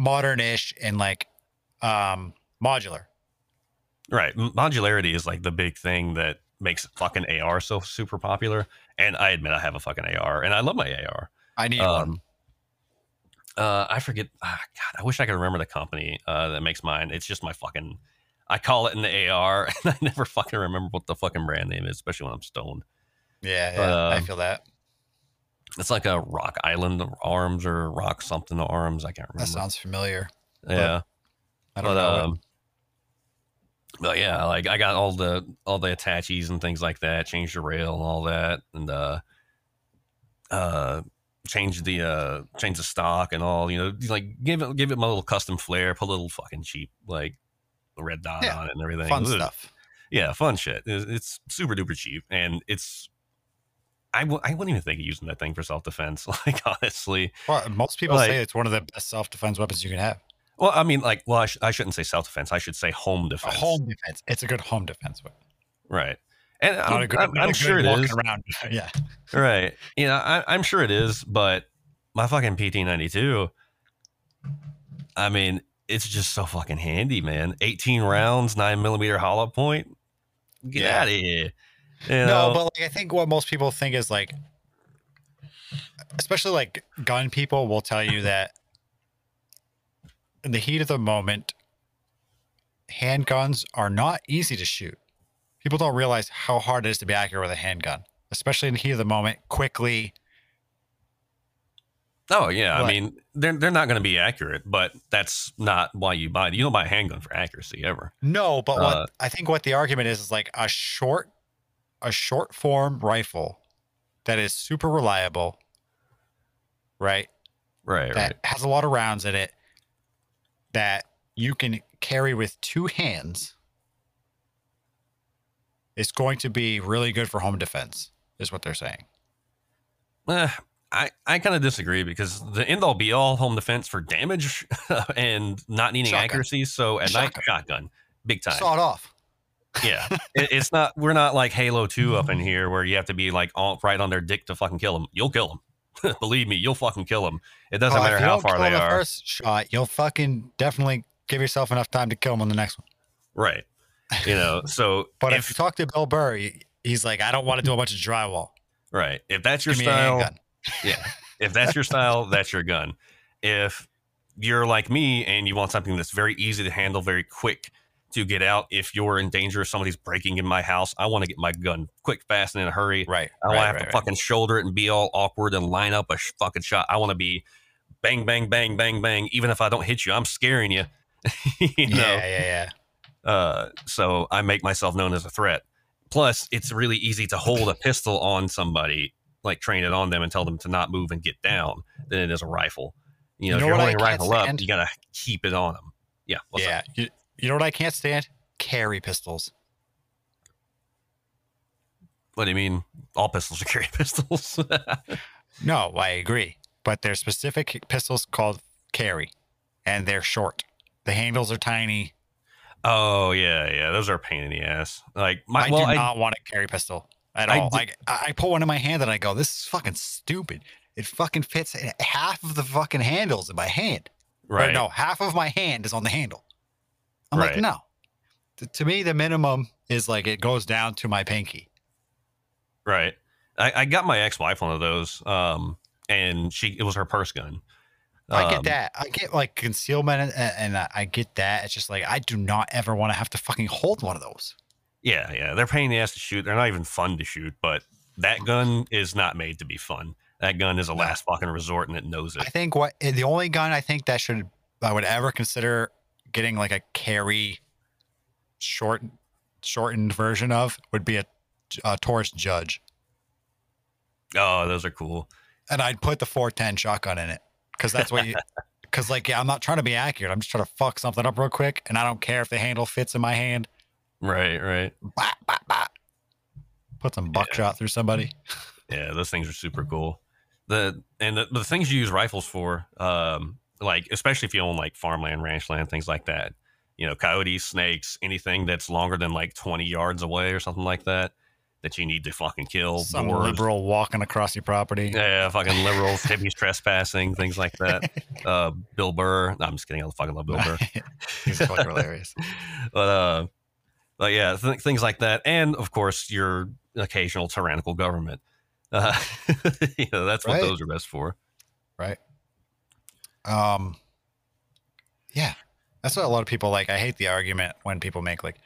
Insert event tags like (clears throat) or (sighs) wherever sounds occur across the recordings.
modern-ish and like um modular. Right. Modularity is like the big thing that makes fucking AR so super popular. And I admit I have a fucking AR and I love my AR. I need one. Um, uh, I forget. ah, God, I wish I could remember the company uh, that makes mine. It's just my fucking. I call it an AR, (laughs) and I never fucking remember what the fucking brand name is, especially when I'm stoned. Yeah, yeah, I um, feel that. It's like a Rock Island Arms or Rock something Arms. I can't remember. That sounds familiar. yeah, I don't but know. um, but yeah, like I got all the all the attaches and things like that. Changed the rail and all that, and uh, uh, changed the uh, change the stock and all. You know, like give it give it my little custom flair. Put a little fucking cheap like red dot Yeah, on it and everything. Fun Ugh. stuff. Yeah, fun shit. It's, it's super duper cheap, and it's. I w- I wouldn't even think of using that thing for self defense. (laughs) Like honestly, Well, most people Like- say it's one of the best self-defense weapons you can have. well, I mean, like, well, I, sh- I shouldn't say self defense. I should say home A defense. home defense. It's a good home defense weapon. right? And Not I'm, a good, I'm, I'm a sure it walking around. (laughs) yeah. Right. You know, I, I'm sure it is, but my fucking PT92, I mean, it's just so fucking handy, man. 18 rounds, nine millimeter hollow point. Get Yeah. out of here. You No, but like I think what most people think is like, especially like gun people will tell you that in the heat of the moment, handguns are not easy to shoot. People don't realize how hard it is to be accurate with a handgun, especially in the heat of the moment, quickly. oh, yeah. I mean, they're, they're not going to be accurate, but that's not why you buy. You don't buy a handgun for accuracy ever. No, but Uh, what I think what the argument is is like a short, a short form rifle that is super reliable, right? Right, that right. has a lot of rounds in it that you can carry with two hands It's going to be really good for home defense is what they're saying Eh, I, I kind of disagree because the end all be all home defense for damage (laughs) and not needing Shotgun. accuracy. So at night, Shotgun. shotgun, big time. saw it off Yeah, it, it's not. We're not like Halo Two up in here where you have to be like all, right on their dick to fucking kill them. You'll kill them. (laughs) Believe me, you'll fucking kill them. It doesn't Oh, matter how far they the are. first shot you'll fucking definitely give yourself enough time to kill them on the next one Right. You know. (laughs) So but if, if, you talk to bill burr he's like i don't want to do a bunch of drywall right, if that's your give style, (laughs) yeah. If that's your style, that's your gun. If you're like me and you want something that's very easy to handle, very quick to get out, if you're in danger, if somebody's breaking in my house, I want to get my gun quick, fast, and in a hurry. right I don't right, have right, to right. fucking shoulder it and be all awkward and line up a sh- fucking shot. I want to be bang, bang, bang, bang, bang. Even if I don't hit you, I'm scaring you. (laughs) you know? yeah yeah yeah Uh, so I make myself known as a threat. Plus, it's really easy to hold a pistol on somebody, like train it on them and tell them to not move and get down, than it is a rifle. You know, You know if you're holding a rifle up, you gotta keep it on them. Yeah. yeah you, you know what i can't stand carry pistols What do you mean? All pistols are carry (laughs) pistols. No, I agree. But they're specific pistols called carry, and they're short. The handles are tiny. oh yeah, yeah. Those are a pain in the ass. Like my I well, do I, not want a carry pistol at I all. d- like I, put one in my hand and I go, "This is fucking stupid." It fucking fits in half of the fucking handles in my hand. Or right. no, half of my hand is on the handle. I'm like, no. T- to me, the minimum is like it goes down to my pinky. Right. I, I got my ex-wife one of those, um, and she it was her purse gun. I Um, get that. I get like concealment, and, and I- get that. It's just like I do not ever want to have to fucking hold one of those. Yeah, yeah. They're pain in the ass to shoot. They're not even fun to shoot, but that gun is not made to be fun. That gun is a last fucking resort and it knows it. I think what eh, the only gun I think that should I would ever consider getting like a carry short shortened version of would be a, a Taurus Judge, Oh, those are cool. and I'd put the 410 shotgun in it because that's what you. (laughs) Because like yeah, I'm not trying to be accurate. I'm just trying to fuck something up real quick, and I don't care if the handle fits in my hand. Right, right. Bah, bah, bah. Put some buckshot through somebody. Yeah, those things are super cool. The and the, the things you use rifles for, um, like especially if you own like farmland, ranch land, things like that. You know, coyotes, snakes, anything that's longer than like 20 yards away or something like that. that you need to fucking kill. Some boars. liberal walking across your property. Yeah, fucking liberals, (laughs) hippies trespassing, things like that. Uh, Bill Burr. No, I'm just kidding. I fucking love Bill Burr. (laughs) He's fucking hilarious. (laughs) but uh, but yeah, th- things like that, and of course your occasional tyrannical government. Uh, you know, that's what Right. those are best for. right? Um, yeah, that's what a lot of people like. I hate the argument when people make like,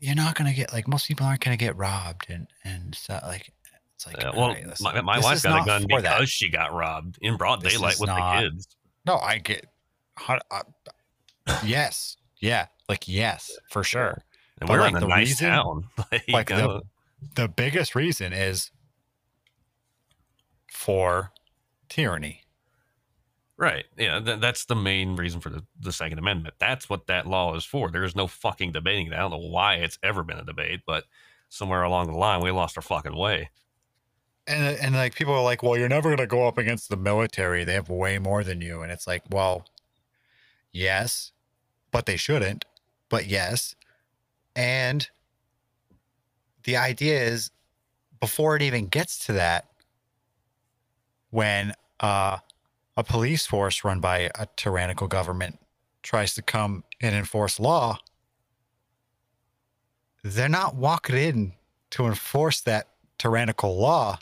"You're not gonna get like most people aren't gonna get robbed," and and so like, it's like, all well, right, my, my wife got a gun because that. she got robbed in broad This daylight with not- the kids. No, I get. How, uh, yes, yeah, like yes, for sure. And But, we're like, in a the nice reason- town. (laughs) like, like, the- uh, The biggest reason is for tyranny. right. Yeah, th- that's the main reason for the, the Second Amendment. That's what that law is for. There's no fucking debating it. I don't know why it's ever been a debate, but somewhere along the line, we lost our fucking way. and and like people are like, well, you're never gonna go up against the military. They have way more than you, and it's like, well, yes, but they shouldn't. But yes, and the idea is before it even gets to that, when uh, a police force run by a tyrannical government tries to come and enforce law, they're not walking in to enforce that tyrannical law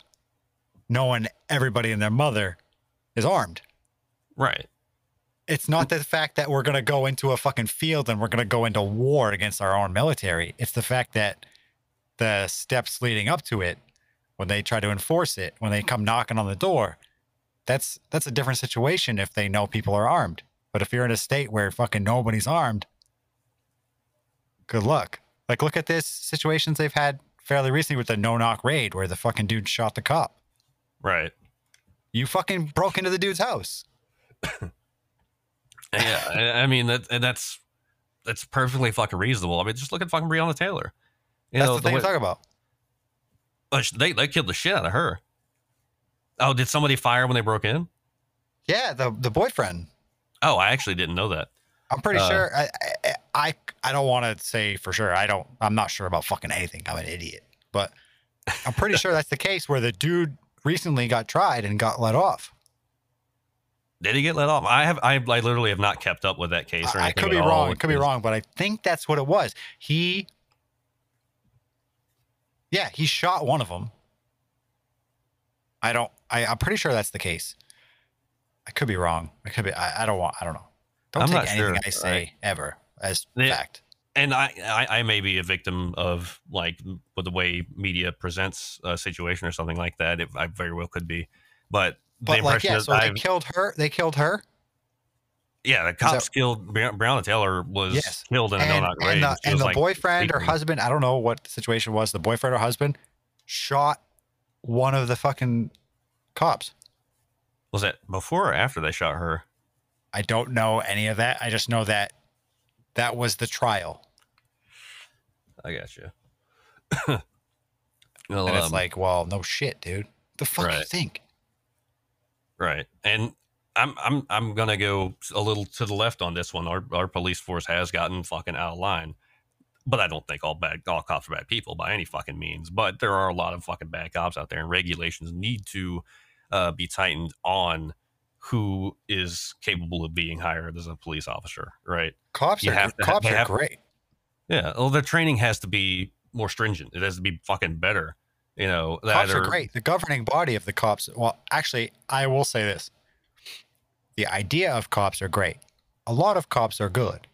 knowing everybody and their mother is armed. Right. It's not the fact that we're going to go into a fucking field and we're going to go into war against our own military. It's the fact that the steps leading up to it, when they try to enforce it, when they come knocking on the door, that's that's a different situation if they know people are armed. But if you're in a state where fucking nobody's armed, good luck. Like look at this situations they've had fairly recently with the no knock raid where the fucking dude shot the cop. Right. You fucking broke into the dude's house. (laughs) Yeah. I- mean, that, and that's that's perfectly fucking reasonable. I mean, just look at fucking Breonna Taylor. You That's know, the thing way- I'm talking about. uh, they they killed the shit out of her. Oh, did somebody fire when they broke in? Yeah, the the boyfriend. Oh, I actually didn't know that. I'm pretty Uh, sure. I I I, I don't want to say for sure. I don't. I'm not sure about fucking anything. I'm an idiot, but I'm pretty sure that's the case where the dude recently got tried and got let off. Did he get let off? I have I, I literally have not kept up with that case or I, I could be wrong. It could be wrong, but I think that's what it was. He, yeah, he shot one of them. I don't. I, I'm pretty sure that's the case. I could be wrong. I could be. I, I don't want. I don't know. Don't I'm take anything sure, I say right? ever as fact. and I, I I may be a victim of like with the way media presents a situation or something like that. It, I very well could be, but the But like, impression yeah. is So they I've- killed her. They killed her. yeah, the cops killed Brown Breonna Taylor was Yes. killed in a no and, knock and raid. the, and the like, boyfriend or husband, I don't know what the situation was. The boyfriend or husband shot one of the fucking cops. was that before or after they shot her? I don't know any of that. I just know that that was the trial. I got you. (coughs) well, And it's um, like, well, no shit, dude. The fuck you think? Right. And I'm I'm I'm gonna go a little to the left on this one. Our our police force has gotten fucking out of line. But I don't think all bad all cops are bad people by any fucking means. But there are a lot of fucking bad cops out there and regulations need to uh, be tightened on who is capable of being hired as a police officer, right? Cops You are have to- cops are great. Yeah. Well their training has to be more stringent. It has to be fucking better. You know, Cops are great. The governing body of the cops. Well, actually, I will say this: the idea of cops are great. A lot of cops are good,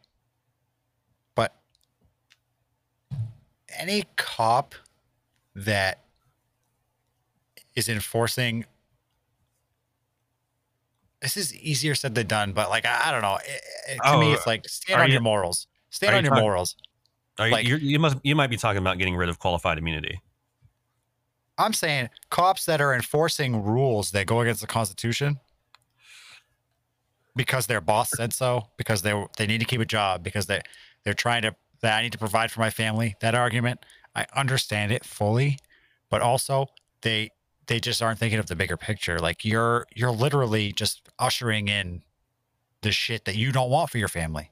any cop that is enforcing this is easier said than done. But like, I, I don't know. It, it- to me, Oh, it's like stand on you- your morals. Stand on you your talking- morals. Are you, like- you're, you must you might be talking about getting rid of qualified immunity. I'm saying cops that are enforcing rules that go against the Constitution because their boss said so, because they they need to keep a job, because they they're trying to that I need to provide for my family. That argument, I understand it fully, but also they they just aren't thinking of the bigger picture. Like you're you're literally just ushering in the shit that you don't want for your family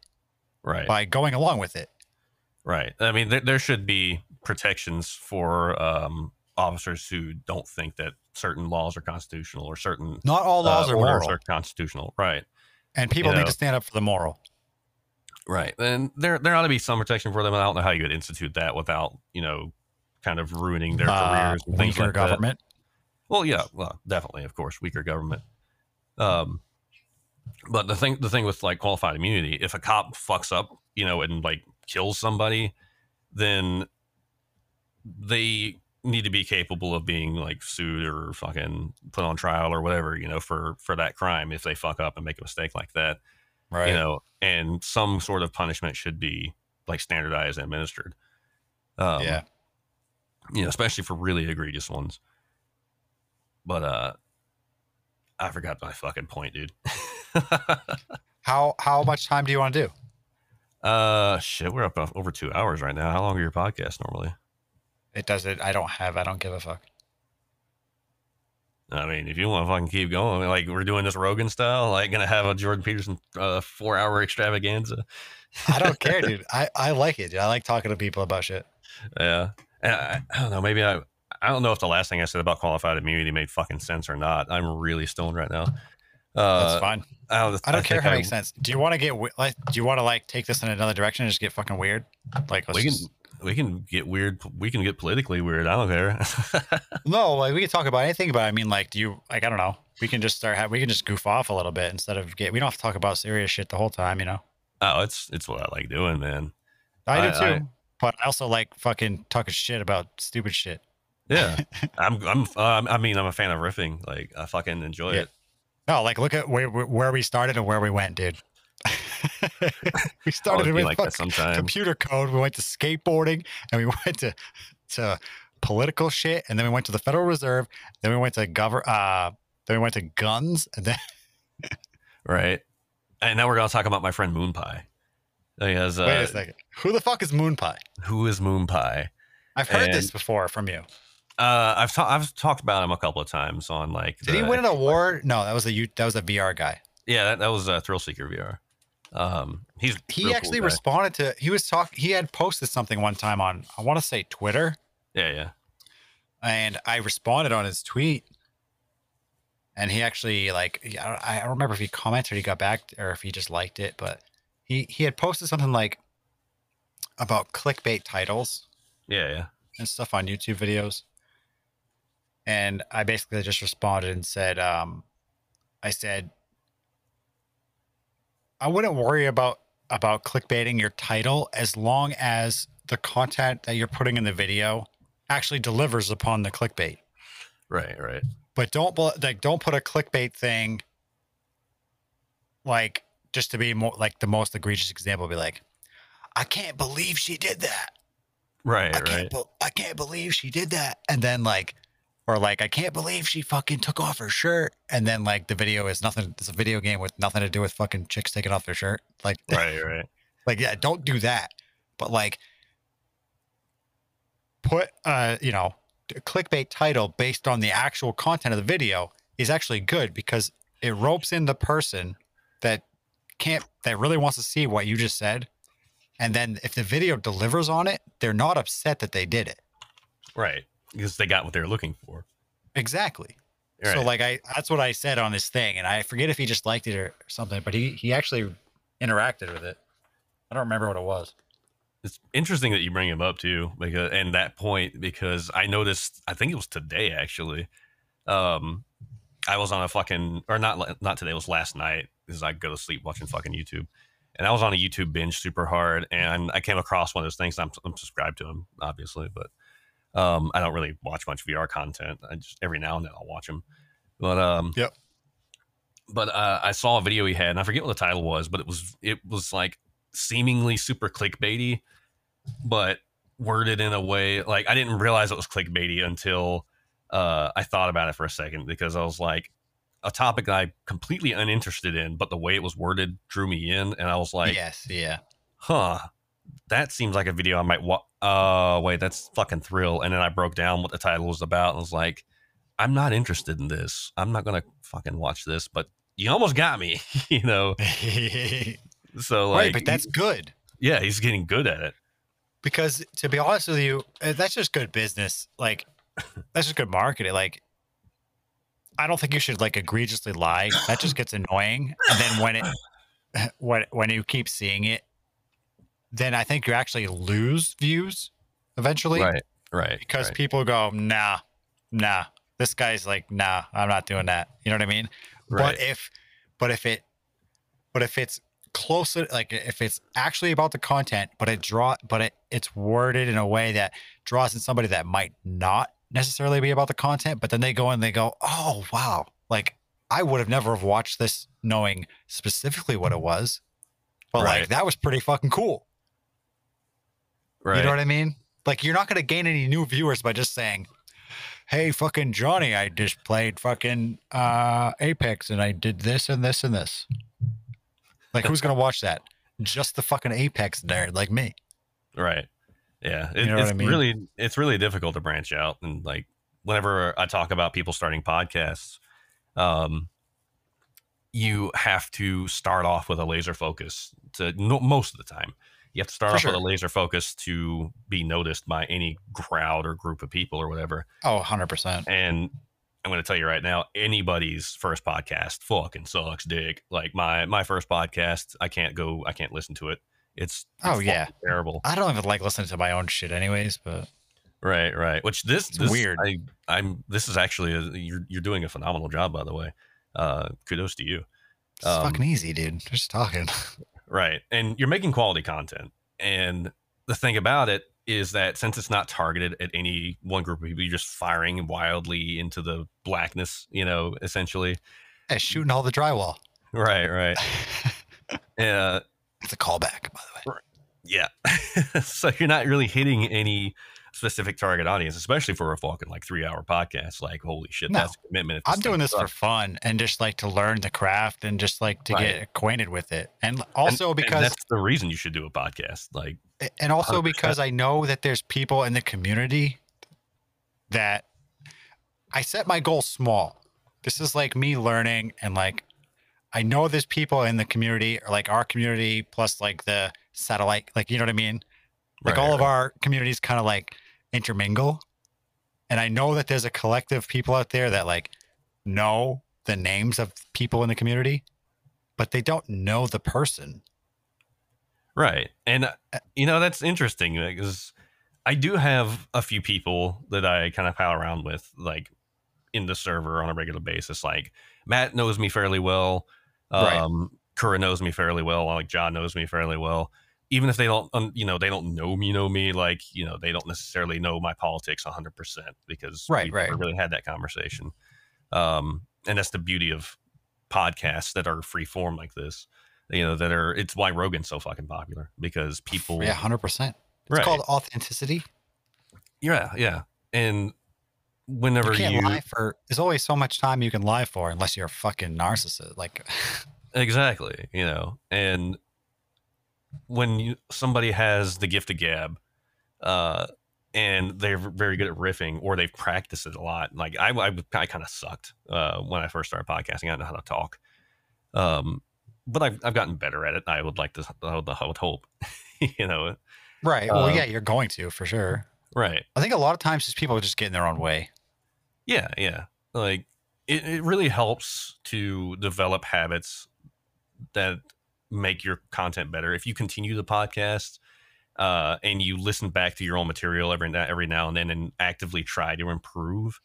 Right. by going along with it. Right. I mean, there, there should be protections for um, officers who don't think that certain laws are constitutional or certain Not all laws uh, are moral, are constitutional. Right. and people you need know. to stand up for the moral. Right. And there there ought to be some protection for them. and I don't know how you would institute that without, you know, kind of ruining their Uh, careers and things weaker like that. government. Well, yeah, well, definitely, of course, weaker government. Um, but the thing, the thing with like qualified immunity, if a cop fucks up, you know, and like kills somebody, then they need to be capable of being like sued or fucking put on trial or whatever, you know, for for that crime if they fuck up and make a mistake like that, Right. you know, and some sort of punishment should be like standardized and administered. Um, yeah. you know, especially for really egregious ones. But uh I forgot my fucking point, dude. (laughs) How how much time do you want to do? uh shit, we're up uh, over two hours right now. How long are your podcasts normally? It does it. I don't have. I don't give a fuck. I mean, if you want to fucking keep going, like we're doing this Rogan style, like gonna have a Jordan Peterson uh, four hour extravaganza. I don't care, (laughs) dude. I I like it. Dude. I like talking to people about shit. Yeah, and I, I don't know. Maybe I I don't know if the last thing I said about qualified immunity made fucking sense or not. I'm really stoned right now. That's Uh, fine. I don't, I don't care if it makes sense. Do you want to get like? Do you want to like take this in another direction and just get fucking weird? Like, We can just- we can get weird. We can get politically weird. I don't care. (laughs) no, like we can talk about anything. But I mean, like, do you like? I don't know. We can just start. We can just goof off a little bit instead of get. We don't have to talk about serious shit the whole time. You know. oh, it's it's what I like doing, man. I do too. I- but I also like fucking talking shit about stupid shit. Yeah, (laughs) I'm I'm um, I mean I'm a fan of riffing. Like I fucking enjoy Yeah. it. No, like look at where where we started and where we went, dude. (laughs) we started with like computer code. We went to skateboarding, and we (laughs) went to to political shit, and then we went to the Federal Reserve. Then we went to govern. Uh, then we went to guns, and then (laughs) Right. And now we're gonna talk about my friend Moon Pie. He has wait a uh, second. Who the fuck is Moon Pie? who is Moon Pie? I've heard this before from you. Uh, I've ta- I've talked about him a couple of times on like. Did he win an award? No, that was a U- that was a VR guy. Yeah, that, that was uh, Thrill Seeker VR. Um, he's He real cool actually responded to. He was talking. He had posted something one time on I want to say Twitter, yeah, yeah. and I responded on his tweet. And he actually like I don't, I don't remember if he commented, or he got back, or if he just liked it, but he he had posted something like about clickbait titles Yeah, yeah. and stuff on YouTube videos. And I basically just responded and said, um, I said, I wouldn't worry about about clickbaiting your title as long as the content that you're putting in the video actually delivers upon the clickbait. Right, right. But don't like don't put a clickbait thing like just to be more like the most egregious example be like, I can't believe she did that. Right, I right. can't, be- I can't believe she did that. And then like, or like, I can't believe she fucking took off her shirt. And then like the video is nothing. It's a video game with nothing to do with fucking chicks taking off their shirt. Like, (laughs) right, right. like yeah, don't do that. But like, put uh, you know, a clickbait title based on the actual content of the video is actually good because it ropes in the person that can't that really wants to see what you just said. And then if the video delivers on it, they're not upset that they did it. Right. Because they got what they were looking for. Exactly. So like I that's what I said on this thing, and I forget if he just liked it or something, but he he actually interacted with it. I don't remember what it was. it's interesting that you bring him up too, because and that point because I noticed I think it was today actually. Um, I was on a fucking or not not today. It was last night because I go to sleep watching fucking YouTube, and I was on a YouTube binge super hard, and I came across one of those things. I'm, I'm subscribed to him obviously, but um, I don't really watch much VR content. I just every now and then I'll watch them, but um, Yep. But uh, I saw a video he had, and I forget what the title was, but it was it was like seemingly super clickbaity, but worded in a way like I didn't realize it was clickbaity until uh, I thought about it for a second because I was like a topic I'm completely uninterested in, but the way it was worded drew me in, and I was like, yes, yeah. huh, that seems like a video I might watch. Oh, wait, that's fucking thrill. And then I broke down what the title was about and was like, I'm not interested in this. I'm not going to fucking watch this, but you almost got me, (laughs) you know? (laughs) So, like, right, but that's good. yeah, he's getting good at it. because to be honest with you, uh, that's just good business. Like that's just good marketing. Like I don't think you should like egregiously lie. That just gets annoying. And then when it (laughs) when when you keep seeing it, then I think you actually lose views eventually. Right. Right. Because right. people go, nah, nah. This guy's like, nah, I'm not doing that. You know what I mean? Right. But if but if it but if it's closer like if it's actually about the content, but it draw but it it's worded in a way that draws in somebody that might not necessarily be about the content, but then they go and they go, Oh wow, like I would have never have watched this knowing specifically what it was. But like that was pretty fucking cool. Right. You know what I mean? Like you're not gonna gain any new viewers by just saying, Hey fucking Johnny, I just played fucking uh Apex and I did this and this and this. Like who's gonna watch that? Just the fucking Apex nerd like me. Right. Yeah. It, know what it's I mean? really it's really difficult to branch out and like whenever I talk about people starting podcasts, um you have to start off with a laser focus to no, most of the time. You have to start For off with a laser focus to be noticed by any crowd or group of people or whatever. Oh, 100 percent. And I'm going to tell you right now, anybody's first podcast fucking sucks dick. Like my my first podcast, I can't go, I can't listen to it. It's, it's Oh, yeah. terrible. I don't even like listening to my own shit anyways, but Right, right. Which this weird. I, I'm. This is actually a, you're you're doing a phenomenal job, by the way. Uh, kudos to you. it's Um, fucking easy, dude. Just talking. (laughs) Right, and you're making quality content. And the thing about it is that since it's not targeted at any one group of people, you're just firing wildly into the blackness. You know, essentially. And shooting all the drywall. Right, right. (laughs) Uh, It's a callback, by the way. yeah. (laughs) so you're not really hitting any specific target audience, especially for a fucking like three hour podcast. Like, holy shit, No. that's a commitment. I'm doing this for fun and just like to learn the craft and just like to Right. get acquainted with it. And And- also and because that's the reason you should do a podcast. Like, and also 100%. because I know that there's people in the community that I set my goal small. This is like me learning and like I know there's people in the community or like our community plus like the satellite, like you know what I mean? Like Right, all of our communities kind of like intermingle. And I know that there's a collective people out there that like know the names of people in the community, but they don't know the person. right. And, uh, you know, that's interesting because I do have a few people that I kind of pal around with, like in the server on a regular basis. Like, Matt knows me fairly well. Right. Um, Kura knows me fairly well. Like, John knows me fairly well. Even if they don't, you know, they don't know me, know me, like, you know, they don't necessarily know my politics 100% because Right, right. never really had that conversation. Um, and that's the beauty of podcasts that are free form like this. You know, that are, it's why Rogan's so fucking popular because people, Yeah, 100%. It's right. called authenticity. yeah, yeah. And whenever you you, lie for there's always so much time you can lie for unless you're a fucking narcissist like Exactly, you know, and when you, somebody has the gift of gab, uh, and they're very good at riffing, or they've practiced it a lot. Like I, I, I kind of sucked uh, when I first started podcasting. I didn't know how to talk, um, but I've, I've gotten better at it. I would like to, I would, I would hope, (laughs) you know, right well Um, yeah you're going to for sure right? i think a lot of times just people just get in their own way Yeah, yeah. Like it, it really helps to develop habits that make your content better. If you continue the podcast uh, and you listen back to your own material every now, every now and then and actively try to improve,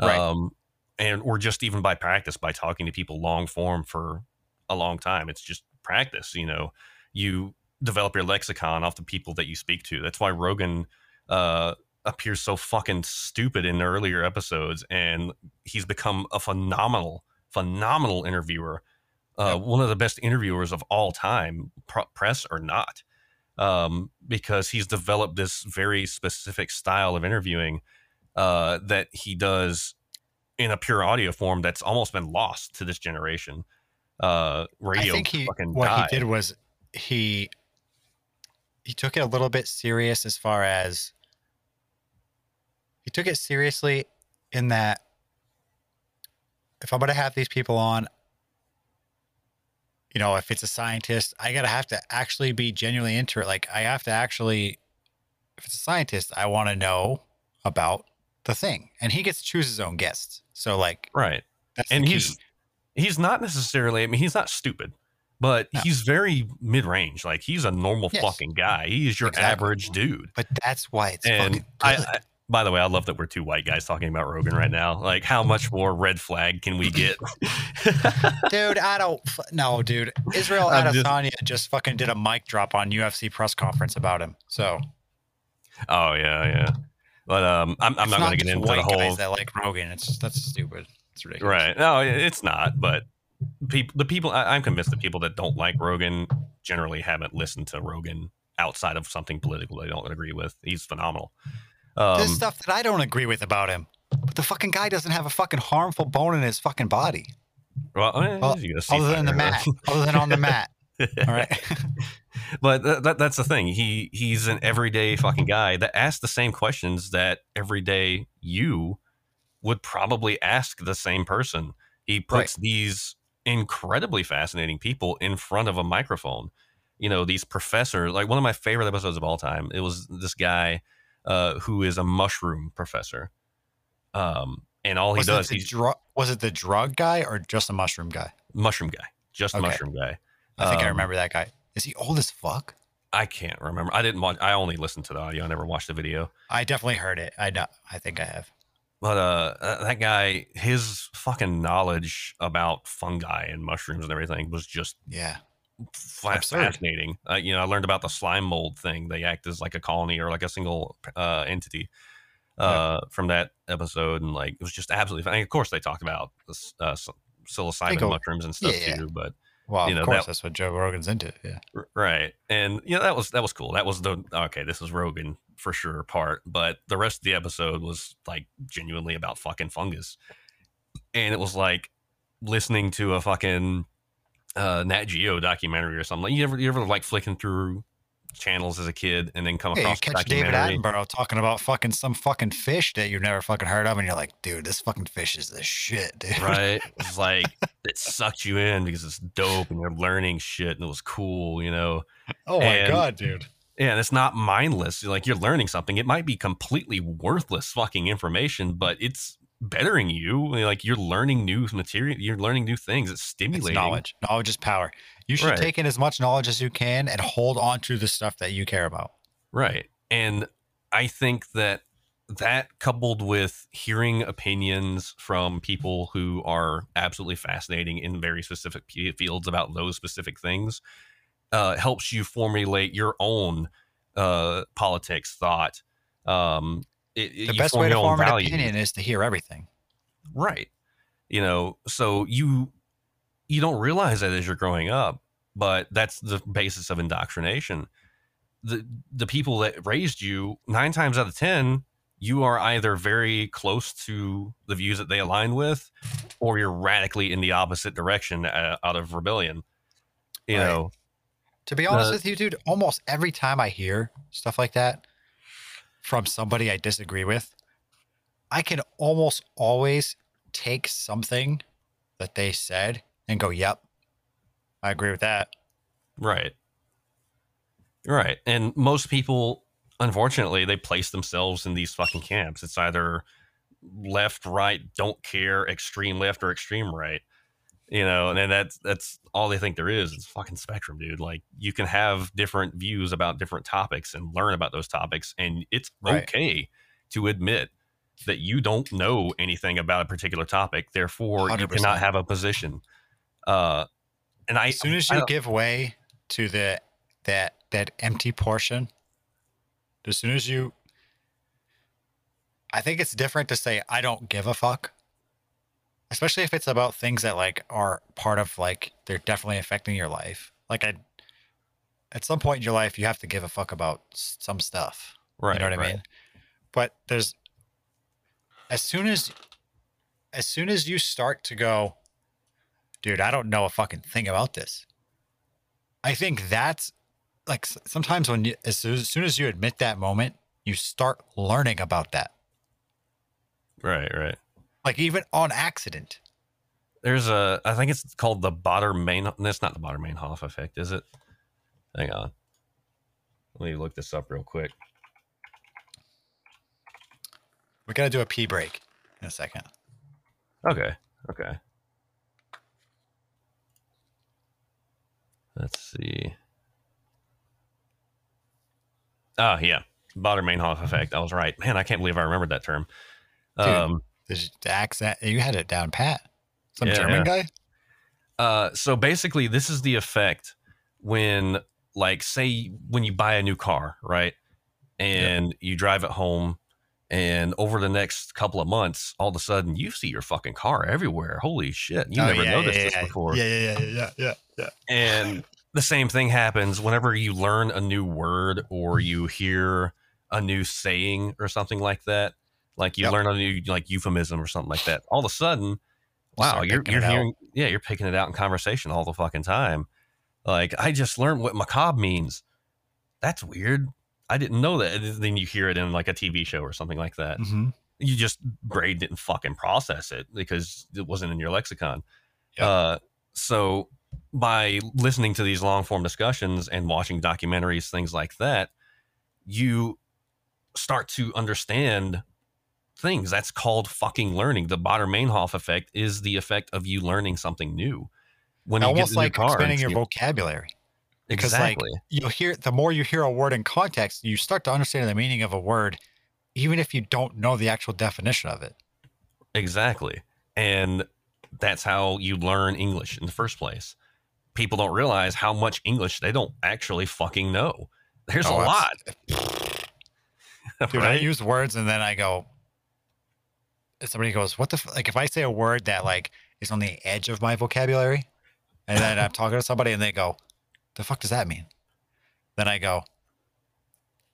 Right. um, and or just even by practice by talking to people long form for a long time, it's just practice. You know, you develop your lexicon off the people that you speak to. That's why Rogan. Uh, appears so fucking stupid in the earlier episodes and he's become a phenomenal phenomenal interviewer uh, one of the best interviewers of all time pr- press or not um, because he's developed this very specific style of interviewing uh, that he does in a pure audio form that's almost been lost to this generation uh, radio i think he fucking what died. he did was he he took it a little bit serious as far as he took it seriously in that if i'm going to have these people on you know if it's a scientist i gotta have to actually be genuinely into it like i have to actually if it's a scientist, I want to know about the thing, and he gets to choose his own guests. So like, right. And he's he's not necessarily. I mean, he's not stupid, but No. he's very mid range. Like he's a normal Yes. fucking guy. He is your Exactly. average dude. But that's why it's and fucking I. I by the way, I love that we're two white guys talking about Rogan right now. Like, how much more red flag can we get? (laughs) dude, I don't. f- No, dude. Israel I'm just- Adesanya just, fucking did a mic drop on UFC press conference about him. So oh yeah, yeah. But um, I'm, I'm it's not going to get into white the whole guys that like Rogan. It's just that's stupid. It's ridiculous. right. No, it's not. But people, the people, I, I'm convinced the people that don't like Rogan generally haven't listened to Rogan outside of something political they don't agree with. He's phenomenal. Um, There's stuff that I don't agree with about him. But the fucking guy doesn't have a fucking harmful bone in his fucking body. well, Well, you gotta see Other than the mat. Other than on the mat. (laughs) All right. (laughs) but th- that, that's the thing. He he's an everyday fucking guy that asks the same questions that everyday you would probably ask the same person. He puts these incredibly fascinating people in front of a microphone. You know, these professors. Like one of my favorite episodes of all time. It was this guy uh, who is a mushroom professor. Um, and all he was, does, it the he's dru- was it the drug guy or just a mushroom guy? mushroom guy, just Okay. mushroom guy. I think I Um, remember that guy. Is he old as fuck? I can't remember. I didn't watch. I only listened to the audio. I never watched the video. I definitely heard it. I know. I think I have. But uh, uh, that guy, his fucking knowledge about fungi and mushrooms and everything was just Yeah. Fa- fascinating. Uh, you know, I learned about the slime mold thing. They act as like a colony or like a single uh, entity uh, from that episode, and like it was just absolutely. And of course, they talked about uh, psilocybin go- mushrooms and stuff Yeah, yeah. too. But Well, You of know, course, that- that's what Joe Rogan's into. Yeah. Right and you know that was that was cool that was the okay this is rogan for sure part but the rest of the episode was like genuinely about fucking fungus and it was like listening to a fucking uh nat geo documentary or something you ever you ever like flicking through channels as a kid and then come Yeah, across a catch David Attenborough talking about fucking some fucking fish that you've never fucking heard of, and you're like, dude, this fucking fish is the shit, dude. right (laughs) it's like it sucked you in because it's dope and you're learning shit and it was cool you know Oh my And- god, dude. Yeah, and it's not mindless. Like you're learning something. It might be completely worthless fucking information, but it's bettering you. Like you're learning new material. You're learning new things. It's It's stimulating. knowledge. Knowledge is power. You should Right. take in as much knowledge as you can and hold on to the stuff that you care about. Right. And I think that that coupled with hearing opinions from people who are absolutely fascinating in very specific fields about those specific things uh, helps you formulate your own uh, politics thought. Um, it, The best way to form an opinion is to hear everything. right. You know so you you don't realize that as you're growing up but that's the basis of indoctrination. The the people that raised you nine times out of ten you are either very close to the views that they align with or you're radically in the opposite direction uh, out of rebellion. You Right. know? To be honest Uh, with you, dude, almost every time I hear stuff like that from somebody I disagree with, I can almost always take something that they said and go, "Yep, I agree with that." Right. Right. And most people, unfortunately, they place themselves in these fucking camps. It's either left, right, don't care, extreme left or extreme right. You know, and then that's that's all they think there is. It's fucking spectrum, dude. Like you can have different views about different topics and learn about those topics, and it's Right. okay to admit that you don't know anything about a particular topic. Therefore, you 100%. cannot have a position. Uh, and I, As soon as you give way to the that that empty portion, as soon as you I think it's different to say I don't give a fuck. Especially if it's about things that like are part of like they're definitely affecting your life. Like I at some point in your life you have to give a fuck about some stuff. right, you know what I right. mean? But there's as soon as as soon as you start to go, dude, I don't know a fucking thing about this. I think that's like sometimes when you as soon as, soon as you admit that moment, you start learning about that. Right, right. Like even on accident. There's a, I think it's called the Bader main. That's not the Baader Meinhof effect, is it? Hang on. Let me look this up real quick. We gotta do a pee break in a second. Okay. Okay. Let's see. Oh yeah, Baader-Meinhof effect. I was right. Man, I can't believe I remembered that term. Um, The accent you had it down pat. Some Yeah, German yeah. guy. Uh, so basically, this is the effect when, like, say when you buy a new car, right, and you drive it home, and over the next couple of months, all of a sudden you see your fucking car everywhere. Holy shit! You Oh, never yeah, noticed this yeah. before. Yeah, yeah, yeah, yeah, yeah, yeah. And (laughs) the same thing happens whenever you learn a new word or you hear a new saying or something like that. Like you Yep. learn a new like euphemism or something like that. All of a sudden, wow, you're you're hearing yeah, you're picking it out in conversation all the fucking time. Like I just learned what macabre means. That's weird. I didn't know that. And then you hear it in like a TV show or something like that Mhm. you just brain didn't fucking process it because it wasn't in your lexicon. Yep. Uh, so by listening to these long form discussions and watching documentaries, things like that, you start to understand things. That's called fucking learning. The Baader-Meinhof effect is the effect of you learning something new. When Almost like car, expanding your you- vocabulary. because, like, exactly. You'll hear the more you hear a word in context, you start to understand the meaning of a word, even if you don't know the actual definition of it. Exactly. And that's how you learn English in the first place. People don't realize how much English they don't actually fucking know. There's Oh, a lot. (laughs) Dude, I use words and then I go. Somebody goes, "What the?" F-? Like if I say a word that like is on the edge of my vocabulary, and then I'm talking to somebody and they go, "The fuck does that mean?" Then I go,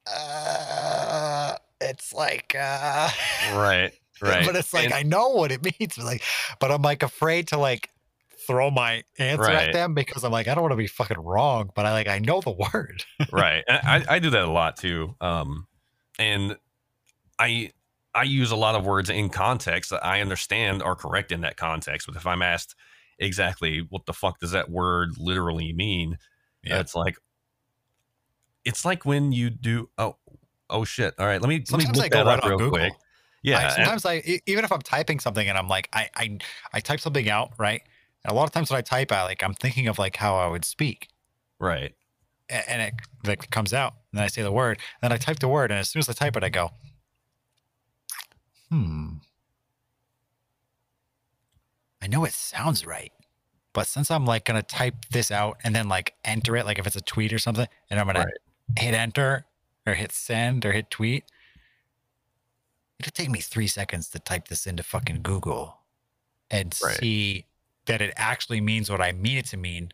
uh, "It's like." uh right. (laughs) Right. but it's like And- I know what it (laughs) means. But like, but I'm like afraid to like throw my answer Right. at them because I'm like I don't want to be fucking wrong, but I like I know the (laughs) word. right. And I, I do that a lot too. Um, and I I use a lot of words in context that I understand are correct in that context. But if I'm asked exactly what the fuck does that word literally mean, Yeah. it's like it's like when you do oh oh shit. All right, let me let Sometimes me I look go that right up on real Google. quick. Yeah, I, and- sometimes I e- even if I'm typing something and I'm like I I I type something out right, and a lot of times when I type out like I'm thinking of like how I would speak, right. a- and it like comes out, and then I say the word, and then I type the word, and as soon as I type it, I go, hmm. I know it sounds right, but since I'm like gonna type this out and then like enter it, like if it's a tweet or something, and I'm gonna Right. hit enter or hit send or hit tweet, it'll take me three seconds to type this into fucking Google and Right. see that it actually means what I mean it to mean.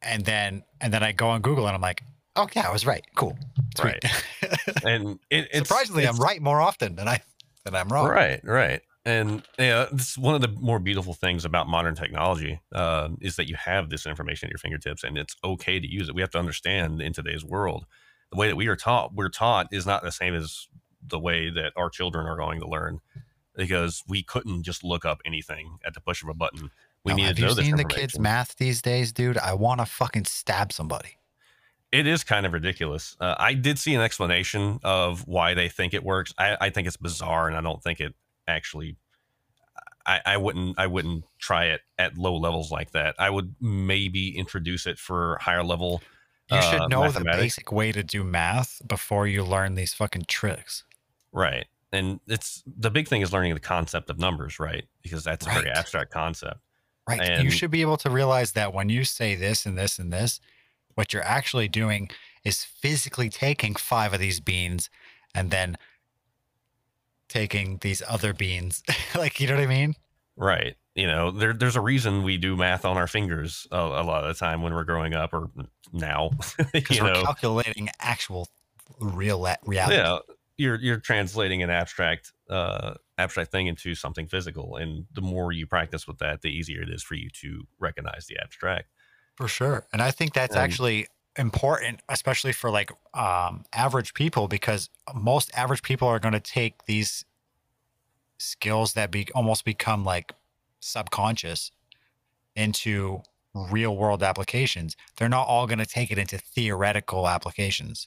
And then and then I go on Google and I'm like, oh yeah, I was right. Cool. Sweet. (laughs) And it, it's Surprisingly, I'm right more often than I than I'm wrong. Right, right. And yeah, this one of the more beautiful things about modern technology uh, is that you have this information at your fingertips, and it's okay to use it. We have to understand in today's world, the way that we are taught, we're taught is not the same as the way that our children are going to learn, because we couldn't just look up anything at the push of a button. We No, have to know you seen the kids' math these days, dude? I want to fucking stab somebody. It is kind of ridiculous. Uh, I did see an explanation of why they think it works. I, I think it's bizarre, and I don't think it actually. I, I wouldn't. I wouldn't try it at low levels like that. I would maybe introduce it for higher level. You uh, should know the basic way to do math before you learn these fucking tricks. right? And it's the big thing is learning the concept of numbers, right? Because that's a very abstract concept. Right. you should be able to realize that when you say this and this and this, what you're actually doing is physically taking five of these beans and then taking these other beans. (laughs) like, you know what I mean? Right. You know, there, there's a reason we do math on our fingers a, a lot of the time when we're growing up or now. (laughs) Because you we're know, calculating actual real reality. yeah you're you're translating an abstract uh abstract thing into something physical and the more you practice with that the easier it is for you to recognize the abstract For sure. And I think that's And- actually important, especially for like um, average people, because most average people are going to take these skills that be almost become like subconscious into real world applications. They're not all going to take it into theoretical applications.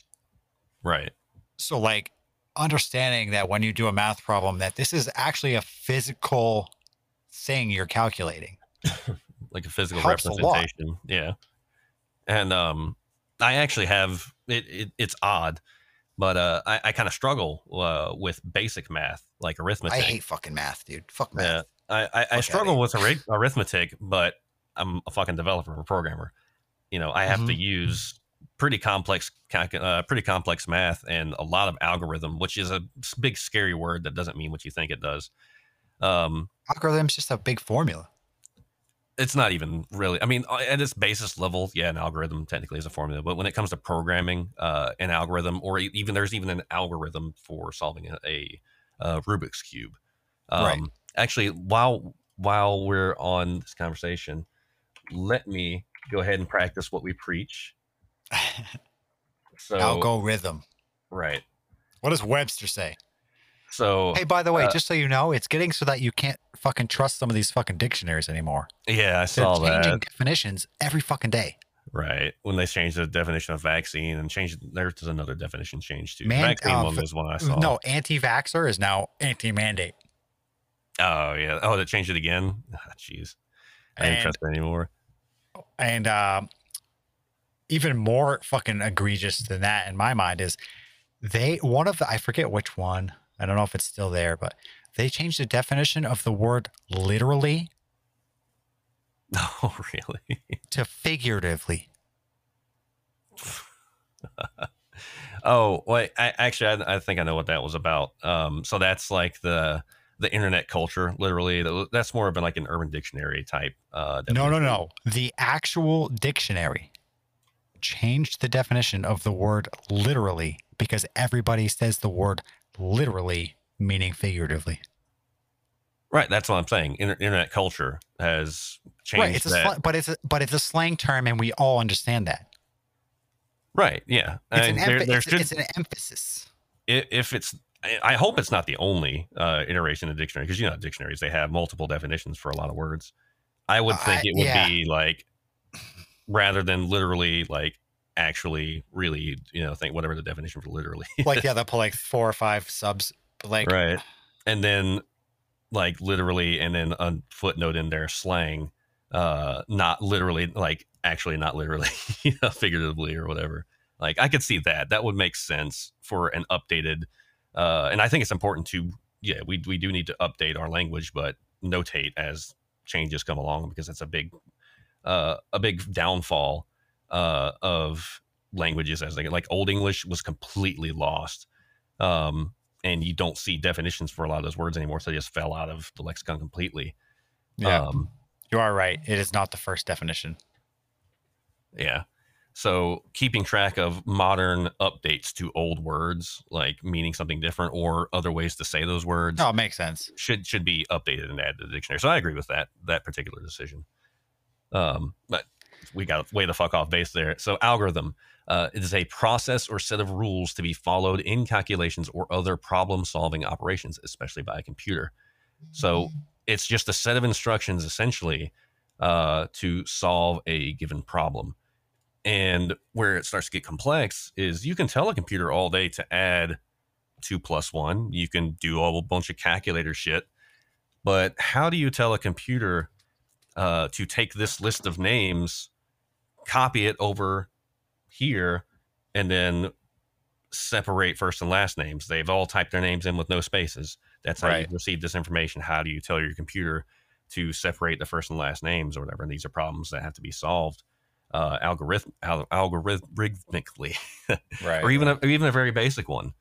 right So, like, understanding that when you do a math problem, that this is actually a physical thing you're calculating. (laughs) like a physical Helps a representation. Yeah. And um I actually have it, it it's odd, but uh I, I kind of struggle uh with basic math, like arithmetic. I hate fucking math, dude. Fuck math. Yeah. I, I, I struggle with arith- arithmetic, but I'm a fucking developer, a programmer. You know, I have to Mhm. use pretty complex, calcu- uh, pretty complex math and a lot of algorithm, which is a big scary word that doesn't mean what you think it does. Um, Algorithm's just a big formula. It's not even really. I mean, uh, at its basis level, yeah, an algorithm technically is a formula, but when it comes to programming uh, an algorithm, or even there's even an algorithm for solving a, a, uh Rubik's cube. Um, Right. Actually, while while we're on this conversation, let me go ahead and practice what we preach. (laughs) So Algorithm. right. What does Webster say? So Hey, by the way, uh, just so you know, it's getting so that you can't fucking trust some of these fucking dictionaries anymore. yeah, I saw They're changing that. definitions every fucking day. Right when they changed the definition of vaccine and changed there's another definition change too. Man- vaccine uh, one was one I saw. No, anti-vaxxer is now anti-mandate. Oh yeah. Oh, they changed it again. Ah, Jeez, I didn't And- trust it anymore. And um, even more fucking egregious than that in my mind is they one of the I forget which one. I don't know if it's still there, but they changed the definition of the word literally (laughs) Oh really? to figuratively. (laughs) oh wait, I, actually, I, I think I know what that was about. Um, so that's like the the internet culture, literally. That's more of an, like an Urban Dictionary type. Uh, No, no, no. The actual dictionary changed the definition of the word literally because everybody says the word literally meaning figuratively. Right, that's what I'm saying. Inter- internet culture has changed right. It's a that. but it's a, but it's a slang term, and we all understand that. right, yeah. It's, an, there, emph- it's, it's an emphasis. if it's I- hope it's not the only uh, iteration of the dictionary because you know dictionaries they have multiple definitions for a lot of words. I would think it would yeah. be like rather than literally like actually really you know think whatever the definition for literally (laughs) Like yeah, they'll put like four or five subs. Like right. And then like literally and then a footnote in there slang uh not literally like actually not literally (laughs) you know figuratively or whatever. Like i could see that. That would make sense for an updated uh and i think it's important to yeah we, we do need to update our language but notate as changes come along because it's a big uh a big downfall uh of languages as they get like old english was completely lost um and you don't see definitions for a lot of those words anymore so they just fell out of the lexicon completely yeah, um you are right. It is not the first definition. Yeah. So keeping track of modern updates to old words, like meaning something different or other ways to say those words, No, it makes sense. should should be updated and added to the dictionary. So I agree with that that particular decision. Um, but we got way the fuck off base there. So algorithm uh, is a process or set of rules to be followed in calculations or other problem solving operations, especially by a computer. So it's just a set of instructions essentially uh, to solve a given problem. And where it starts to get complex is you can tell a computer all day to add two plus one. You can do a whole bunch of calculator shit. But how do you tell a computer uh, to take this list of names, copy it over here, and then separate first and last names? They've all typed their names in with no spaces. That's how Right. you receive this information. How do you tell your computer to separate the first and last names or whatever? And these are problems that have to be solved uh, algorithm al- algorithmically (laughs) Right. or even a, or even a very basic one.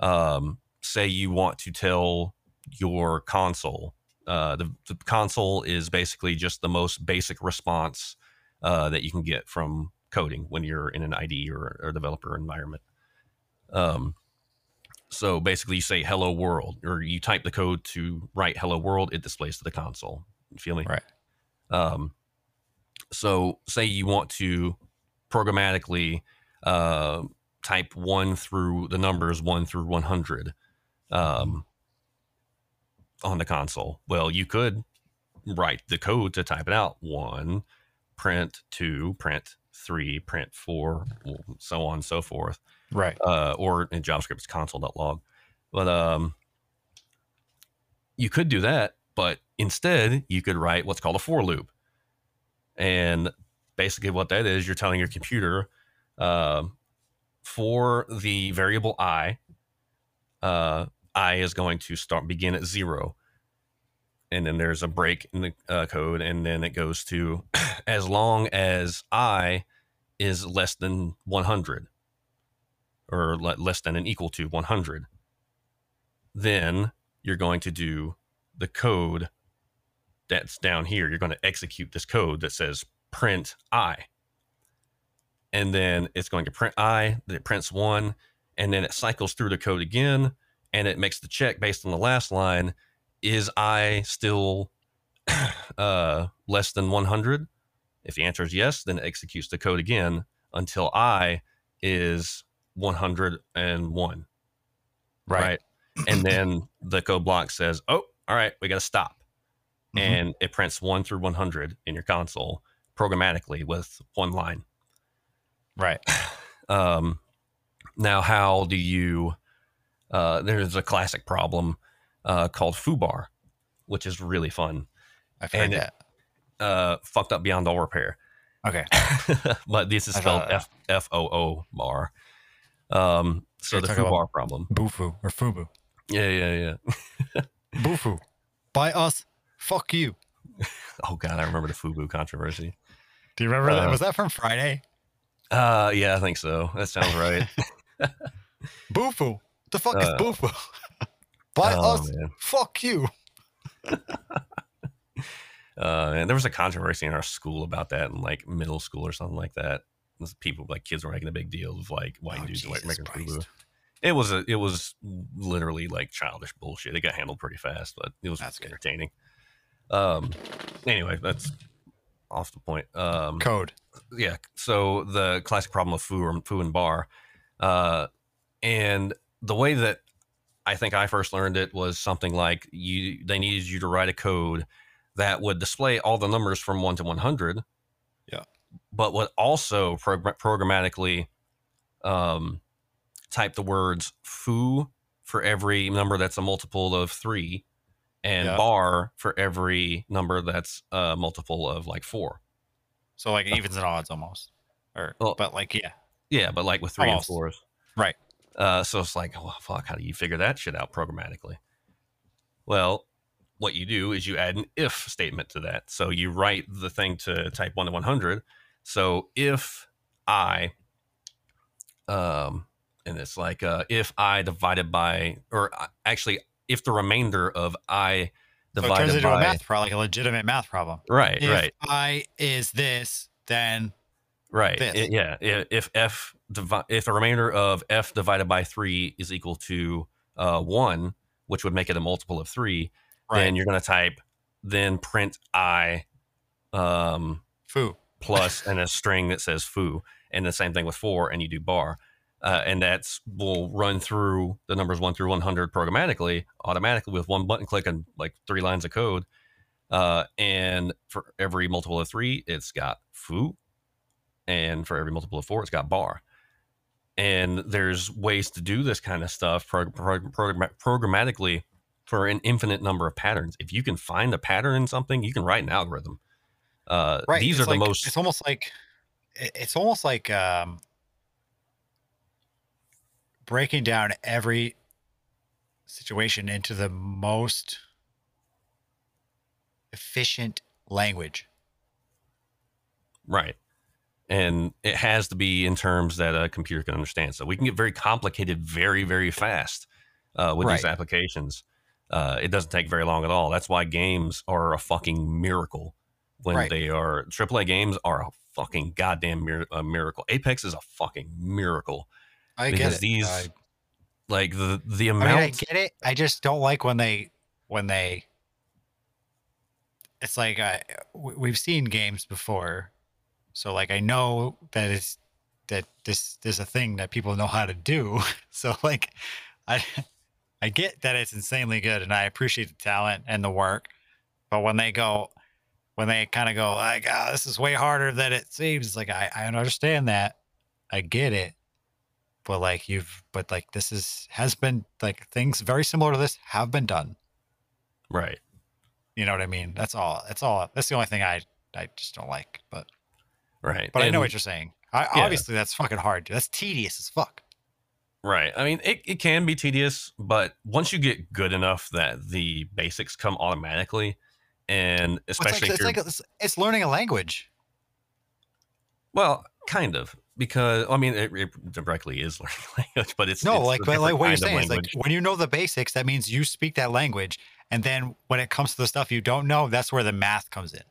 Um, say you want to tell your console. Uh, the, the console is basically just the most basic response uh, that you can get from coding when you're in an IDE or, or developer environment. Um, so basically, you say "Hello World" or you type the code to write "Hello World." It displays to the console. You feel me? Right. Um, so say you want to programmatically uh, type one through the numbers one through 100 um, on the console. Well, you could write the code to type it out one, print two, print three, print four, so on and so forth Right. uh, or in JavaScript, it's console.log. But um, you could do that, but instead you could write what's called a for loop. And basically, what that is, you're telling your computer uh, for the variable i, uh, i is going to start begin at zero, and then there's a break in the uh, code, and then it goes to (clears throat) as long as i is less than 100 or le- less than and equal to 100 then you're going to do the code that's down here. You're going to execute this code that says print i. And then it's going to print i, then it prints one, and then it cycles through the code again and it makes the check based on the last line. Is i still (coughs) uh, less than 100? If the answer is yes, then it executes the code again until i is 101. Right. right? and then the code block says, "Oh, all right, we got to stop," Mhm. and it prints one through 100 in your console programmatically with one line. Right. (sighs) Um, now, how do you? Uh, there's a classic problem uh, called foobar, which is really fun. I've heard And it- that. Uh, fucked up beyond all repair. Okay. (laughs) but this is I spelled thought- F F O O bar. Um, so the foobar problem. Bufu or Fubu. Yeah, yeah, yeah. (laughs) Bufu. By us. Fuck you. (laughs) Oh god, I remember the Fubu controversy. Do you remember that? Uh, Was that from Friday? Uh, yeah, I think so. That sounds right. Bufu. The fuck Uh, is Bufu? By oh, us. man. Fuck you. (laughs) Uh, and there was a controversy in our school about that in like middle school or something like that. People like kids were making a big deal of like white Oh, dudes like making. Fubu. It was a, it was literally like childish bullshit. It got handled pretty fast, but it was That's good. entertaining. Um, anyway, that's off the point. Um, Code. yeah. So the classic problem of foo or foo and bar, uh, and the way that I think I first learned it was something like you they needed you to write a code that would display all the numbers from one to one hundred. Yeah. But would also prog- programmatically um, type the words foo for every number that's a multiple of three, and Yeah. bar for every number that's a multiple of like four. So like evens and odds almost. Or Well- but like yeah. Yeah, but like with three Almost. and fours. Right. Uh, so it's like, well, fuck, how do you figure that shit out programmatically? Well, what you do is you add an if statement to that. So you write the thing to type 1 to 100. So if I, um, and it's like uh, if I divided by, or uh, actually, if the remainder of I So it turns divided into by, a math problem, like a legitimate math problem. right, if right. I is this, then Right. this. I- yeah. If f divi- if the remainder of f divided by three is equal to uh, one, which would make it a multiple of three, then you're going to type then print i um, foo. plus (laughs) and a string that says foo, and the same thing with four, and you do bar. Uh, and that's will run through the numbers one through 100 programmatically, automatically with one button click and like three lines of code. Uh, and for every multiple of three, it's got foo, and for every multiple of four, it's got bar. And there's ways to do this kind of stuff prog- prog- program- programmatically for an infinite number of patterns. If you can find a pattern in something, you can write an algorithm. Uh, Right. These it's are the most It's almost like it's almost like um, breaking down every situation into the most efficient language. Right. And it has to be in terms that a computer can understand. So we can get very complicated very, very fast uh, with these applications. Uh, it doesn't take very long at all. That's why games are a fucking miracle when Right. they are AAA games are a fucking goddamn mir- a miracle. Apex is a fucking miracle I because get it. these I, like the the I amount mean, I get it. I just don't like when they when they. It's like I we've seen games before, so like I know that it's that this there's a thing that people know how to do. (laughs) So like, I I get that it's insanely good, and I appreciate the talent and the work, but when they go. When they kind of go like, oh, this is way harder than it seems. Like I, I understand that, I get it, but like you've but like this is has been like things very similar to this have been done. Right. You know what I mean? That's all. That's all. That's the only thing I I just don't like. But Right. but I know what you're saying. I, Yeah. Obviously, that's fucking hard. Dude. That's tedious as fuck. Right. I mean, it, it can be tedious, but once you get good enough that the basics come automatically, and It's especially like if it's like it's, it's learning a language. well, kind of, because I mean, it, it directly is (laughs) learning language, but it's No, it's like but like what you're saying is like when you know the basics, that means you speak that language, and then when it comes to the stuff you don't know, that's where the math comes in.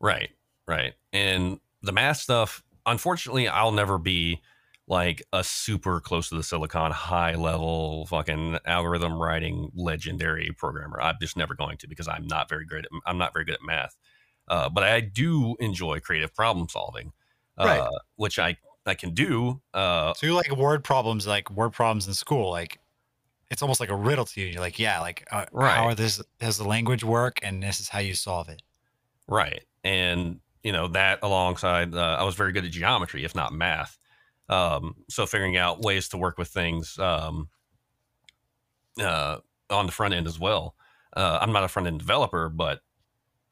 Right, right. And the math stuff, unfortunately, I'll never be like a super close to the silicon high level fucking algorithm writing legendary programmer. I'm just never going to because I'm not very good at I'm not very good at math. Uh, but I do enjoy creative problem solving, uh, Right. which I I can do. Uh, So you like word problems, like word problems in school, like it's almost like a riddle to you. You're like, yeah, like uh, Right. how are this does the language work, and this is how you solve it. Right. And, you know, that alongside, uh, I was very good at geometry, if not math. Um, so figuring out ways to work with things um, uh, on the front end as well. Uh, I'm not a front end developer, but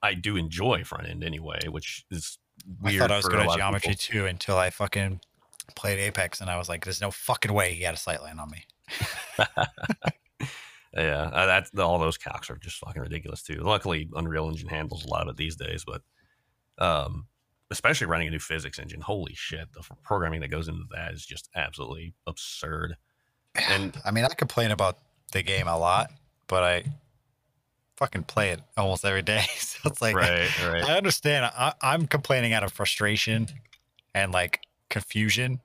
I do enjoy front end anyway, which is I weird. thought I was good at geometry too until I fucking played Apex, and I was like, there's no fucking way he had a sight line on me. (laughs) Yeah, uh, that's all those calcs are just fucking ridiculous too. Luckily, Unreal Engine handles a lot of it these days, but um, especially running a new physics engine, holy shit, the programming that goes into that is just absolutely absurd. And I mean, I complain about the game a lot, but I fucking play it almost every day. (laughs) So it's like, right, right, I understand. I, I'm complaining out of frustration and like confusion.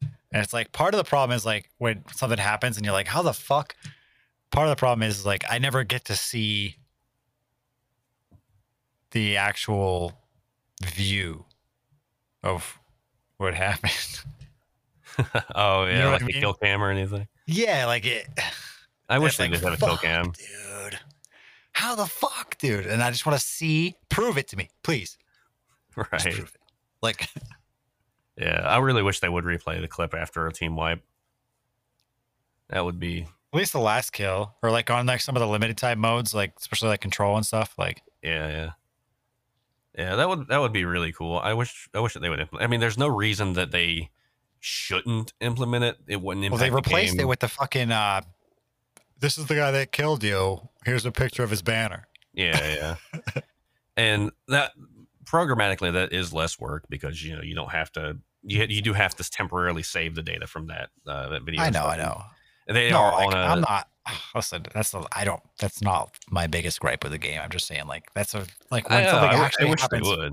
And it's like part of the problem is like when something happens and you're like, how the fuck? Part of the problem is like I never get to see the actual view of what happened. (laughs) oh yeah, know like I a mean? kill cam or anything. yeah, like it. I wish they like, did have a kill cam. dude. How the fuck, dude? And I just want to see, prove it to me, please. (laughs) Right. Like, (laughs) Yeah, I really wish they would replay the clip after a team wipe. That would be at least the last kill, or like on like some of the limited time modes, like especially like control and stuff. Like, Yeah, yeah, yeah. That would that would be really cool. I wish I wish that they would. Implement, I mean, there's no reason that they shouldn't implement it. It wouldn't well, impact. they the replaced game. it with the fucking. uh This is the guy that killed you. Here's a picture of his banner. Yeah, yeah. (laughs) and that programmatically, that is less work because you know you don't have to. You you do have to temporarily save the data from that uh, that video. I know. I know. They no, are like, on a. I'm not. (sighs) Listen, that's the, I don't. That's not my biggest gripe with the game. I'm just saying, like, that's a like when I, something I, wi- I actually wish happens. they would.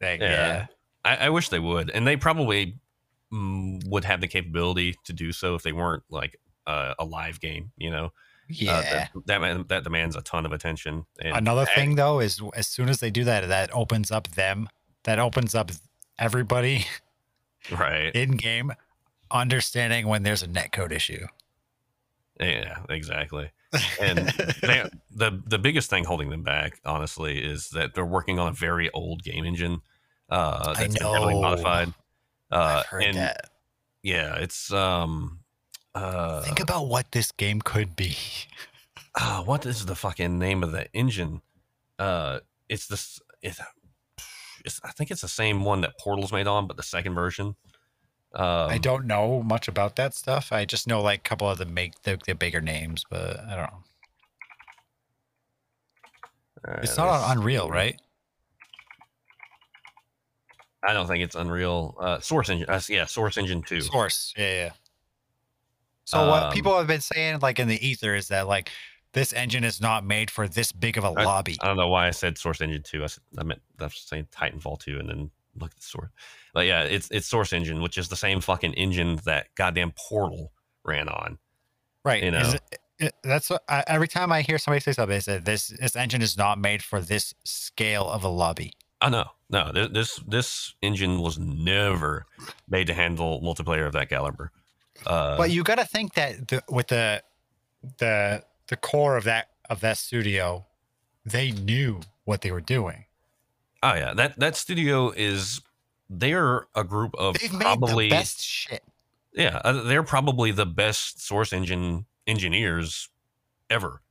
like, Yeah. yeah. I, I wish they would, and they probably mm, would have the capability to do so if they weren't like uh, a live game. You know, Yeah. Uh, that, that man- that demands a ton of attention. And Another I- thing though is as soon as they do that, that opens up them. That opens up everybody right? (laughs) in game understanding when there's a netcode issue. Yeah, exactly. And (laughs) they, the the biggest thing holding them back, honestly, is that they're working on a very old game engine uh, that's been heavily modified. Uh, I've heard and that. yeah, it's um, uh, Think about what this game could be. uh, what is the fucking name of the engine? Uh, it's this. It's, it's I think it's the same one that Portal's made on, but the second version. Um, I don't know much about that stuff. I just know like a couple of the make the, the bigger names, but I don't know. It's uh, not on Unreal, right? I don't think it's Unreal. Uh, Source Engine. Uh, yeah, Source Engine two. Source. Yeah, yeah. So what Um, people have been saying like in the ether is that like this engine is not made for this big of a I- lobby. I don't know why I said Source Engine two. I, said, I meant I was saying Titanfall two, and then look at the source. But yeah, it's it's Source Engine, which is the same fucking engine that goddamn Portal ran on. Right. you know. it- it- that's what I, every time I hear somebody say something, they say this this engine is not made for this scale of a lobby. Oh no, no, this this engine was never made to handle multiplayer of that caliber. Uh, but you got to think that the, with the the the core of that of that studio, they knew what they were doing. Oh yeah, that that studio is they're a group of They've made probably the best shit. Yeah, uh, they're probably the best source engine engineers ever.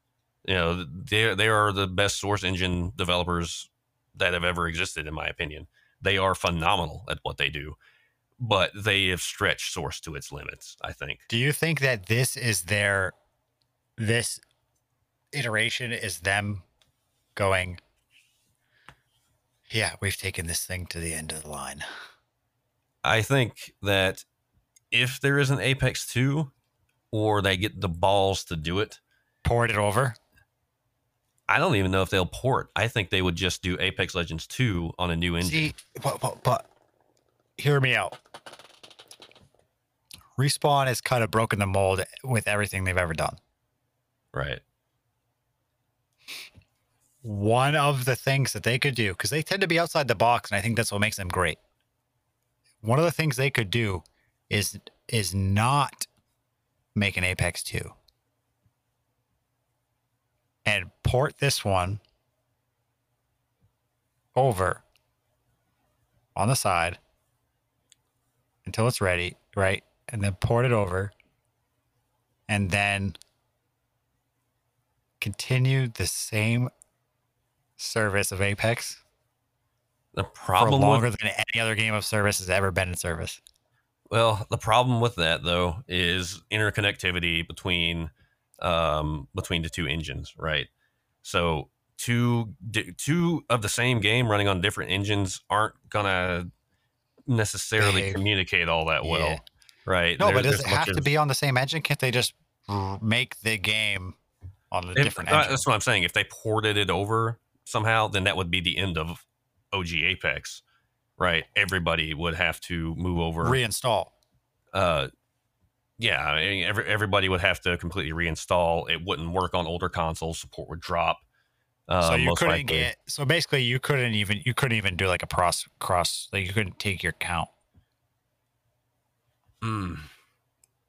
You know, they they are the best source engine developers that have ever existed, in my opinion. They are phenomenal at what they do, but they have stretched source to its limits. I think. Do you think that this is their this iteration is them going? Yeah, we've taken this thing to the end of the line. I think that if there is an Apex 2 or they get the balls to do it, port it over. I don't even know if they'll port. I think they would just do Apex Legends 2 on a new engine. See, but, but, but hear me out. Respawn has kind of broken the mold with everything they've ever done. right. One of the things that they could do, because they tend to be outside the box, and I think that's what makes them great. One of the things they could do is is not make an Apex 2 and port this one over on the side until it's ready, right? And then port it over and then continue the same service of Apex The problem longer with, than any other game of service has ever been in service. well, the problem with that though is interconnectivity between um between the two engines, right? So two two of the same game running on different engines aren't gonna necessarily Behave. communicate all that well, Yeah. right? No, There- but does it have to be on the same engine? Can't they just make the game on the If- different uh, engine? That's what I'm saying. If they ported it over somehow, then that would be the end of OG Apex, right? Everybody would have to move over. Reinstall. uh, yeah, I mean, every, everybody would have to completely reinstall. It wouldn't work on older consoles. Support would drop. Uh, so you couldn't likely. get. So basically, you couldn't even. You couldn't even do like a cross cross. Like you couldn't take your count. Mm.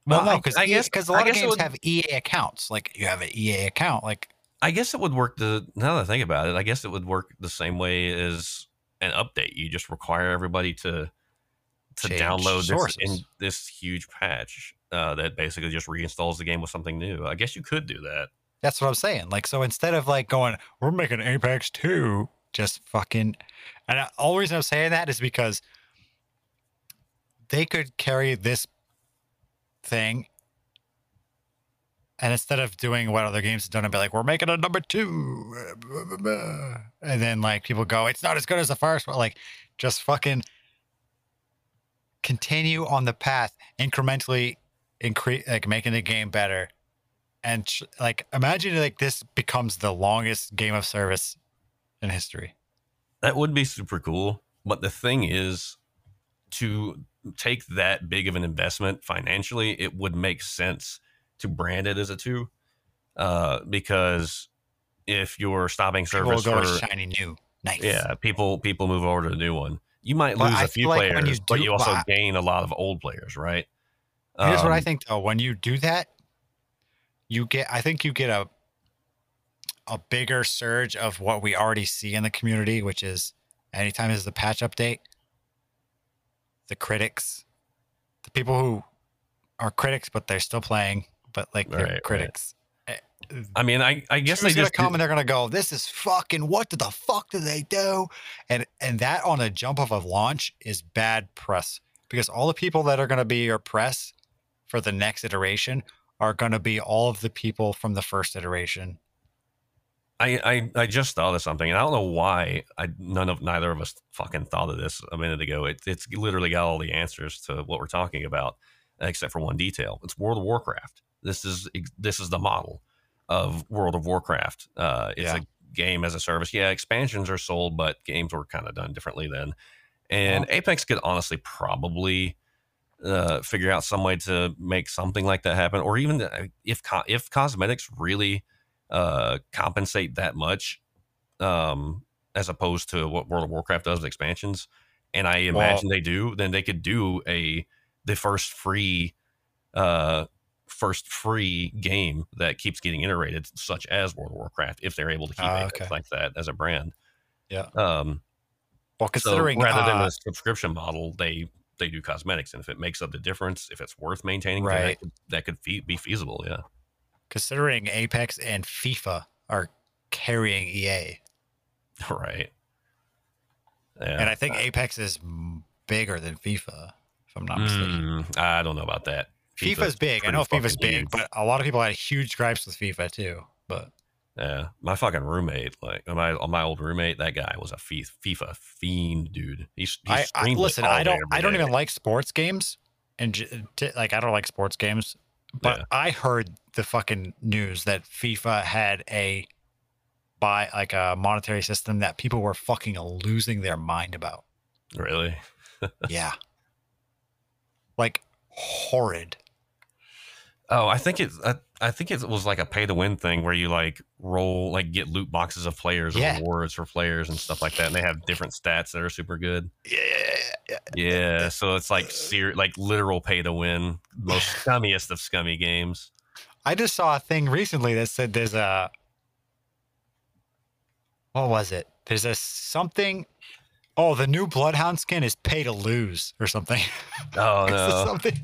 Well, Well, no, because I guess- because a I lot of games would- have EA accounts. Like you have an EA account. Like I guess it would work the now that I think about it, I guess it would work the same way as an update. You just require everybody to to Change download this in this huge patch uh, that basically just reinstalls the game with something new. I guess you could do that. that's what I'm saying. Like so, instead of like going, we're making Apex two, just fucking. And the only reason I'm saying that is because they could carry this thing. And instead of doing what other games have done, and be like, "We're making a number two," and then like people go, "It's not as good as the first one." Like, just fucking continue on the path, incrementally increase, like making the game better, and like imagine like this becomes the longest game of service in history. That would be super cool. But the thing is, to take that big of an investment financially, it would make sense to brand it as a two, uh, because if you're stopping People service go for shiny new, nice. yeah, people people move over to the new one. You might But lose I a few like players, you but you also gain a lot of old players, right? Here's what I Um, think though: when you do that, you get. I think you get a a bigger surge of what we already see in the community, which is anytime there's a patch update, the critics, the people who are critics but they're still playing, but like they're right. critics. eh, I mean, I I guess they gonna just come did- and they're gonna go, this is fucking what the fuck do they do? And and that on a jump of a launch is bad press because all the people that are gonna be your press for the next iteration are gonna be all of the people from the first iteration. I, I I just thought of something, and I don't know why I none of neither of us fucking thought of this a minute ago. It, it's literally got all the answers to what we're talking about, except for one detail. It's World of Warcraft. This is this is the model of World of Warcraft. Uh, it's Yeah. a game as a service. Yeah, expansions are sold, but games were kind of done differently then. And Apex could honestly probably uh, figure out some way to make something like that happen, or even uh, if co- if cosmetics really uh, compensate that much, um, as opposed to what World of Warcraft does with expansions. And I imagine they do. Then they could do a the first free, uh, first free game that keeps getting iterated, such as World of Warcraft, if they're able to keep Apex okay. like that as a brand. Yeah. Um, Well, so considering rather than uh, the subscription model, they they do cosmetics, and if it makes up the difference, if it's worth maintaining, Right. that could, that could fe- be feasible. Yeah, Considering Apex and FIFA are carrying EA, (laughs) right. Yeah, and I think Apex is bigger than FIFA, if I'm not mistaken. Mm, I don't know about that. FIFA's big. I know FIFA's big, huge. but a lot of people had huge gripes with FIFA too. But Yeah, my fucking roommate, like my my old roommate, that guy was a FIFA fiend, dude. He's he I, I listen. I don't. I don't even like sports games, and j- t- like I don't like sports games. But Yeah. I heard the fucking news that FIFA had a buy like a monetary system that people were fucking losing their mind about. really. (laughs) yeah, like horrid. Oh, I think it. I, I think it was like a pay to win thing where you like roll, like get loot boxes of players or Yeah. rewards for players and stuff like that, and they have different stats that are super good. Yeah, yeah. Yeah, so it's like ser- like literal pay to win, most scummiest of scummy games. I just saw a thing recently that said there's a what was it? There's a something. Oh, the new Bloodhound skin is pay to lose or something. (laughs) Oh no! something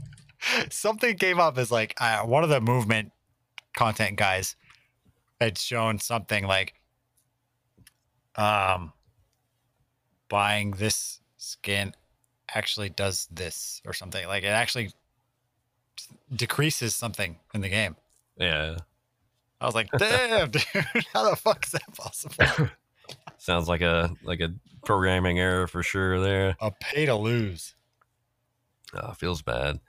something came up as like uh, one of the movement content guys had shown something like um buying this skin actually does this or something like it actually decreases something in the game Yeah, i was like damn (laughs) dude how the fuck is that possible (laughs) sounds like a like a programming error for sure. There. a pay to lose Oh, feels bad.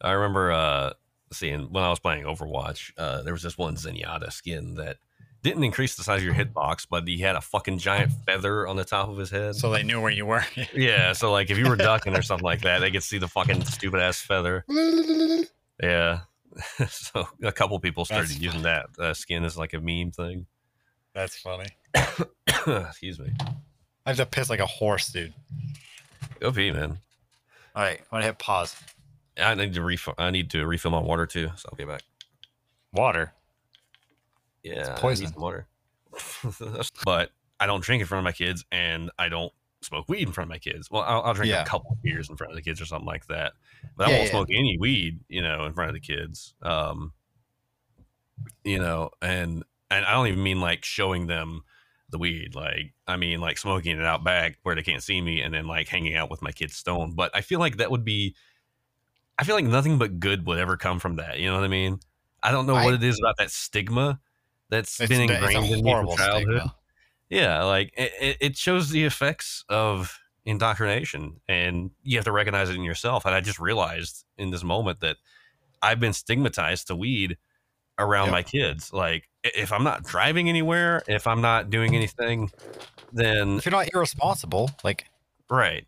I remember uh seeing when I was playing Overwatch, uh there was this one Zenyatta skin that didn't increase the size of your hitbox, but he had a fucking giant feather on the top of his head. so they knew where you were (laughs) yeah, so like if you were ducking or something like that, they could see the fucking stupid ass feather. (laughs) Yeah. (laughs) so a couple people started That's using that uh, skin as like a meme thing. That's funny (coughs) Excuse me. i have to piss like a horse dude Go pee, man. all right i'm gonna hit pause I need to refill. I need to refill my water too, so I'll be back. water Yeah, I need poison. water. (laughs) but I don't drink in front of my kids, and I don't smoke weed in front of my kids. Well, I'll, I'll drink Yeah. a couple of beers in front of the kids or something like that. But I won't yeah. smoke any weed, you know, in front of the kids. Um, you know, and and I don't even mean like showing them the weed. Like I mean like smoking it out back where they can't see me, and then like hanging out with my kids stoned. But I feel like that would be. I feel like nothing but good would ever come from that. You know what I mean? I don't know I- what it is about that stigma that's been ingrained in me from childhood. stigma. Yeah, like it- it shows the effects of indoctrination, and you have to recognize it in yourself. And I just realized in this moment that I've been stigmatized to weed around Yep. my kids. Like if I'm not driving anywhere, if I'm not doing mm-hmm. anything, then If you're not irresponsible, like right.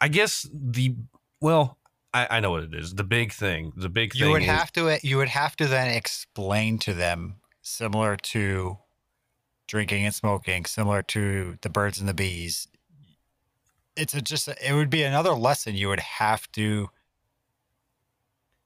I guess the well, I, I know what it is. The big thing, the big thing you would is- have to you would have to then explain to them similar to drinking and smoking, similar to the birds and the bees. It's a, just it would be another lesson you would have to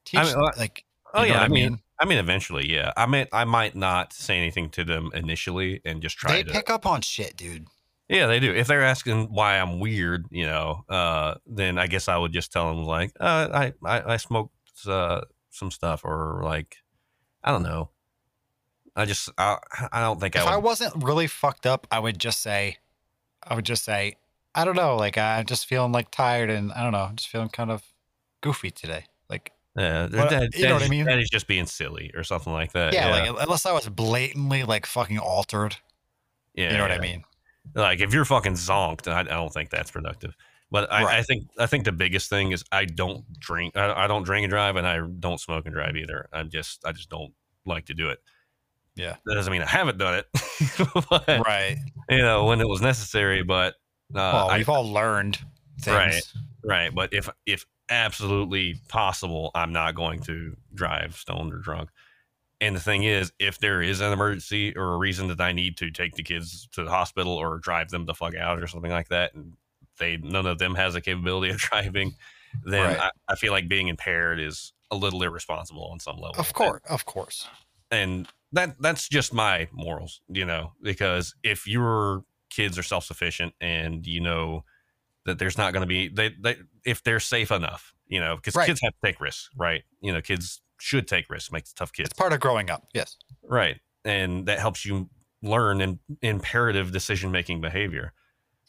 teach. Oh, I mean, like, Oh yeah, I mean, I mean, eventually, yeah. I mean, I might not say anything to them initially and just try they to. pick up on shit, dude. Yeah, they do. If they're asking why I'm weird, you know, uh, then I guess I would just tell them like, uh, I, I, I smoked uh, some stuff, or like, I don't know. I just, I, I don't think If I I wasn't really fucked up, I would just say, I would just say, I don't know, like I'm just feeling like tired and I don't know, I'm just feeling kind of goofy today. Yeah, Well, that, you know what I mean? That is just being silly or something like that. yeah, Yeah, like unless I was blatantly like fucking altered, yeah, you know what I mean? Like if you're fucking zonked, I, I don't think that's productive. But I, I think I think the biggest thing is I don't drink. I, I don't drink and drive, and I don't smoke and drive either. I'm just I just don't like to do it. Yeah. That doesn't mean I haven't done it, (laughs) but, Right. you know when it was necessary. But uh, well, we've all learned things. Right. right. But if if absolutely possible, I'm not going to drive stoned or drunk. And the thing is, if there is an emergency or a reason that I need to take the kids to the hospital or drive them the fuck out or something like that, and they none of them has the capability of (laughs) driving, then Right. I, I feel like being impaired is a little irresponsible on some level. Of course, of course. and that that's just my morals, you know, because if your kids are self sufficient and you know that there's not going to be they, they if they're safe enough, you know, because Right. kids have to take risks, right? You know, kids should take risks, make tough kids, It's part of growing up. Yes. right? And that helps you learn in imperative decision making behavior.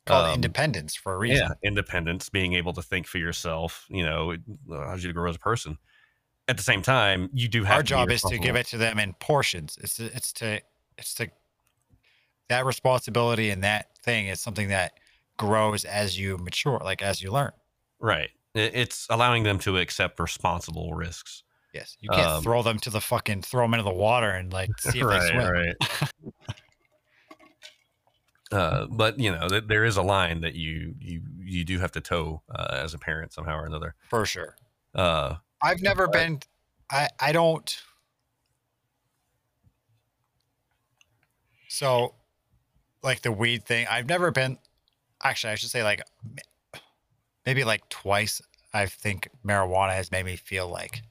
Called Um, independence for a reason. Yeah, independence, being able to think for yourself, you know, it allows you to grow as a person. At the same time, you do have Our to job is to give it to them in portions. It's to, it's to it's to that responsibility and that thing is something that grows as you mature, like as you learn. right. It's allowing them to accept responsible risks. Yes. You can't Um, throw them to the fucking throw them into the water and like (laughs) see if they swim. right. (laughs) uh, but you know, th- there is a line that you you you do have to toe uh, as a parent somehow or another. For sure. Uh, I've never been I I don't so like the weed thing, I've never been actually I should say like maybe like twice I think marijuana has made me feel like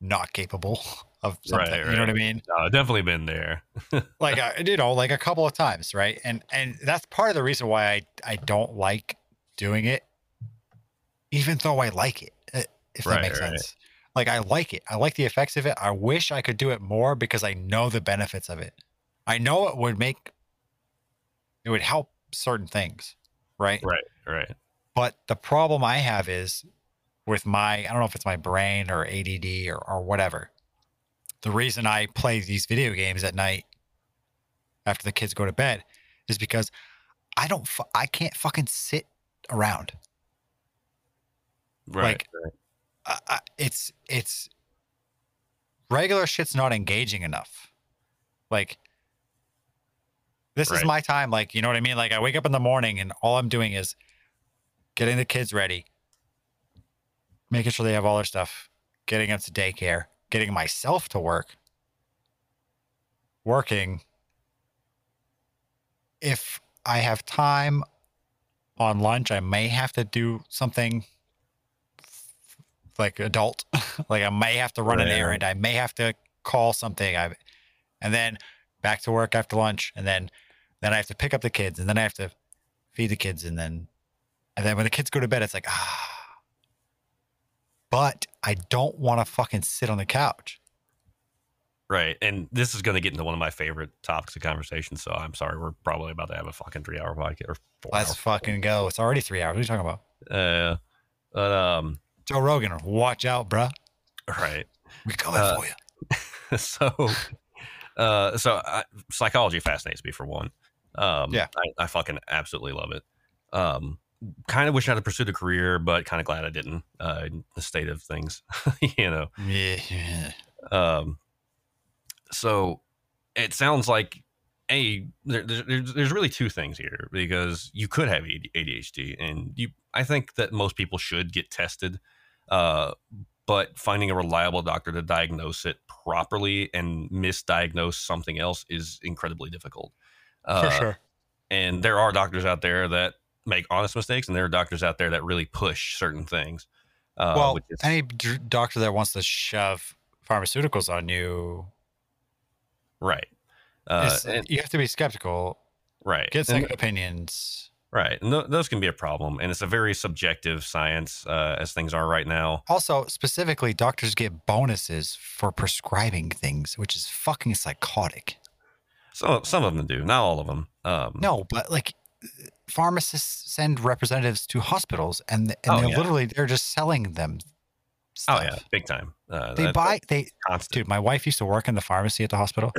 not capable (laughs) of something. Right, You know what I mean? no, I've definitely been there. (laughs) Like uh, you know, like a couple of times, right? And and that's part of the reason why I I don't like doing it, even though I like it. uh, If that makes right. sense. Like I like it. I like the effects of it. I wish I could do it more because I know the benefits of it. I know it would make it would help certain things, right? Right, right. But the problem I have is with my, I don't know if it's my brain or ADD or, or whatever. The reason I play these video games at night after the kids go to bed is because I don't, I can't fucking sit around. Right. Like, I, I, it's, it's regular shit's not engaging enough. Like, this is my time. Like, you know what I mean? Like, I wake up in the morning and all I'm doing is getting the kids ready, making sure they have all their stuff, getting them to daycare, getting myself to work, working. If I have time on lunch, I may have to do something like adult. (laughs) like I may have to run an errand. I may have to call something. I and then back to work after lunch, and then then I have to pick up the kids, and then I have to feed the kids, and then and then when the kids go to bed, it's like ah. But I don't want to fucking sit on the couch. Right. And this is going to get into one of my favorite topics of conversation. So I'm sorry. We're probably about to have a fucking three hour podcast or 4 Let's fucking go. It's already three hours. What are you talking about? Uh, but, um, Joe Rogan, watch out, bruh. right. We coming Uh, for you. (laughs) so, uh, so I, psychology fascinates me for one. Um, Yeah. I, I fucking absolutely love it. Um, kind of wish I had pursued a career, but kind of glad I didn't, uh, in the state of things, (laughs) you know? Yeah. Um, so it sounds like a there, there- there's there's really two things here because you could have ADHD, and you I think that most people should get tested, uh, but finding a reliable doctor to diagnose it properly and misdiagnose something else is incredibly difficult. Uh, for sure. And there are doctors out there that make honest mistakes, and there are doctors out there that really push certain things. Uh, well, is- any d- doctor that wants to shove pharmaceuticals on you, right. Uh, and- you have to be skeptical. right. Get And- second opinions. Right. And th- those can be a problem. And it's a very subjective science uh, as things are right now. Also, specifically, doctors get bonuses for prescribing things, which is fucking psychotic. So some of them do, not all of them. Um, No, but like pharmacists send representatives to hospitals, and and Oh, they're yeah. literally they're just selling them. Oh, yeah. Big time. Uh, They that- buy they constant. dude. My wife used to work in the pharmacy at the hospital.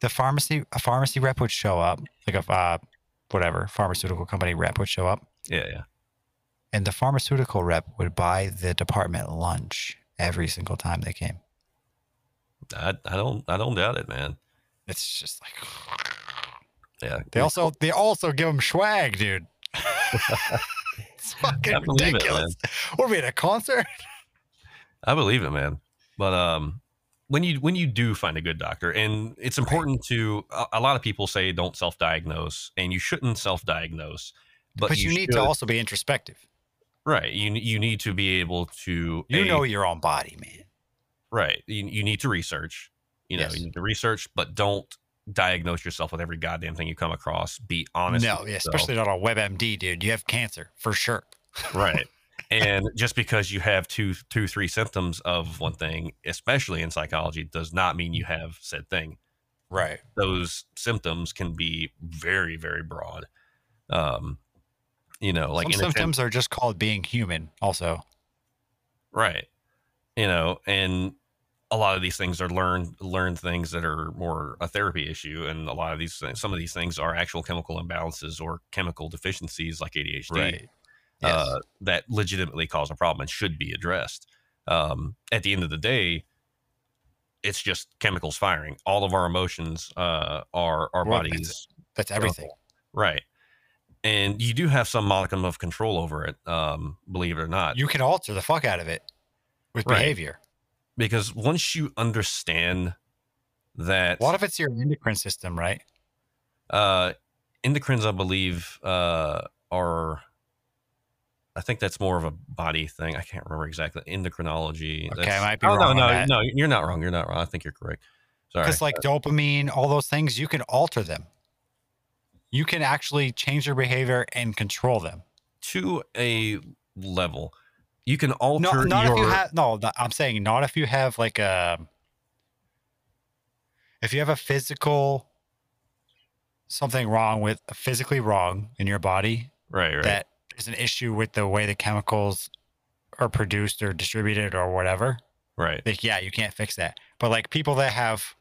the pharmacy a pharmacy rep would show up, like a uh, whatever pharmaceutical company rep would show up, Yeah. Yeah. and the pharmaceutical rep would buy the department lunch every single time they came. I, I don't, I don't doubt it, man. It's just like (sighs) Yeah. they also they also give them swag, dude. (laughs) it's fucking it, ridiculous. What are we at a concert? I believe it, man. But um, when you when you do find a good doctor, and it's important to a, a lot of people say don't self diagnose, and you shouldn't self diagnose. But, But, you, need should- to also be introspective. right. You you need to be able to You A, know your own body, man. Right. You, you need to research. You know, Yes. you need to research, but don't diagnose yourself with every goddamn thing you come across. Be honest. no, yeah, especially not on WebMD, dude. You have cancer for sure. (laughs) right and just because you have two two three symptoms of one thing especially in psychology does not mean you have said thing Right. those symptoms can be very very broad um you know like Some symptoms are just called being human. Also, right you know and a lot of these things are learned learned things that are more a therapy issue and a lot of these things some of these things are actual chemical imbalances or chemical deficiencies like adhd Yes. uh, that legitimately cause a problem and should be addressed. Um, at the end of the day, it's just chemicals firing. All of our emotions uh, are our Well, that's bodies, That's everything. right? And you do have some modicum of control over it, um, believe it or not. You can alter the fuck out of it with Right. behavior. Because once you understand that A lot of it's your endocrine system, right? uh, endocrines, I believe, uh, are. I think that's more of a body thing. I can't remember exactly. Endocrinology. Okay, I might be oh, wrong No, no, no. You're not wrong. You're not wrong. I think you're correct. Sorry. Because like dopamine, all those things, you can alter them. You can actually change your behavior and control them. to a level, you can alter No, not your. if you have. No, I'm saying not if you have like a. If you have a physical something wrong with physically wrong in your body right, right. that is an issue with the way the chemicals are produced or distributed or whatever. right. like yeah you can't fix that but like people that have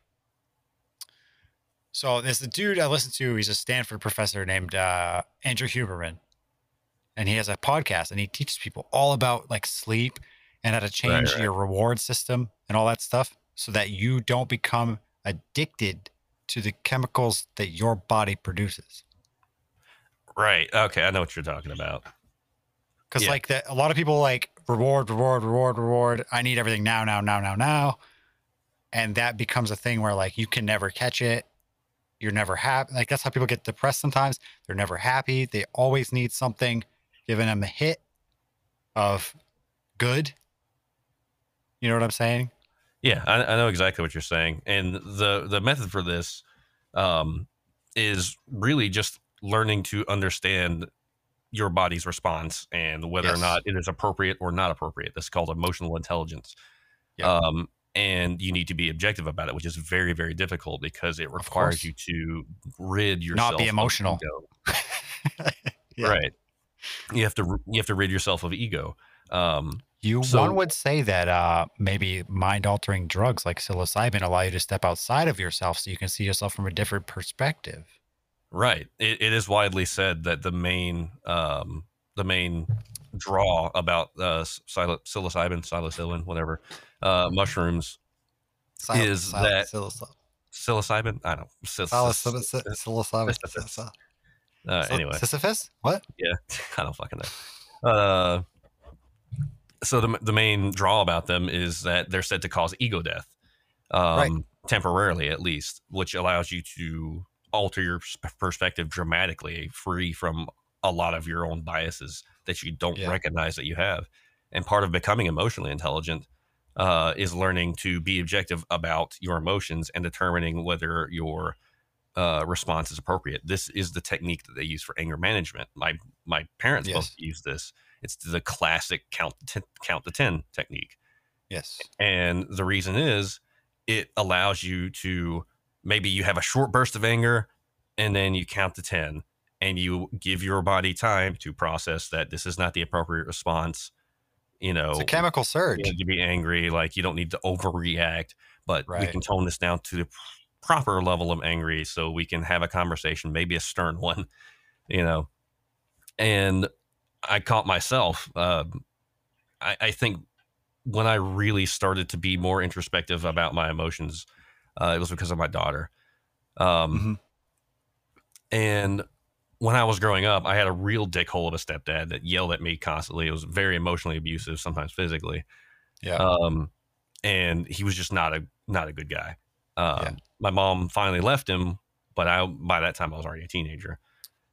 so there's a dude i listen to he's a stanford professor named uh, andrew huberman and he has a podcast and he teaches people all about like sleep and how to change right. your reward system and all that stuff so that you don't become addicted to the chemicals that your body produces Right. Okay. I know what you're talking about. because Yeah. like that a lot of people like reward reward reward reward i need everything now now now now now and that becomes a thing where like you can never catch it you're never happy like that's how people get depressed sometimes they're never happy they always need something giving them a hit of good you know what i'm saying Yeah, I, I know exactly what you're saying, and the the method for this um, is really just learning to understand your body's response and whether or not it is appropriate or not appropriate. This is called emotional intelligence. Yeah. Um, and you need to be objective about it, which is very, very difficult because it requires you to rid yourself Not be of emotional. (laughs) Yeah. Right. You have to you have to rid yourself of ego. Um, you So- one would say that uh maybe mind altering drugs like psilocybin allow you to step outside of yourself so you can see yourself from a different perspective Right. It, it is widely said that the main um, the main draw about uh, psil- psilocybin, psilocybin, whatever uh, mushrooms, Sil- Is sil- that- psilocy- psilocybin. I don't. know. Sil- psilocy- sil- psilocybin- Sisyphus. Uh, sil- anyway, Sisyphus? What? yeah, (laughs) I don't fucking know. Uh, so the the main draw about them is that they're said to cause ego death, um, Right. temporarily at least, which allows you to alter your perspective dramatically, free from a lot of your own biases that you don't Yeah. recognize that you have. And part of becoming emotionally intelligent uh, is learning to be objective about your emotions and determining whether your uh, response is appropriate. This is the technique that they use for anger management. My my parents Yes. both use this. It's the classic count to, count to ten technique. Yes. And the reason is it allows you to maybe you have a short burst of anger and then you count to 10 and you give your body time to process that this is not the appropriate response. You know, It's a chemical surge. you need to be angry, like you don't need to overreact, but we can tone this down to the proper level of angry so we can have a conversation, maybe a stern (laughs) one, you know. And I caught myself. Um, I, I think when I really started to be more introspective about my emotions, uh, it was because of my daughter. Um, Mhm. And when I was growing up, I had a real dickhole of a stepdad that yelled at me constantly. It was very emotionally abusive, sometimes physically. Yeah. Um, and he was just not a not a good guy. Um, Yeah. My mom finally left him, but I by that time I was already a teenager.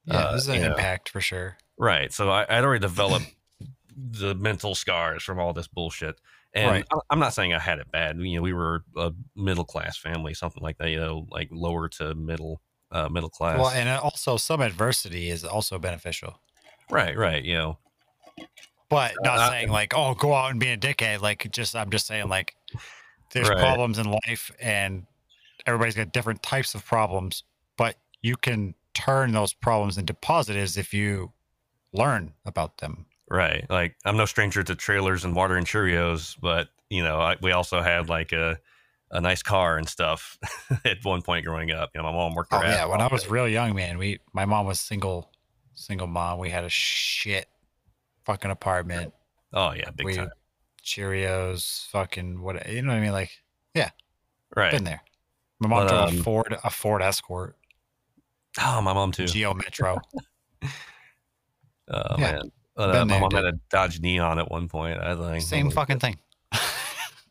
yeah. uh, this is an you know. impact for sure. Right. So I, I'd already developed (laughs) the mental scars from all this bullshit. And Right. I- I'm not saying I had it bad. You know, we were a middle class family, something like that. You know, like lower to middle, uh, middle class. Well, and also some adversity is also beneficial. right, right. You know, But not Uh, saying like, oh, go out and be a dickhead. Like, just I'm just saying like, there's Right. problems in life, and everybody's got different types of problems. But you can turn those problems into positives if you learn about them. right. Like I'm no stranger to trailers and water and Cheerios, but you know, I, we also had like a a nice car and stuff (laughs) at one point growing up. You know, my mom worked. Oh yeah, when I was real young, man, we my mom was single, single mom. We had a shit fucking apartment. Oh yeah, big we time. Cheerios, fucking what you know what I mean? Like yeah, Right. been there. My mom But, drove um, a Ford, a Ford Escort, Oh, my mom too. Geo Metro. (laughs) Oh Yeah. man. But, uh, my mom had a Dodge Neon at one point. I think Same fucking thing. (laughs)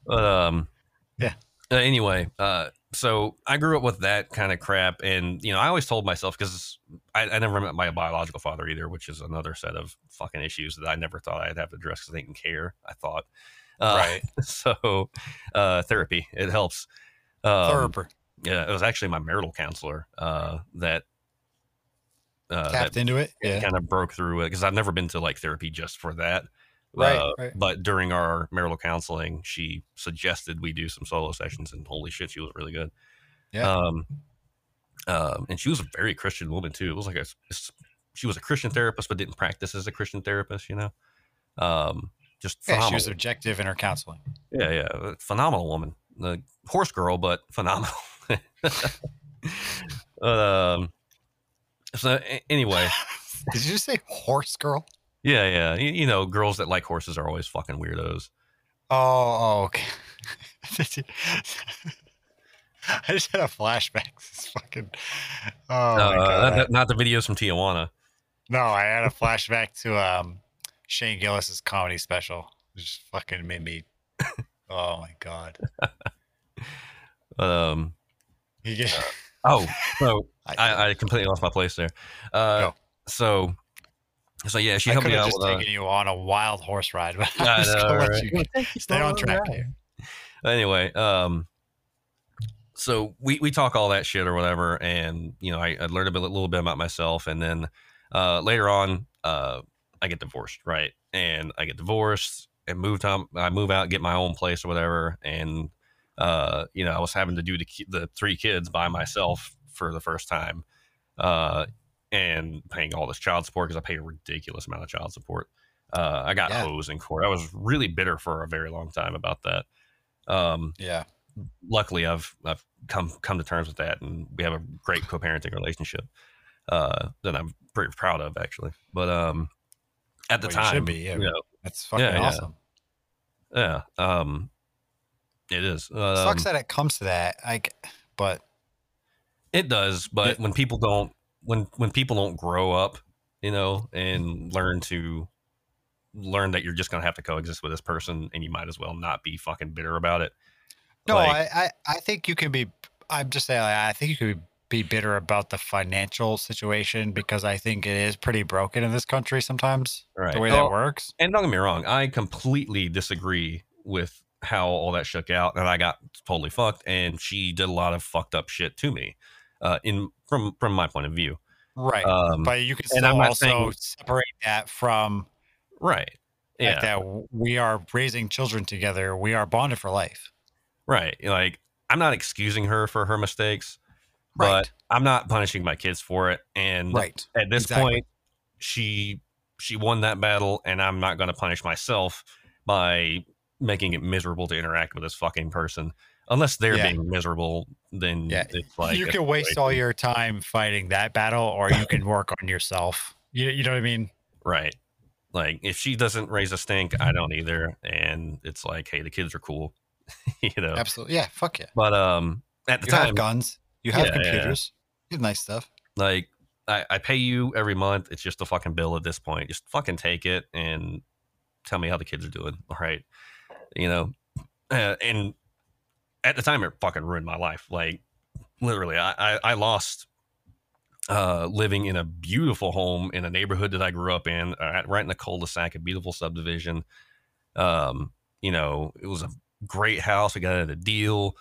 But um, Yeah. Uh, anyway, uh, so I grew up with that kind of crap, and you know, I always told myself because I, I never met my biological father either, which is another set of fucking issues that I never thought I'd have to address because they didn't care. I thought, uh, right. (laughs) So, uh, therapy it helps. Um, Thurber yeah, it was actually my marital counselor uh, that uh, that tapped into it. Yeah. kind of broke through it because I've never been to like therapy just for that. Right, Uh, right. But during our marital counseling, she suggested we do some solo sessions, and holy shit, she was really good. Yeah. Um, um, and she was a very Christian woman too. It was like a, she was a Christian therapist, but didn't practice as a Christian therapist. You know, um, just Yeah, phenomenal. she was objective in her counseling. Yeah, yeah, phenomenal woman. The horse girl, but (laughs) phenomenal. um. So anyway, (laughs) Did you just say horse girl? yeah, yeah. You, you know, girls that like horses are always fucking weirdos. Oh, okay. (laughs) I just had a flashback. This fucking. Oh my Uh, not, not the videos from Tijuana. No, I had a flashback to um Shane Gillis's comedy special. It just fucking made me. Oh my god! (laughs) Um. You get, (laughs) Oh, so I, I, I completely lost my place there. Uh, Go. so, so yeah, she I helped could me have out just with. Uh, you on a wild horse ride, but (laughs) I I'm just know, gonna let right? you stay on track here. anyway, um, so we we talk all that shit or whatever, and you know, I, I learned a, bit, a little bit about myself, and then uh, later on, uh, I get divorced, right? And I get divorced and moved on. I move out, get my own place or whatever, and uh, you know, I was having to do the the three kids by myself for the first time, uh, and paying all this child support because I pay a ridiculous amount of child support. Uh, I got Yeah. hosed in court. I was really bitter for a very long time about that. Um, Yeah, luckily, I've I've come come to terms with that, and we have a great (laughs) co-parenting relationship uh, that I'm pretty proud of, actually. But um, at the Well, time, should be, yeah. you know, that's fucking Yeah, yeah. awesome. yeah, um, it is. Um, Sucks that it comes to that. Like, but It does, but when people don't when when people don't grow up, you know, and learn to learn that you're just gonna have to coexist with this person, and you might as well not be fucking bitter about it. no, Like- I, I I think you can be. I'm just saying. like, I think you can be bitter about the financial situation because I think it is pretty broken in this country sometimes. Right. The way Well, that works. And don't get me wrong, I completely disagree with how all that shook out, and I got totally fucked. And she did a lot of fucked up shit to me, uh, in from from my point of view. Right. Um, but you can still also saying- separate that from right. like Yeah. that we are raising children together. We are bonded for life. Right. Like I'm not excusing her for her mistakes, but Right. I'm not punishing my kids for it. And Right. at this Exactly. point, she she won that battle, and I'm not going to punish myself by making it miserable to interact with this fucking person. Unless they're Yeah. being miserable, then Yeah. it's like you can waste situation. all your time fighting that battle, or you can (laughs) work on yourself. You, you know what I mean? right. Like if she doesn't raise a stink, I don't either, and it's like, hey, the kids are cool, (laughs) you know. Absolutely. Yeah. Fuck yeah. But um, at the You time, have guns. You have Yeah, yeah. computers. You have nice stuff. Like I, I pay you every month. It's just a fucking bill at this point. Just fucking take it and tell me how the kids are doing. All right, you know. Uh, and at the time, it fucking ruined my life. Like literally, I I, I lost uh, living in a beautiful home in a neighborhood that I grew up in, uh, right in the cul-de-sac, a beautiful subdivision. Um, you know, it was a great house. We got it at a deal.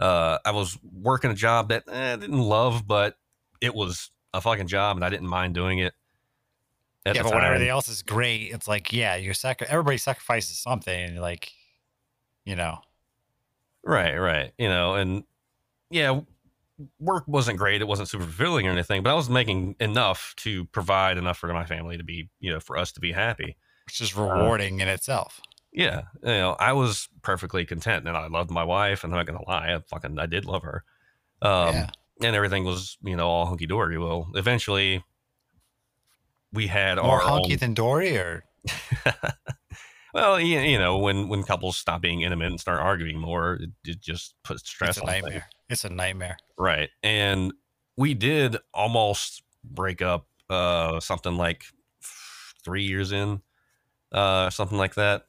Uh, I was working a job that eh, I didn't love, but it was a fucking job, and I didn't mind doing it. At yeah, but when time. everything else is great, it's like, yeah, you're sacri- everybody sacrifices something, and you're like, you know, Right, right. You know, and yeah, work wasn't great. It wasn't super fulfilling or anything, but I was making enough to provide enough for my family to be, you know, for us to be happy. which is rewarding in itself. Yeah, you know, I was perfectly content, and I loved my wife. And I'm not gonna lie, I fucking I did love her. Um, Yeah. and everything was, you know, all hunky dory. Well, eventually, we had More our hunky own, than Dory, or (laughs) well, you, you know, when when couples stop being intimate and start arguing more, it, it just puts stress it's a on nightmare. It's a nightmare. Right. And we did almost break up uh something like three years in, uh, something like that.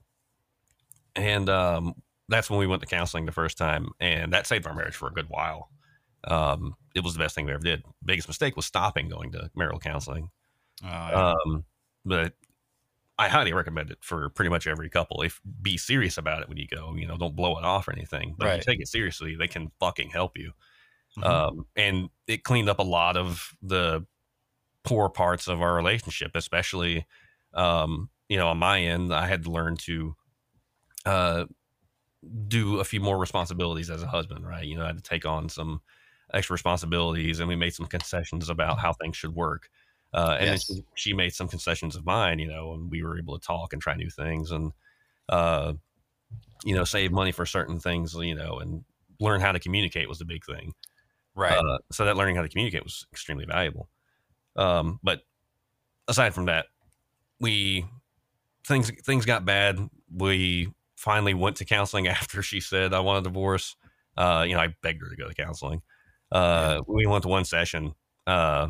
And um that's when we went to counseling the first time, and that saved our marriage for a good while. Um, it was the best thing we ever did. Biggest mistake was stopping going to marital counseling. Oh, yeah. Um, but I highly recommend it for pretty much every couple. If be serious about it when you go, you know, don't blow it off or anything. But if you take it seriously, they can fucking help you Mhm. um, and it cleaned up a lot of the poor parts of our relationship, especially, um, you know, on my end, I had to learn to uh, do a few more responsibilities as a husband, right? You know, I had to take on some extra responsibilities, and we made some concessions about how things should work. Uh, and Yes. then she, she made some concessions of mine, you know, and we were able to talk and try new things and, uh, you know, save money for certain things, you know, and learn how to communicate was the big thing. right. Uh, so that learning how to communicate was extremely valuable. Um, but aside from that, we things things got bad. We finally went to counseling (laughs) after she said I want a divorce. Uh, you know, I begged her to go to counseling. Uh, We went to one session, uh,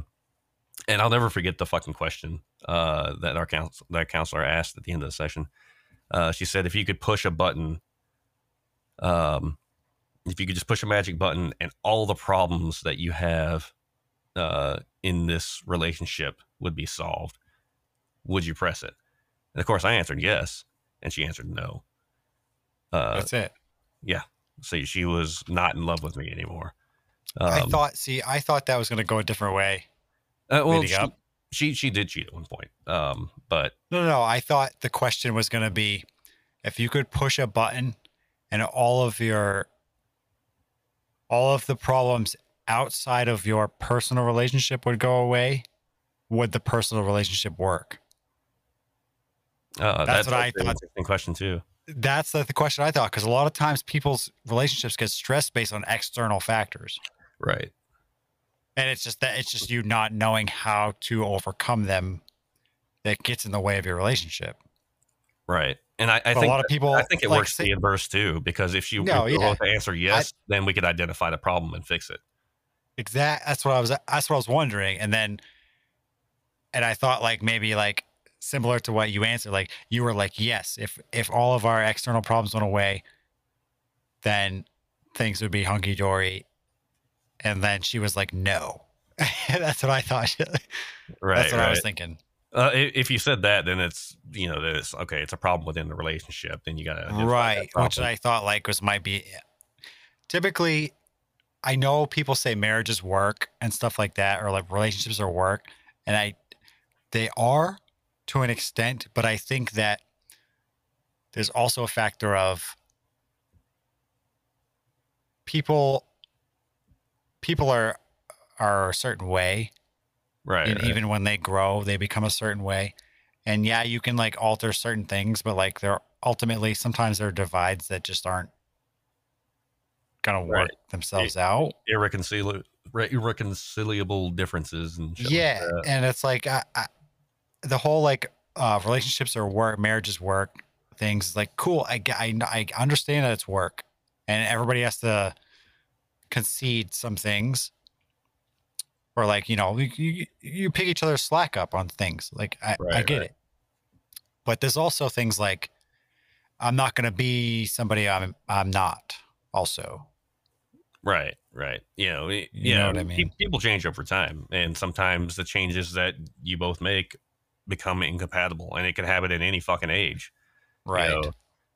and I'll never forget the fucking question uh, that our counsel- that counselor asked at the end of the session. Uh, she said, "If you could push a button, um, if you could just push a magic button and all the problems that you have uh, in this relationship would be solved, would you press it? And of course, I answered yes, and she answered no. Uh, That's it. Yeah. So she was not in love with me anymore. I Um, thought. See, I thought that was going to go a different way. uh, well, she, she she did cheat at one point, um, but No, no, no. I thought the question was going to be if you could push a button and all of your all of the problems outside of your personal relationship would go away, would the personal relationship work? uh, That's what I thought. interesting question too. That's the, the question I thought because a lot of times people's relationships get stressed based on external factors. Right. And it's just that it's just you not knowing how to overcome them that gets in the way of your relationship. Right. And I, I But a lot of people I think it like, works say- the inverse too, because if you No, if yeah. to answer yes, then we could identify the problem and fix it. Exact. That's what I was. That's what I was wondering. And then, and I thought like maybe like similar to what you answered. Like you were like, yes, if if all of our external problems went away, then things would be hunky dory. And then she was like, no. (laughs) that's what I thought. (laughs) Right. that's what right. I was thinking. Uh, if you said that, then it's you know that it's okay. It's a problem within the relationship. Then you got to right which i thought like was might be typically i know people say marriages work and stuff like that or like relationships are work and i they are to an extent but i think that there's also a factor of people people are are a certain way right. and right. even when they grow they become a certain way and yeah you can like alter certain things but like they're ultimately sometimes there are divides that just aren't gonna work Right. themselves out irreconcilable irreconcilable differences and shit like yeah that. and it's like I, I, the whole like uh relationships or work marriages work things like cool I, I i understand that it's work and everybody has to concede some things or like you know you, you, you pick each other's slack up on things like i, I get right. it but there's also things like i'm not going to be somebody i'm i'm not also Right, right. You know, it- You yeah, know what I mean? People change over time, and sometimes the changes that you both make become incompatible, and it can happen at any fucking age. you right know.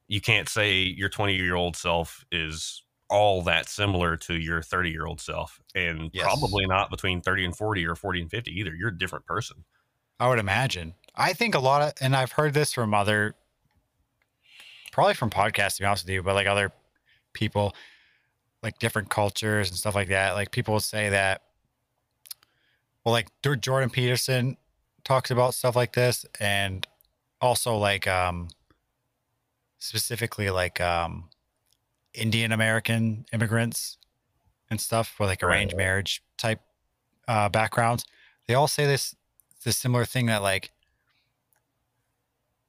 you can't say your 20 year old self is all that similar to your 30 year old self and Yes. probably not between 30 and 40 or 40 and 50 either you're a different person I would imagine. I think a lot of, and I've heard this from other, probably from podcasts, to be honest with you, but like other people, like different cultures and stuff like that. Like people will say that, well, like Jordan Peterson talks about stuff like this, and also like, um, specifically like, um, Indian American immigrants and stuff with like arranged Right. marriage type uh, backgrounds. They all say this this similar thing that like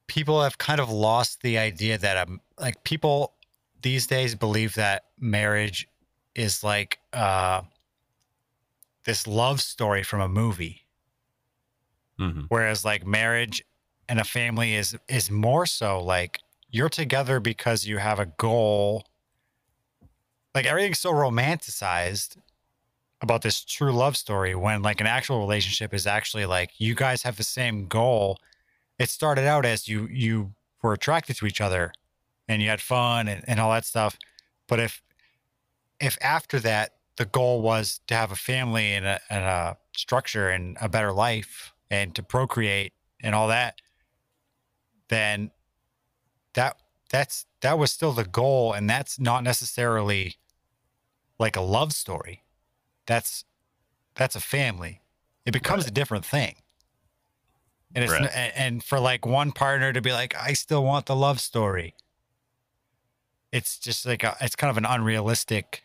people have kind of lost the idea that um like people these days believe that marriage is like uh this love story from a movie hmm whereas like marriage and a family is is more so like you're together because you have a goal. Like everything's so romanticized about this true love story when like an actual relationship is actually like you guys have the same goal. It started out as you you were attracted to each other and you had fun and, and all that stuff. But if if after that the goal was to have a family and a, and a structure and a better life and to procreate and all that then that that's that was still the goal and that's not necessarily like a love story. That's that's a family. It becomes a different thing. And it's Right. and, and for like one partner to be like i still want the love story. It's just like a, it's kind of an unrealistic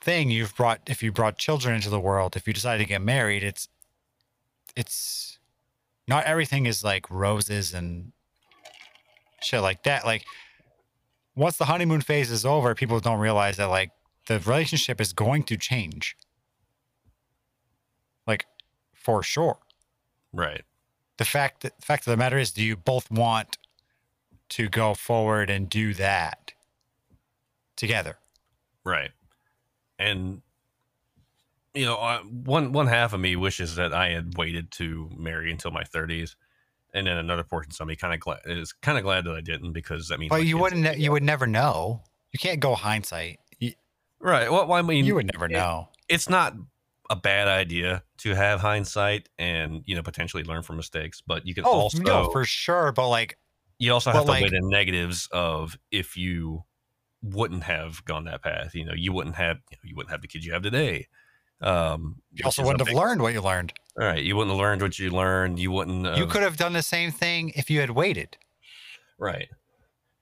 thing you've brought if you brought children into the world if you decide to get married it's it's not everything is like roses and shit like that. Like once the honeymoon phase is over people don't realize that like the relationship is going to change. Like for sure. Right. The fact that the fact of the matter is do you both want to go forward and do that together? Right. And you know I, one one half of me wishes that i had waited to marry until my 30s and then another portion of me kind of glad is kind of glad that i didn't because that means but you wouldn't ne- you would never know. You can't go hindsight. You, right well, well i mean you would never it- know. it's not a bad idea to have hindsight and you know potentially learn from mistakes but you can oh also no for sure but like you also have to like- weigh the negatives of if you wouldn't have gone that path you know you wouldn't have you, know, you wouldn't have the kids you have today um you also wouldn't have big- learned what you learned. All right you wouldn't have learned what you learned you wouldn't you could have done the same thing if you had waited. Right.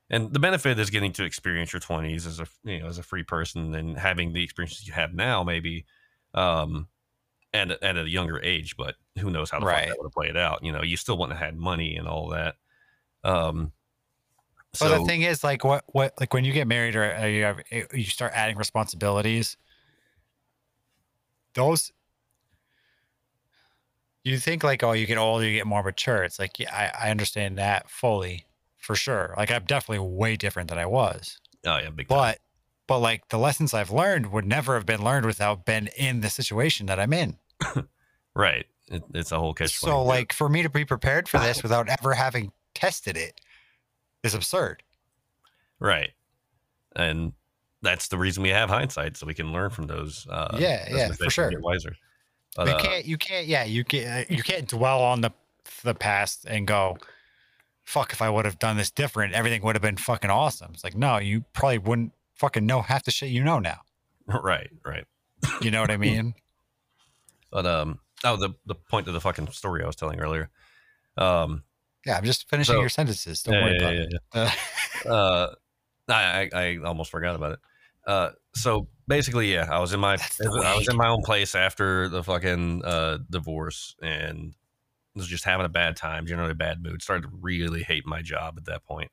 And the benefit is getting to experience your 20s as a you know as a free person and having the experiences you have now maybe um at, a- at a younger age but who knows how the fuck Right. that would have played out you know you still wouldn't have had money and all that. Um But so the thing is, like, what, what, like, when you get married or uh, you have, you start adding responsibilities, those, you think like, oh, you get older, you get more mature. It's like, yeah, I, I understand that fully, for sure. Like, I'm definitely way different than I was, oh yeah big time. but, but like the lessons I've learned would never have been learned without been in the situation that I'm in. (laughs) right it, it's a whole catch So, like, for me to be prepared for this without ever having tested it is absurd. Right. And that's the reason we have hindsight, so we can learn from those. Uh, Yeah, those yeah, for sure. Get wiser. But, you uh, can't you can't yeah you can't you can't dwell on the the past and go fuck if i would have done this different everything would have been fucking awesome it's like no you probably wouldn't fucking know half the shit you know now (laughs) right, right. you know what i mean (laughs) But um, oh, the the point of the fucking story I was telling earlier. Um, yeah i'm just finishing So- your sentences don't yeah, worry yeah, about yeah, it (laughs) Uh, uh, I, I I almost forgot about it. Uh, so basically, yeah, I was in my I was in my own place after the fucking uh divorce and was just having a bad time, generally a bad mood. Started to really hate my job at that point.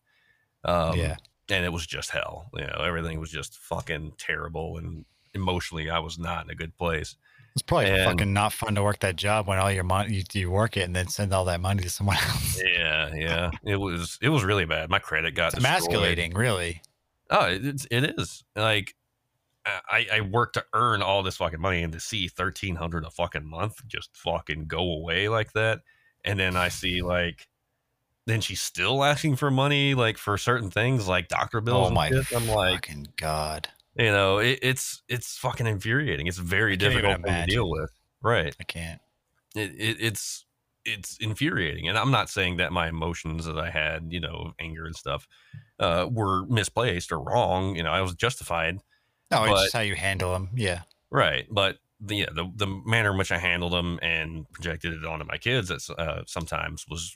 Um, yeah and it was just hell. You know, everything was just fucking terrible, and emotionally, I was not in a good place. It's probably and- fucking not fun to work that job when all your money you, you work it and then send all that money to someone (laughs) else Yeah, yeah, it was it was really bad. My credit got emasculating really Oh, it- it's it is like I I work to earn all this fucking money and to see thirteen hundred a fucking month just fucking go away like that, and then I see like then she's still asking for money, like for certain things, like doctor bills. Oh and my shit. I'm like, fucking god! You know, it, it's it's fucking infuriating. It's very I difficult to deal with. Right. I can't. It, it it's it's infuriating, and I'm not saying that my emotions that I had, you know, anger and stuff, uh, were misplaced or wrong. You know, I was justified. No, it's just how you handle them. Yeah. Right, but the yeah, the the manner in which I handled them and projected it onto my kids that's uh, sometimes was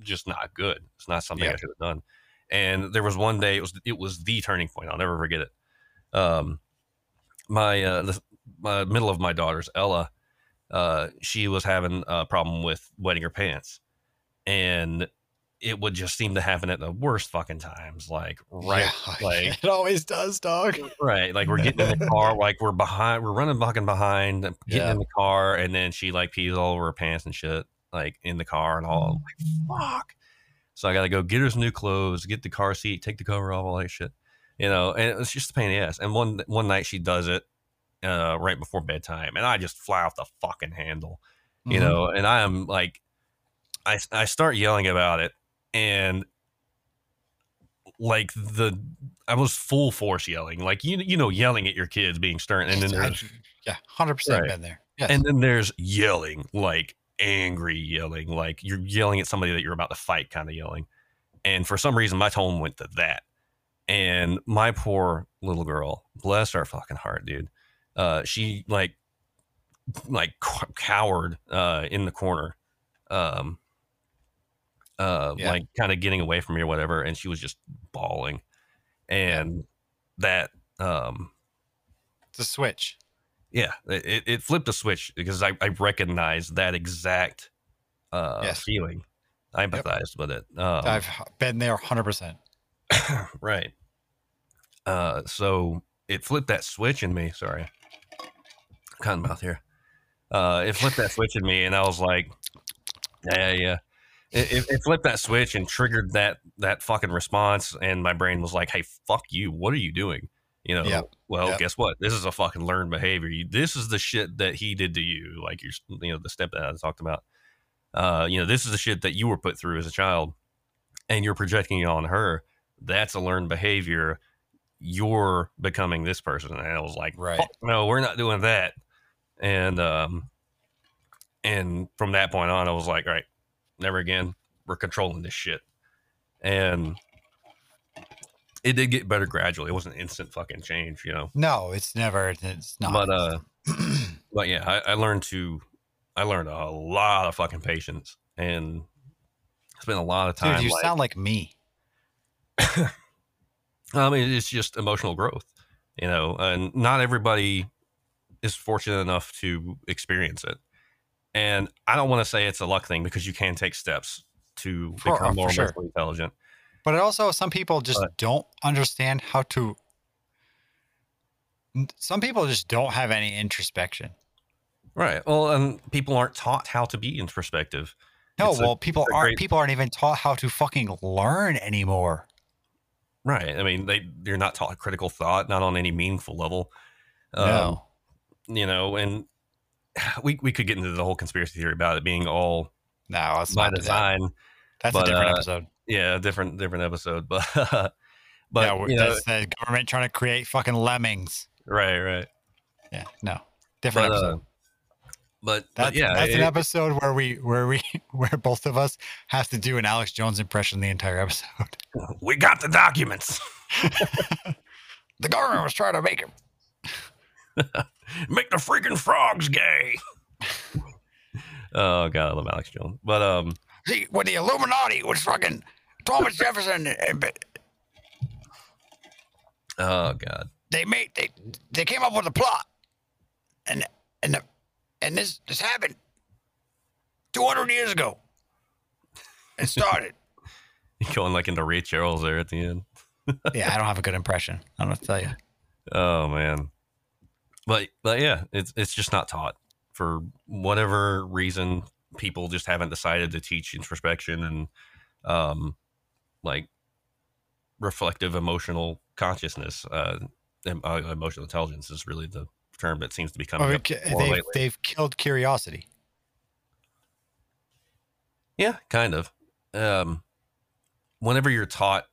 just not good. It's not something I Yeah. should have done. And there was one day it was it was the turning point. I'll never forget it. Um, my uh, the my middle of my daughter's Ella, uh, she was having a problem with wetting her pants, and it would just seem to happen at the worst fucking times. Like right, Yeah, (laughs) like it always does, dog. Right. Like we're getting in the car, (laughs) like we're behind, we're running fucking behind, getting Yeah. in the car, and then she like pees all over her pants and shit, like in the car and all. I'm like, fuck. So I got to go get her some new clothes, get the car seat, take the cover off, all that shit, you know. And it's just a pain in the ass. And one one night she does it uh, right before bedtime, and I just fly off the fucking handle, you Mhm. know. And I am like, I I start yelling about it, and like the I was full force yelling, like you you know, yelling at your kids being stern, and then there's yeah, hundred percent been there. Yes. and then there's yelling, like angry yelling, like you're yelling at somebody that you're about to fight, kind of yelling. And for some reason, my tone went to that. And my poor little girl, bless her fucking heart, dude. Uh, she like like cowered uh, in the corner, um, uh, Yeah. like kind of getting away from me or whatever, and she was just bawling. And that um, it's a switch. yeah, it, it- flipped a switch because I, I recognized that exact uh, Yes. feeling. I empathized with it. Um, I've been there hundred percent. (coughs) right. Uh, so it flipped that switch in me. Sorry, cotton mouth here. Uh, it flipped that switch in me, and I was like, yeah, yeah. It, it, it flipped that switch and triggered that that fucking response, and my brain was like, "Hey, fuck you! What are you doing?" You know. Yep. Well, Yep. guess what? This is a fucking learned behavior. You, this is the shit that he did to you, like your, you know, the step that I talked about. Uh, you know, this is the shit that you were put through as a child, and you're projecting it on her. That's a learned behavior. You're becoming this person, and I was like, Right. "Fuck no, we're not doing that. And um, and from that point on, I was like, all right, never again. We're controlling this shit. And it did get better gradually. It wasn't instant fucking change, you know. No, it's never. It's not. But uh, (clears throat) but yeah, I, I learned to, I learned a lot of fucking patience, and spent a lot of time. dude, you like, sound like me. (laughs) Um, I mean, it's just emotional growth, you know, and not everybody is fortunate enough to experience it. And I don't want to say it's a luck thing because you can take steps to For- become more sure. emotionally intelligent. But it also, some people just But- don't understand how to. Some people just don't have any introspection. Right. Well, and people aren't taught how to be introspective. No, It's a- well, people a aren't. great- People aren't even taught how to fucking learn anymore. Right. I mean, they you're not taught critical thought, not on any meaningful level. Um, no, You know, and (sighs) we we could get into the whole conspiracy theory about it being all no, let's by not do that. design. That's but, a different uh, episode. Yeah, different different episode, (laughs) but but yeah, you know, the government trying to create fucking lemmings. right, right. Yeah, no, different But, uh, episode. but, but That's, yeah, that's an episode where we where we (laughs) where both of us have to do an Alex Jones impression the entire episode. (laughs) we got the documents. The government was trying to make him. (laughs) Make the freaking frogs gay. oh god, I love Alex Jones. But um, See, when the Illuminati was fucking Thomas Jefferson, and oh god, they made they they came up with a plot, and and the, and this this happened two hundred years ago. It started. (laughs) You're going like into Ray Charles there at the end. (laughs) yeah, I don't have a good impression. I don't know what to tell you. Oh man, but but yeah, it's it's just not taught for whatever reason. People just haven't decided to teach introspection and um, like reflective emotional consciousness. Uh, uh, emotional intelligence is really the term that seems to be coming Well, up more they've, lately. they've killed curiosity. Yeah, kind of. Um, whenever you're taught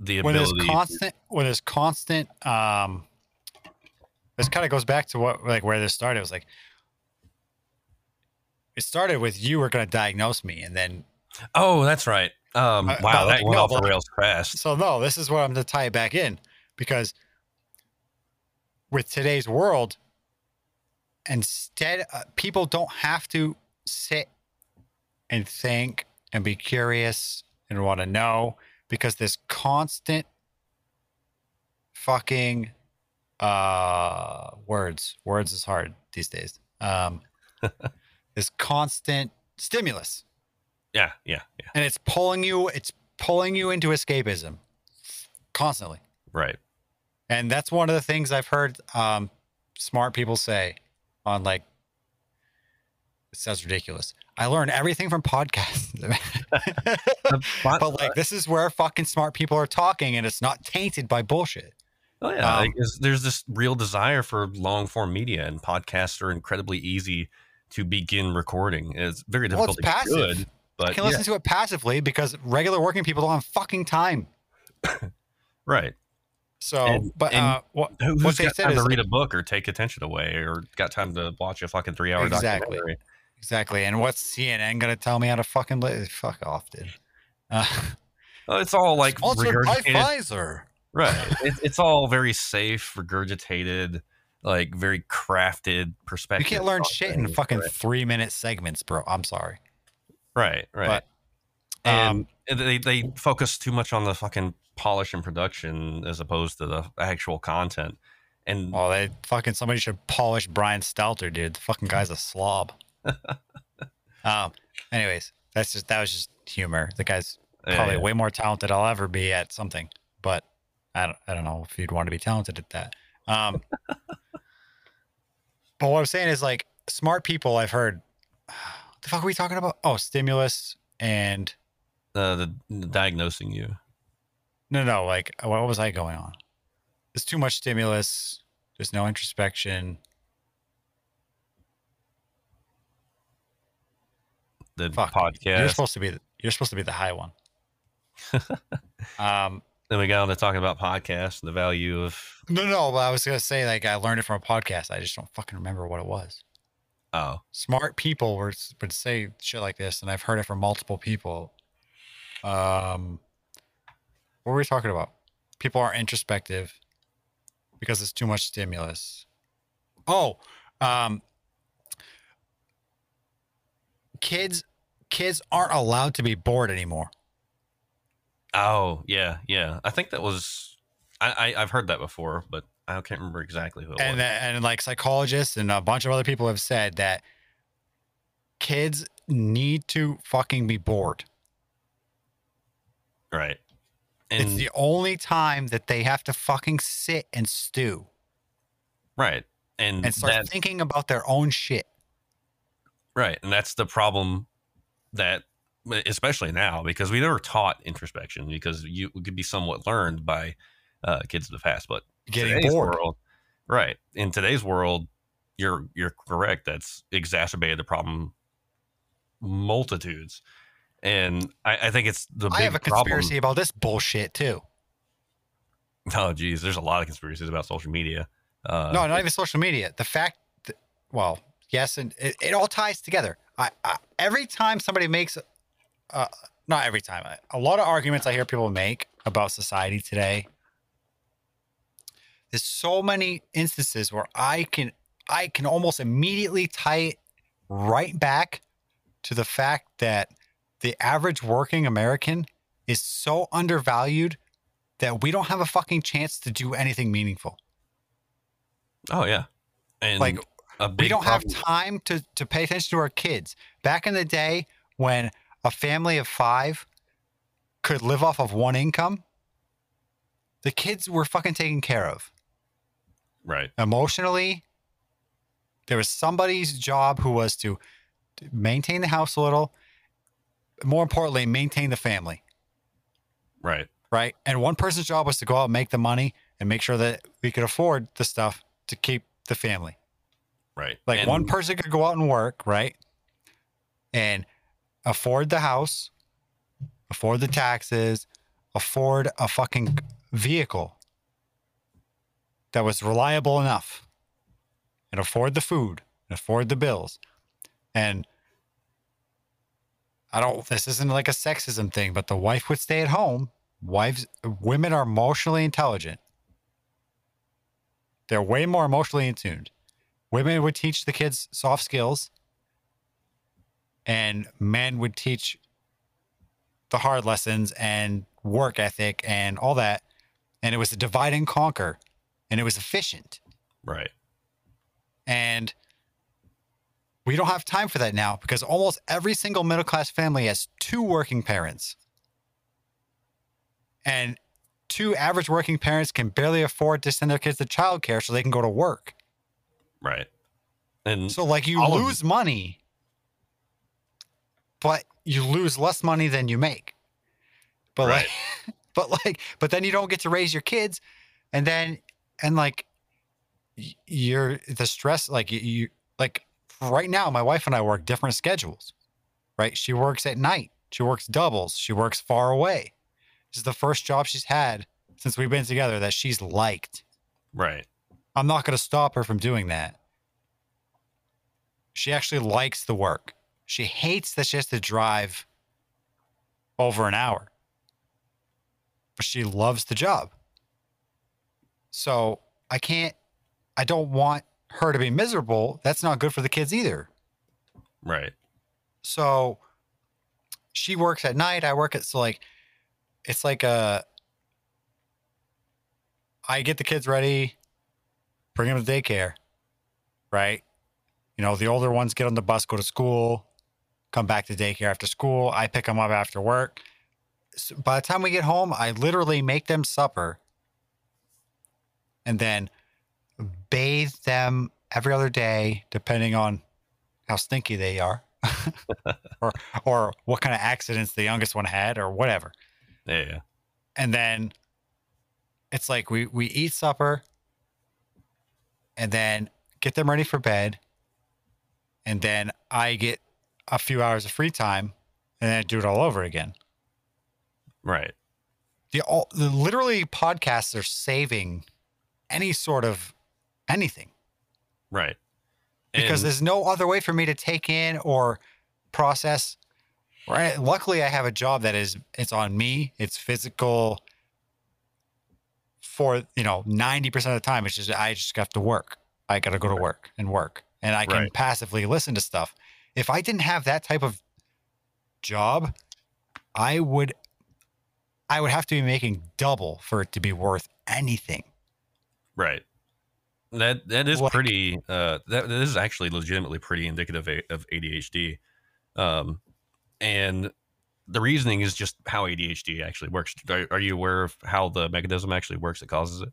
the ability, when there's ability, constant when there's constant um this kind of goes back to what like where this started it was like it started with you were going to diagnose me and then oh, that's right. Um, Uh, wow, that like, went no, off the rails fast. so no this is what i'm going to tie it back in because with today's world instead uh, people don't have to sit and think and be curious and want to know because this constant fucking uh words words is hard these days um (laughs) this constant stimulus Yeah, yeah, yeah. and it's pulling you it's pulling you into escapism constantly Right. And that's one of the things i've heard um smart people say on like it sounds ridiculous i learned everything from podcasts (laughs) But, like this is where fucking smart people are talking and it's not tainted by bullshit oh yeah, um, like, there's, this real desire for long form media, and podcasts are incredibly easy to begin recording. It's very Well, it's difficult to get passive. good, but can yeah, listen to it passively because regular working people don't have fucking time (coughs) right. So And- but and uh what, Who, what who's they got said time to read a book or take attention away or got time to watch a fucking three hour Exactly. documentary? exactly and what's cnn gonna tell me how to fucking li- fuck off dude uh, (laughs) it's all like sponsored by pfizer Right. (laughs) it, it's all very safe, regurgitated, like very crafted perspective. you can't learn shit in fucking Right. three minute segments bro i'm sorry Right. Right. But, and um, they they focus too much on the fucking polish and production as opposed to the actual content. And well they fucking somebody should polish brian stelter dude the fucking guy's a slob (laughs) um anyways that's just that was just humor the guy's yeah, probably yeah. way more talented I'll ever be at something. But I don't, I don't know if you'd want to be talented at that. Um, (laughs) but what I'm saying is like smart people I've heard. (sighs) What the fuck are we talking about? Oh, stimulus and uh, the, the diagnosing you. no, no. Like what was I going on? It's too much stimulus. There's no introspection. The Fuck. You're supposed to be. The, you're supposed to be the high one. (laughs) um, then we got on to talking about podcasts and the value of no, no. But I was gonna say like I learned it from a podcast. I just don't fucking remember what it was. oh smart people would, would say shit like this, and I've heard it from multiple people. Um, what were we talking about? People are introspective because it's too much stimulus. Oh, um, kids, kids aren't allowed to be bored anymore. oh yeah yeah. I think that was I, I I've heard that before, but I can't remember exactly who it and was. and like psychologists and a bunch of other people have said that kids need to fucking be bored. Right. it's the only time that they have to fucking sit and stew right. And, and start that, thinking about their own shit. Right. And that's the problem that especially now because we never taught introspection because you could be somewhat learned by uh, kids of the past, but Getting bored. world, right? In today's world, you're you're correct. That's exacerbated the problem multitudes, and I, I think it's the big I have a conspiracy problem. about this bullshit too. Oh, geez, there's a lot of conspiracies about social media. Uh, no, not even social media. The fact that, well, yes, and it, it all ties together. I, I every time somebody makes, uh, not every time, a lot of arguments I hear people make about society today. There's so many instances where I can I can almost immediately tie it right back to the fact that the average working American is so undervalued that we don't have a fucking chance to do anything meaningful. Oh yeah, and Like, a we don't have time to to pay attention to our kids. Back in the day when a family of 5 could live off of one income, the kids were fucking taken care of. right. Emotionally, there was somebody's job who was to maintain the house a little, more importantly, maintain the family. Right. right? And one person's job was to go out and make the money and make sure that we could afford the stuff to keep the family. Right. Like And- one person could go out and work, right? And afford the house, afford the taxes, afford a fucking vehicle that was reliable enough, and afford the food, and afford the bills. And I don't, this isn't like a sexism thing, but the wife would stay at home. Wives, women are emotionally intelligent. They're way more emotionally in tuned. Women would teach the kids soft skills, and men would teach the hard lessons and work ethic and all that. And it was a divide and conquer, and it was efficient. Right. And we don't have time for that now because almost every single middle class family has two working parents. And two average working parents can barely afford to send their kids to childcare so they can go to work. Right. And So, like, you lose money, but you lose less money than you make. But, Right. like, (laughs) but, like, but then you don't get to raise your kids. And then, and like, you're the stress, like, you, you, like, right now, my wife and I work different schedules, right? She works at night, she works doubles, she works far away. This is the first job she's had since we've been together that she's liked. right. I'm not going to stop her from doing that. She actually likes the work. She hates that she has to drive over an hour, but she loves the job. So I can't, I don't want her to be miserable. That's not good for the kids either. Right. So she works at night. I work at, so like, it's like a, I get the kids ready, bring them to daycare, right? You know, the older ones get on the bus, go to school, come back to daycare after school. I pick them up after work. So by the time we get home, I literally make them supper and then bathe them every other day, depending on how stinky they are (laughs) or, or what kind of accidents the youngest one had or whatever Yeah. yeah. and then it's like we we eat supper and then get them ready for bed and then i get a few hours of free time and then I do it all over again Right. the, all, the literally podcasts are saving any sort of anything. Right. because And- there's no other way for me to take in or process. Right luckily i have a job that is it's on me. It's physical for you know 90% of the time. It's just i just have to work. I gotta go to work and work. And i can Right. passively listen to stuff. If i didn't have that type of job i would i would have to be making double for it to be worth anything. Right. That that is Like- pretty. Uh, that that is actually legitimately pretty indicative of, of ADHD, um, and the reasoning is just how ADHD actually works. Are, are you aware of how the mechanism actually works that causes it?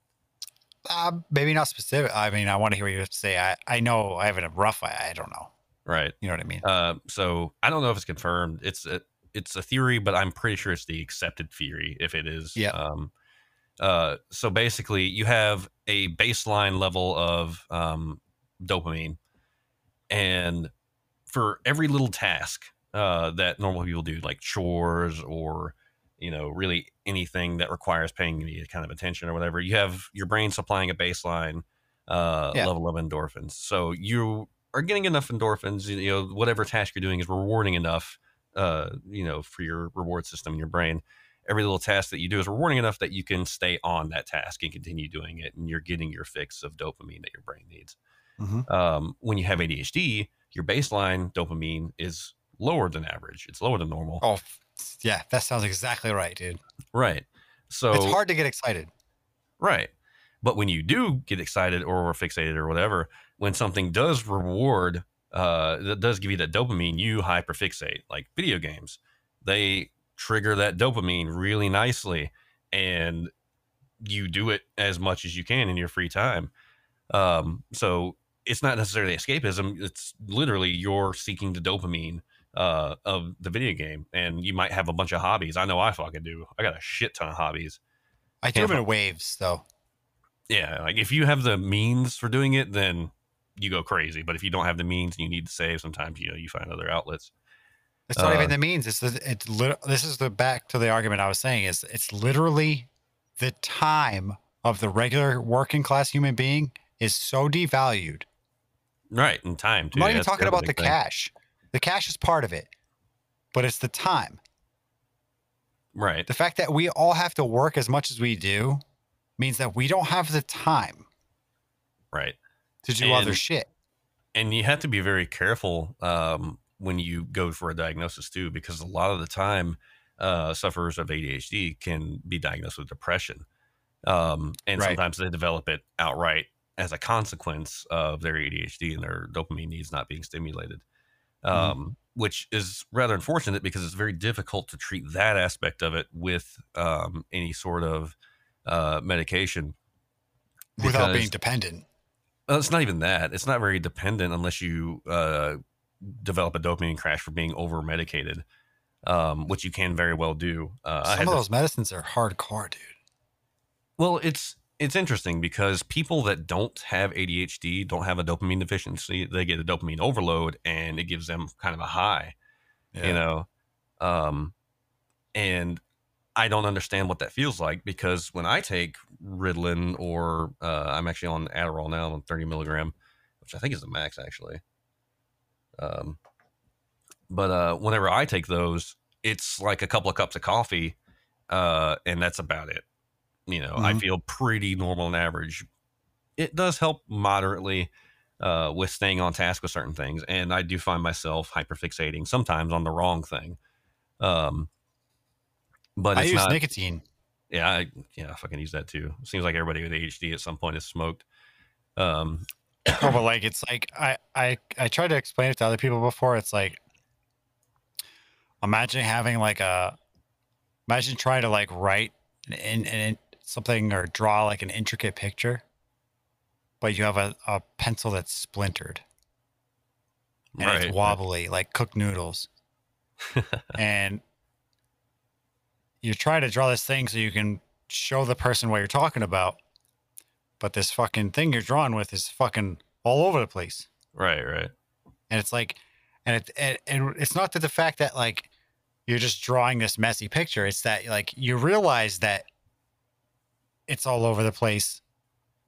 uh, maybe not specific i mean i want to hear what you have to say i, I know i have a rough I, I don't know Right. you know what i mean Uh, so I don't know if it's confirmed. It's a, it's a theory, but I'm pretty sure it's the accepted theory if it is. Yeah. Um, uh, so basically, you have a baseline level of um, dopamine, and for every little task uh, that normal people do, like chores or you know, really anything that requires paying any kind of attention or whatever, you have your brain supplying a baseline uh, Yeah. level of endorphins. So you are getting enough endorphins. You know, whatever task you're doing is rewarding enough. Uh, you know, for your reward system in your brain. Every little task that you do is rewarding enough that you can stay on that task and continue doing it, and you're getting your fix of dopamine that your brain needs. Mhm. Um, when you have ADHD, your baseline dopamine is lower than average. It's lower than normal. Oh, yeah, that sounds exactly right, dude. Right. So it's hard to get excited. Right. But when you do get excited or fixated or whatever, when something does reward, uh, that does give you that dopamine, you hyperfixate. Like video games, they trigger that dopamine really nicely, and you do it as much as you can in your free time. Um, so it's not necessarily escapism; it's literally you're seeking the dopamine uh, of the video game, and you might have a bunch of hobbies. I know I fucking do. I got a shit ton of hobbies. I do them in waves, though. Yeah, like if you have the means for doing it, then you go crazy. But if you don't have the means and you need to save, sometimes you know you find other outlets. It's not Uh, even the means. It's the it's lit- this is the back to the argument I was saying is it's literally the time of the regular working class human being is so devalued. Right, and time too. I'm not even That's talking about the thing. cash. The cash is part of it, but it's the time. Right. The fact that we all have to work as much as we do means that we don't have the time Right. to do other shit. and you have to be very careful um, when you go for a diagnosis too, because a lot of the time, uh, sufferers of ADHD can be diagnosed with depression, um, and Right. sometimes they develop it outright as a consequence of their ADHD and their dopamine needs not being stimulated, um, which is rather unfortunate because it's very difficult to treat that aspect of it with um, any sort of uh, medication. Without being dependent. well, it's not even that. It's not very dependent unless you uh, develop a dopamine crash for being over medicated, um, which you can very well do. Uh, Some of those medicines are hardcore, dude. well, it's it's interesting because people that don't have ADHD don't have a dopamine deficiency. They get a dopamine overload, and it gives them kind of a high. You know, um, and I don't understand what that feels like because when I take Ritalin or uh, I'm actually on Adderall now, I'm on 30 milligram, which I think is the max actually. Um, but uh, whenever I take those, it's like a couple of cups of coffee, uh, and that's about it. You know, I Mhm. feel pretty normal and average. It does help moderately uh, with staying on task with certain things, and I do find myself hyperfixating sometimes on the wrong thing. Um, but I it's use not. nicotine. Yeah, I, yeah, I fucking use that too. Seems like everybody with ADHD at some point has smoked. Um, Oh, but like it's like I I I tried to explain it to other people before. It's like imagine having like a imagine trying to like write an, in something or draw like an intricate picture, but you have a, a pencil that's splintered. And right, it's wobbly like cooked noodles, (laughs) and you're trying to draw this thing so you can show the person what you're talking about, but this fucking thing you're drawing with is fucking all over the place. Right, right, and it's like and it and, and it's not that the fact that like you're just drawing this messy picture it's that like you realize that it's all over the place.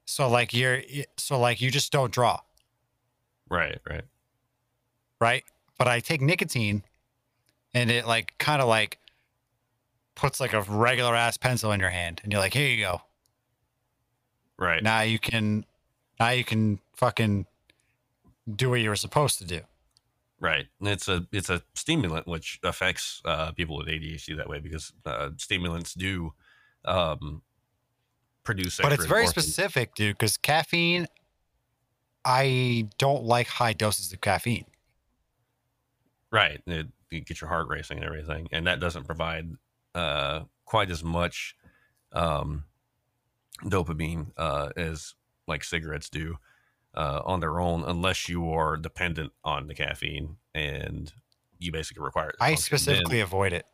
So like you're so like you just don't draw. Right, right. right? But i take nicotine and it like kind of like puts like a regular ass pencil in your hand and you're like here you go Right. now you can now you can fucking do what you were supposed to do Right. And it's a it's a stimulant which affects uh, people with ADHD that way because uh, stimulants do um, produce. but it's very specific, dude. Because caffeine, I don't like high doses of caffeine. Right. It, you get your heart racing and everything, and that doesn't provide uh, quite as much um, dopamine uh, as like cigarettes do uh, on their own, unless you are dependent on the caffeine and you basically require it. I function. Then- specifically avoid it.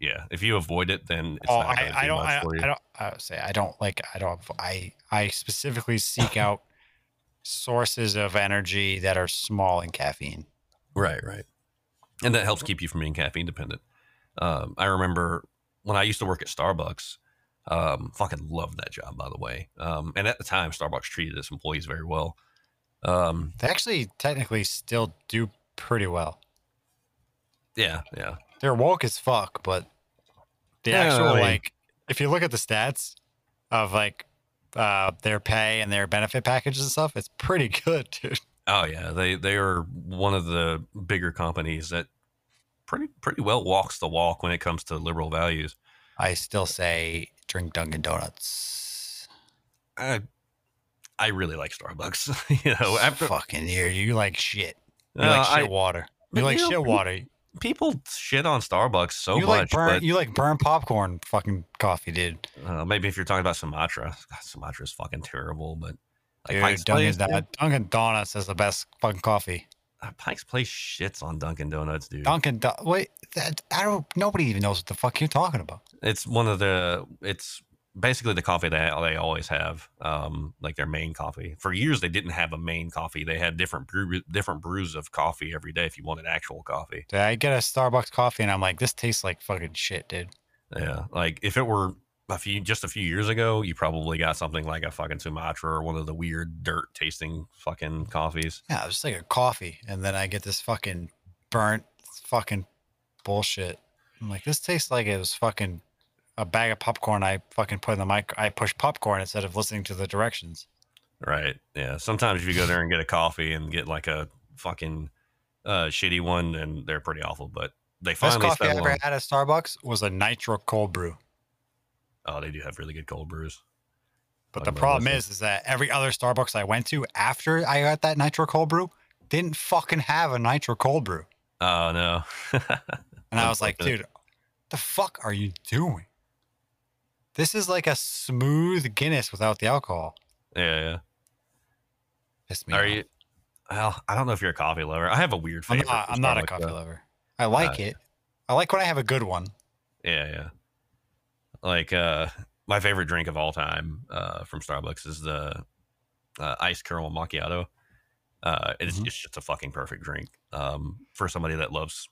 yeah. If you avoid it, then it's oh, not I, I do don't. I. I don't. I would say I don't like. I don't. I I specifically seek (laughs) out sources of energy that are small in caffeine. Right, right. And that helps keep you from being caffeine dependent. Um, I remember when I used to work at Starbucks, um, fucking loved that job, by the way. Um, and at the time, Starbucks treated its employees very well. Um, They actually technically still do pretty well. yeah, yeah. They're woke as fuck, but the Yeah, actual I like, if you look at the stats of like uh, their pay and their benefit packages and stuff, it's pretty (laughs) good, dude. Oh yeah, they they are one of the bigger companies that pretty pretty well walks the walk when it comes to liberal values. I still say drink Dunkin' Donuts. I I really like Starbucks. (laughs) you know, after fucking here, you like shit. You Uh, like shit I- water. You like you know, shit water. people shit on Starbucks so you much, like burn. but You like burn popcorn. Fucking coffee, dude. Uh, maybe if you're talking about Sumatra, God, Sumatra is fucking terrible. But like Dude, Dunkin' Place, Don- dude, Dunkin' Donuts is the best fucking coffee. Uh, Pike's Place shits on Dunkin' Donuts, dude. Dunkin' Do- wait, that, I don't. Nobody even knows what the fuck you're talking about. it's one of the. It's basically the coffee that they always have, um, like their main coffee. For years, they didn't have a main coffee. They had different brew, different brews of coffee every day if you wanted actual coffee. I get a Starbucks coffee and I'm like, this tastes like fucking shit, dude. Yeah, like if it were a few just a few years ago, you probably got something like a fucking Sumatra or one of the weird dirt tasting fucking coffees. Yeah, it's just like a coffee, and then I get this fucking burnt fucking bullshit. I'm like, this tastes like it was fucking a bag of popcorn. I fucking put in the mic. I push popcorn instead of listening to the directions. Right. Yeah. Sometimes if you go there and get a coffee and get like a fucking uh, shitty one, and they're pretty awful. But they Best finally coffee I ever on- had at Starbucks was a nitro cold brew. Oh, they do have really good cold brews. But the problem is, is that every other Starbucks I went to after I got that nitro cold brew didn't fucking have a nitro cold brew. Oh no. (laughs) And I was like, dude, the fuck are you doing? This is like a smooth Guinness without the alcohol. yeah, yeah. Pissed me Are off. you? Well, I don't know if you're a coffee lover. I have a weird I'm not, I'm not a coffee though. lover. I like Uh, it. I like when I have a good one. Yeah, yeah. Like uh my favorite drink of all time uh from Starbucks is the uh, iced caramel macchiato. Uh it's Mhm. it's just a fucking perfect drink um for somebody that loves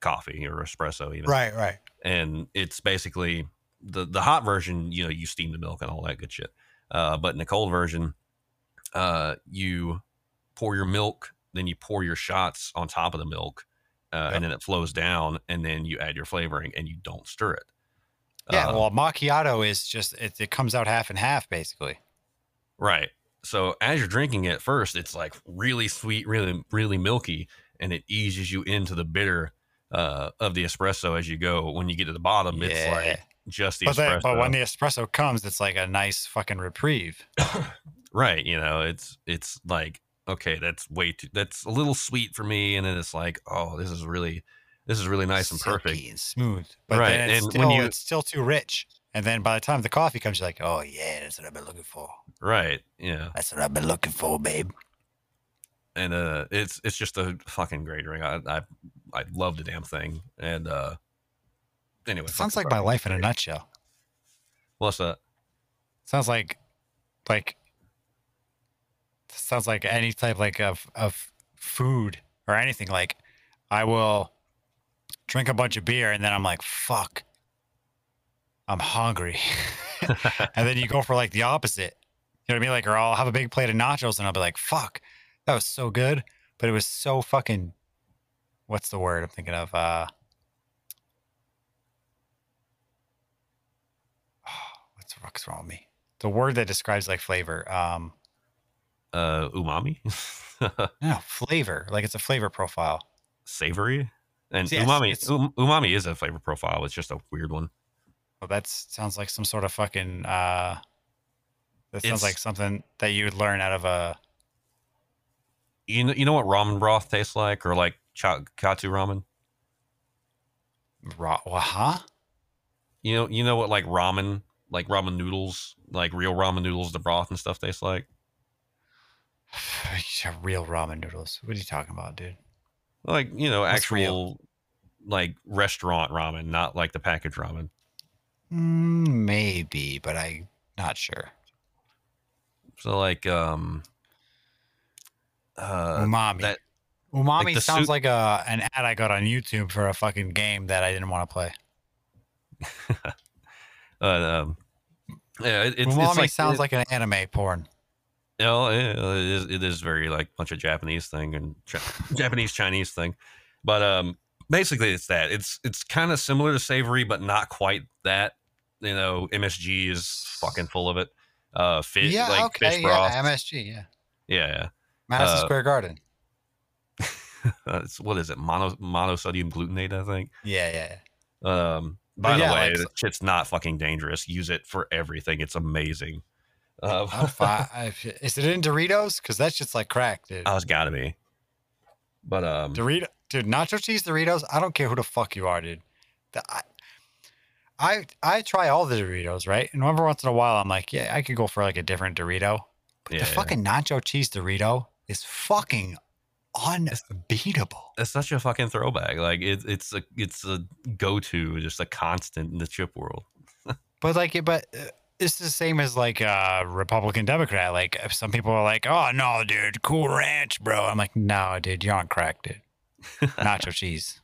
coffee or espresso even. Right, right. And it's basically the the hot version, you know, you steam the milk and all that good shit. Uh but in the cold version, uh you pour your milk, then you pour your shots on top of the milk. Uh, Yep. and then it flows down, and then you add your flavoring, and you don't stir it. Yeah, Uh, well, macchiato is just it, it comes out half and half basically. Right. So as you're drinking it first, it's like really sweet, really, really milky, and it eases you into the bitter uh, of the espresso as you go. When you get to the bottom, it's like just the But, espresso. then, but when the espresso comes, it's like a nice fucking reprieve. (coughs) right. You know, it's it's like okay, that's way too. That's a little sweet for me, and then it's like, oh, this is really, this is really nice and perfect. And smooth. But Right, then it's and still, when you- it's still too rich. And then by the time the coffee comes, you're like, oh yeah, that's what I've been looking for. Right. Yeah. That's what I've been looking for, babe. and uh it's it's just a fucking great drink. I I, I love the damn thing. And uh anyway, Sounds like my life in a nutshell. What's that? Sounds like, like, sounds like any type like of of food or anything. Like, I will drink a bunch of beer and then I'm like, fuck, I'm hungry, (laughs) and then you go for like the opposite. You know what I mean? Like, or I'll have a big plate of nachos and I'll be like, fuck, that was so good, but it was so fucking. What's the word I'm thinking of? Uh, (sighs) what's the fuck's wrong with me? The word that describes like flavor. Um, uh umami? (laughs) no, flavor. Like it's a flavor profile. Savory? And Yes, umami um, umami is a flavor profile. It's just a weird one. Well, that sounds like some sort of fucking. Uh, that sounds It's- like something that you would learn out of a. You know you know what ramen broth tastes like or like cha- katsu ramen? Well, huh? You know you know what like ramen like ramen noodles, like real ramen noodles, the broth and stuff tastes like? (sighs) Real ramen noodles. What are you talking about, dude? Like, you know, actual real? like restaurant ramen, not like the package ramen. Mm, maybe, but I'm not sure. So like um uh Umami. that Umami the sounds soup- like a an ad I got on YouTube for a fucking game that I didn't want to play. (laughs) uh, um yeah, it, it's, Umami it's like sounds it- like an anime porn. You know, it, it is it is very like bunch of Japanese thing and Japanese Chinese thing. But um basically it's that. It's it's kind of similar to savory but not quite that. You know, MSG is fucking full of it. Uh fish yeah, like okay, fish yeah, broth. MSG, yeah. yeah, Madison Uh, Square Garden. (laughs) Uh, it's what is it? Mono monosodium glutamate, I think. Yeah, yeah, yeah. Um, But by yeah, the way, like- shit's not fucking dangerous. Use it for everything. It's amazing. Uh, I'm (laughs) I- is it in Doritos? Because that shit's like crack, dude. oh, it's got to be. But um, Dorito, dude, nacho cheese Doritos. I don't care who the fuck you are, dude. The, I, I I try all the Doritos, right? And every once in a while, I'm like, yeah, I could go for like a different Dorito. But yeah, the fucking nacho cheese Dorito is fucking unbeatable. it's such a fucking throwback. Like it, it's a it's a go to, just a constant in the chip world. (laughs) But like, but uh, it's the same as like a Republican Democrat. Like if some people are like, "Oh no, dude, Cool Ranch, bro." I'm like, "No, dude, you're on crack, dude. Nacho (laughs) cheese."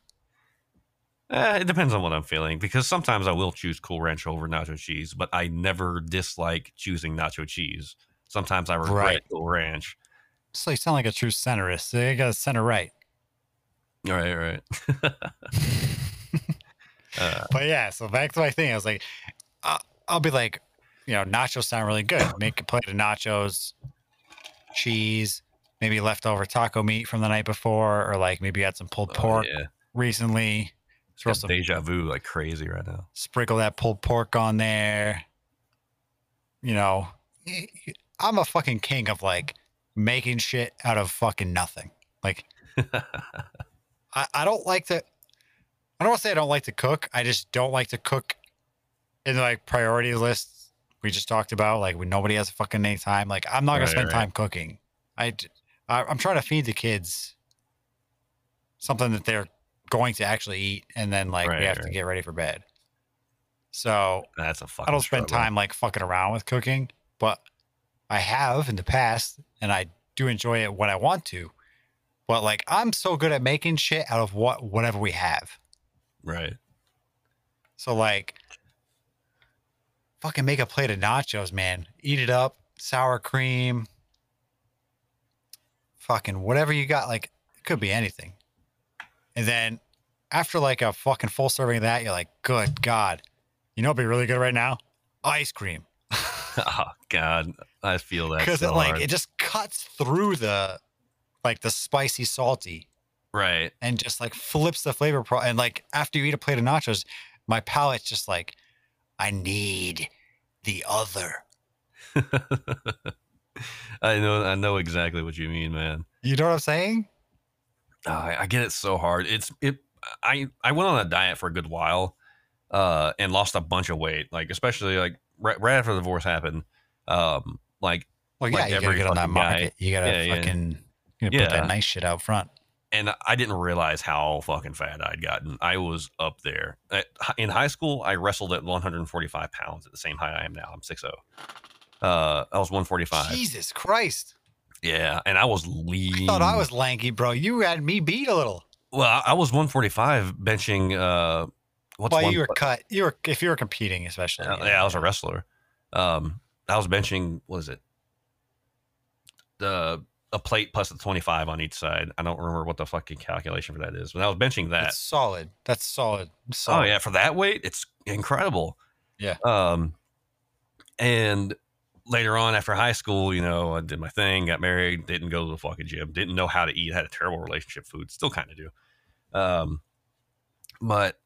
Eh, it depends on what I'm feeling because sometimes I will choose Cool Ranch over nacho cheese, but I never dislike choosing nacho cheese. Sometimes I regret Right. Cool Ranch. So you sound like a true centerist. You got a center right. Right, right. (laughs) (laughs) uh, But yeah, so back to my thing. I was like, uh, I'll be like, you know, nachos sound really good. Make a plate of nachos, cheese, maybe leftover taco meat from the night before, or like maybe you had some pulled oh, pork yeah. recently. It's Throw some, deja vu like crazy right now. sprinkle that pulled pork on there. You know, I'm a fucking king of like making shit out of fucking nothing. Like, (laughs) I, I don't like to. I don't want to say I don't like to cook. I just don't like to cook in like priority lists we just talked about. Like when nobody has fucking any time. Like I'm not gonna Right, spend right. time cooking. I I'm trying to feed the kids something that they're going to actually eat, and then like Right, we have to get ready for bed. So That's a fucking I don't spend struggle. time like fucking around with cooking, but I have in the past, and I do enjoy it when I want to. But like I'm so good at making shit out of what whatever we have. Right. So like fucking make a plate of nachos, man. Eat it up, sour cream, fucking whatever you got, like it could be anything. And then after like a fucking full serving of that, you're like, good God. You know what'd be really good right now? Ice cream. (laughs) oh God, I feel that Because so it like hard. it just cuts through the like the spicy salty right. and just like flips the flavor pro and like after you eat a plate of nachos, my palate's just like, I need the other. (laughs) I know. I know exactly what you mean, man. You know what I'm saying? Oh, I, I get it so hard. It's it. I I went on a diet for a good while, uh, and lost a bunch of weight. Like especially like right, right after the divorce happened. Um, like Well, yeah, Like you gotta get on that fucking guy. market. You gotta Yeah, yeah. fucking you gotta put Yeah. that nice shit out front. And I didn't realize how fucking fat I'd gotten. I was up there At- in high school. I wrestled at 145 pounds at the same height I am now. I'm 6'0". Uh, I was 145. Jesus Christ. Yeah, and I was lean. I thought I was lanky, bro. You had me beat a little. well. I, I was 145 benching. Uh, what's Well, one? you were cut. You were if you were competing, especially. yeah, yeah, I was a wrestler. Um, I was benching. What is it? The a plate plus the 25 on each side. I don't remember what the fucking calculation for that is, but I was benching that. That's solid. That's solid. Oh yeah, for that weight, it's incredible. Yeah. Um, and later on after high school, you know, I did my thing, got married, didn't go to the fucking gym, didn't know how to eat, had a terrible relationship with food, still kind of do. Um, but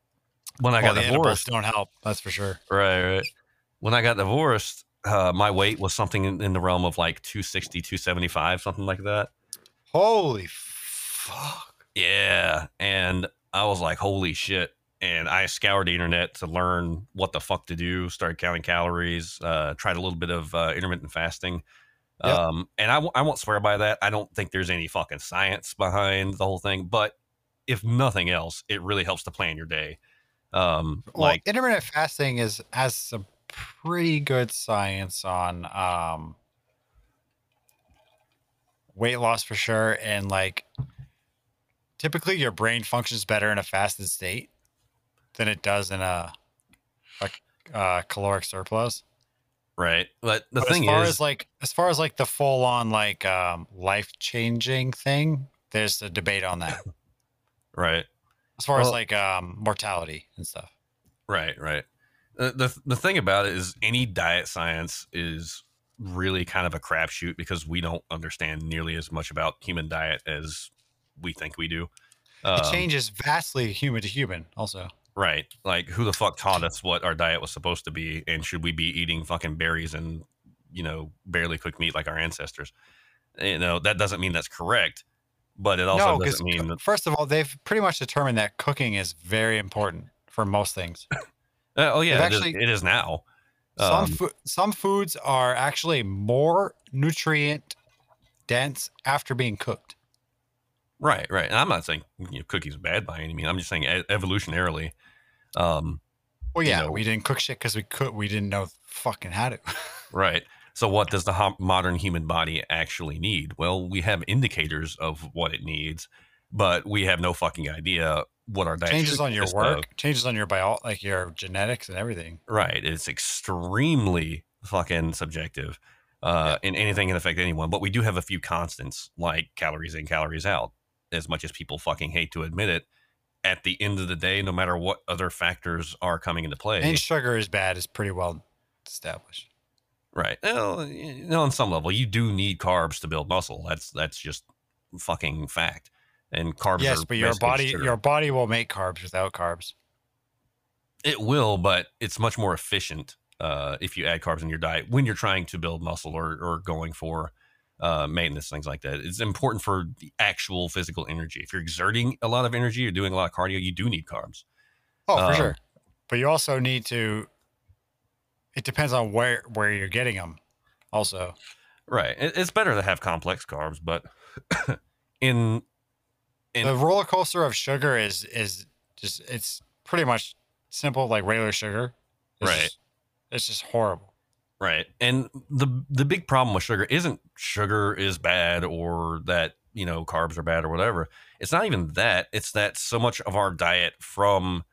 when I Well, got divorced, don't help. That's for sure. right, right. When I got divorced, uh, my weight was something in, in the realm of like 260, 275, something like that. Holy fuck. Yeah. And I was like, holy shit. And I scoured the internet to learn what the fuck to do, started counting calories, uh, tried a little bit of uh, intermittent fasting. Yep. Um, and I, w- I won't swear by that. I don't think there's any fucking science behind the whole thing. But if nothing else, it really helps to plan your day. Um, Well, like, intermittent fasting is has some pretty good science on um weight loss for sure and like typically your brain functions better in a fasted state than it does in a, a uh, caloric surplus. right. But the But thing as far is, as like as far as like the full on like um life changing thing, there's a debate on that. (laughs) right. As far as like um mortality and stuff. Right, right. Uh, the the thing about it is, any diet science is really kind of a crapshoot because we don't understand nearly as much about human diet as we think we do. It Um, changes vastly human to human also. right? Like, who the fuck taught us what our diet was supposed to be, and should we be eating fucking berries and you know barely cooked meat like our ancestors? You know that doesn't mean that's correct, but it also no, doesn't mean that. first of all, they've pretty much determined that cooking is very important for most things. (laughs) Uh, oh yeah, it is- actually- it is now. some Um, fo- some foods are actually more nutrient dense after being cooked. Right, right. And I'm not saying you know, cookies are bad by any means. I'm just saying evolutionarily, um, Well, you yeah, know- we didn't cook shit because we could. We didn't know fucking how to. (laughs) Right. So, what does the hom- modern human body actually need? Well, we have indicators of what it needs, but we have no fucking idea what our diet changes on your of. work, changes on your bio, like your genetics and everything. Right. It's extremely fucking subjective. Uh, and anything can affect anyone. But we do have a few constants like calories in, calories out. As much as people fucking hate to admit it, at the end of the day, no matter what other factors are coming into play, And sugar is bad is pretty well established. Right. Well, you know, on some level, you do need carbs to build muscle. That's that's just fucking fact. And carbs. yes, are but your body sugar. your body will make carbs without carbs. it will, but it's much more efficient uh, if you add carbs in your diet when you're trying to build muscle or or going for uh, maintenance things like that. It's important for the actual physical energy. If you're exerting a lot of energy, you're doing a lot of cardio, you do need carbs. Oh, for Um, sure. But you also need to. It depends on where where you're getting them. Also, Right. It's better to have complex carbs, but (coughs) in And- the roller coaster of sugar is is just it's pretty much simple like regular sugar. It's Right. just- it's just horrible. Right. And the the big problem with sugar isn't sugar is bad or that, you know, carbs are bad or whatever. It's not even that. It's that so much of our diet from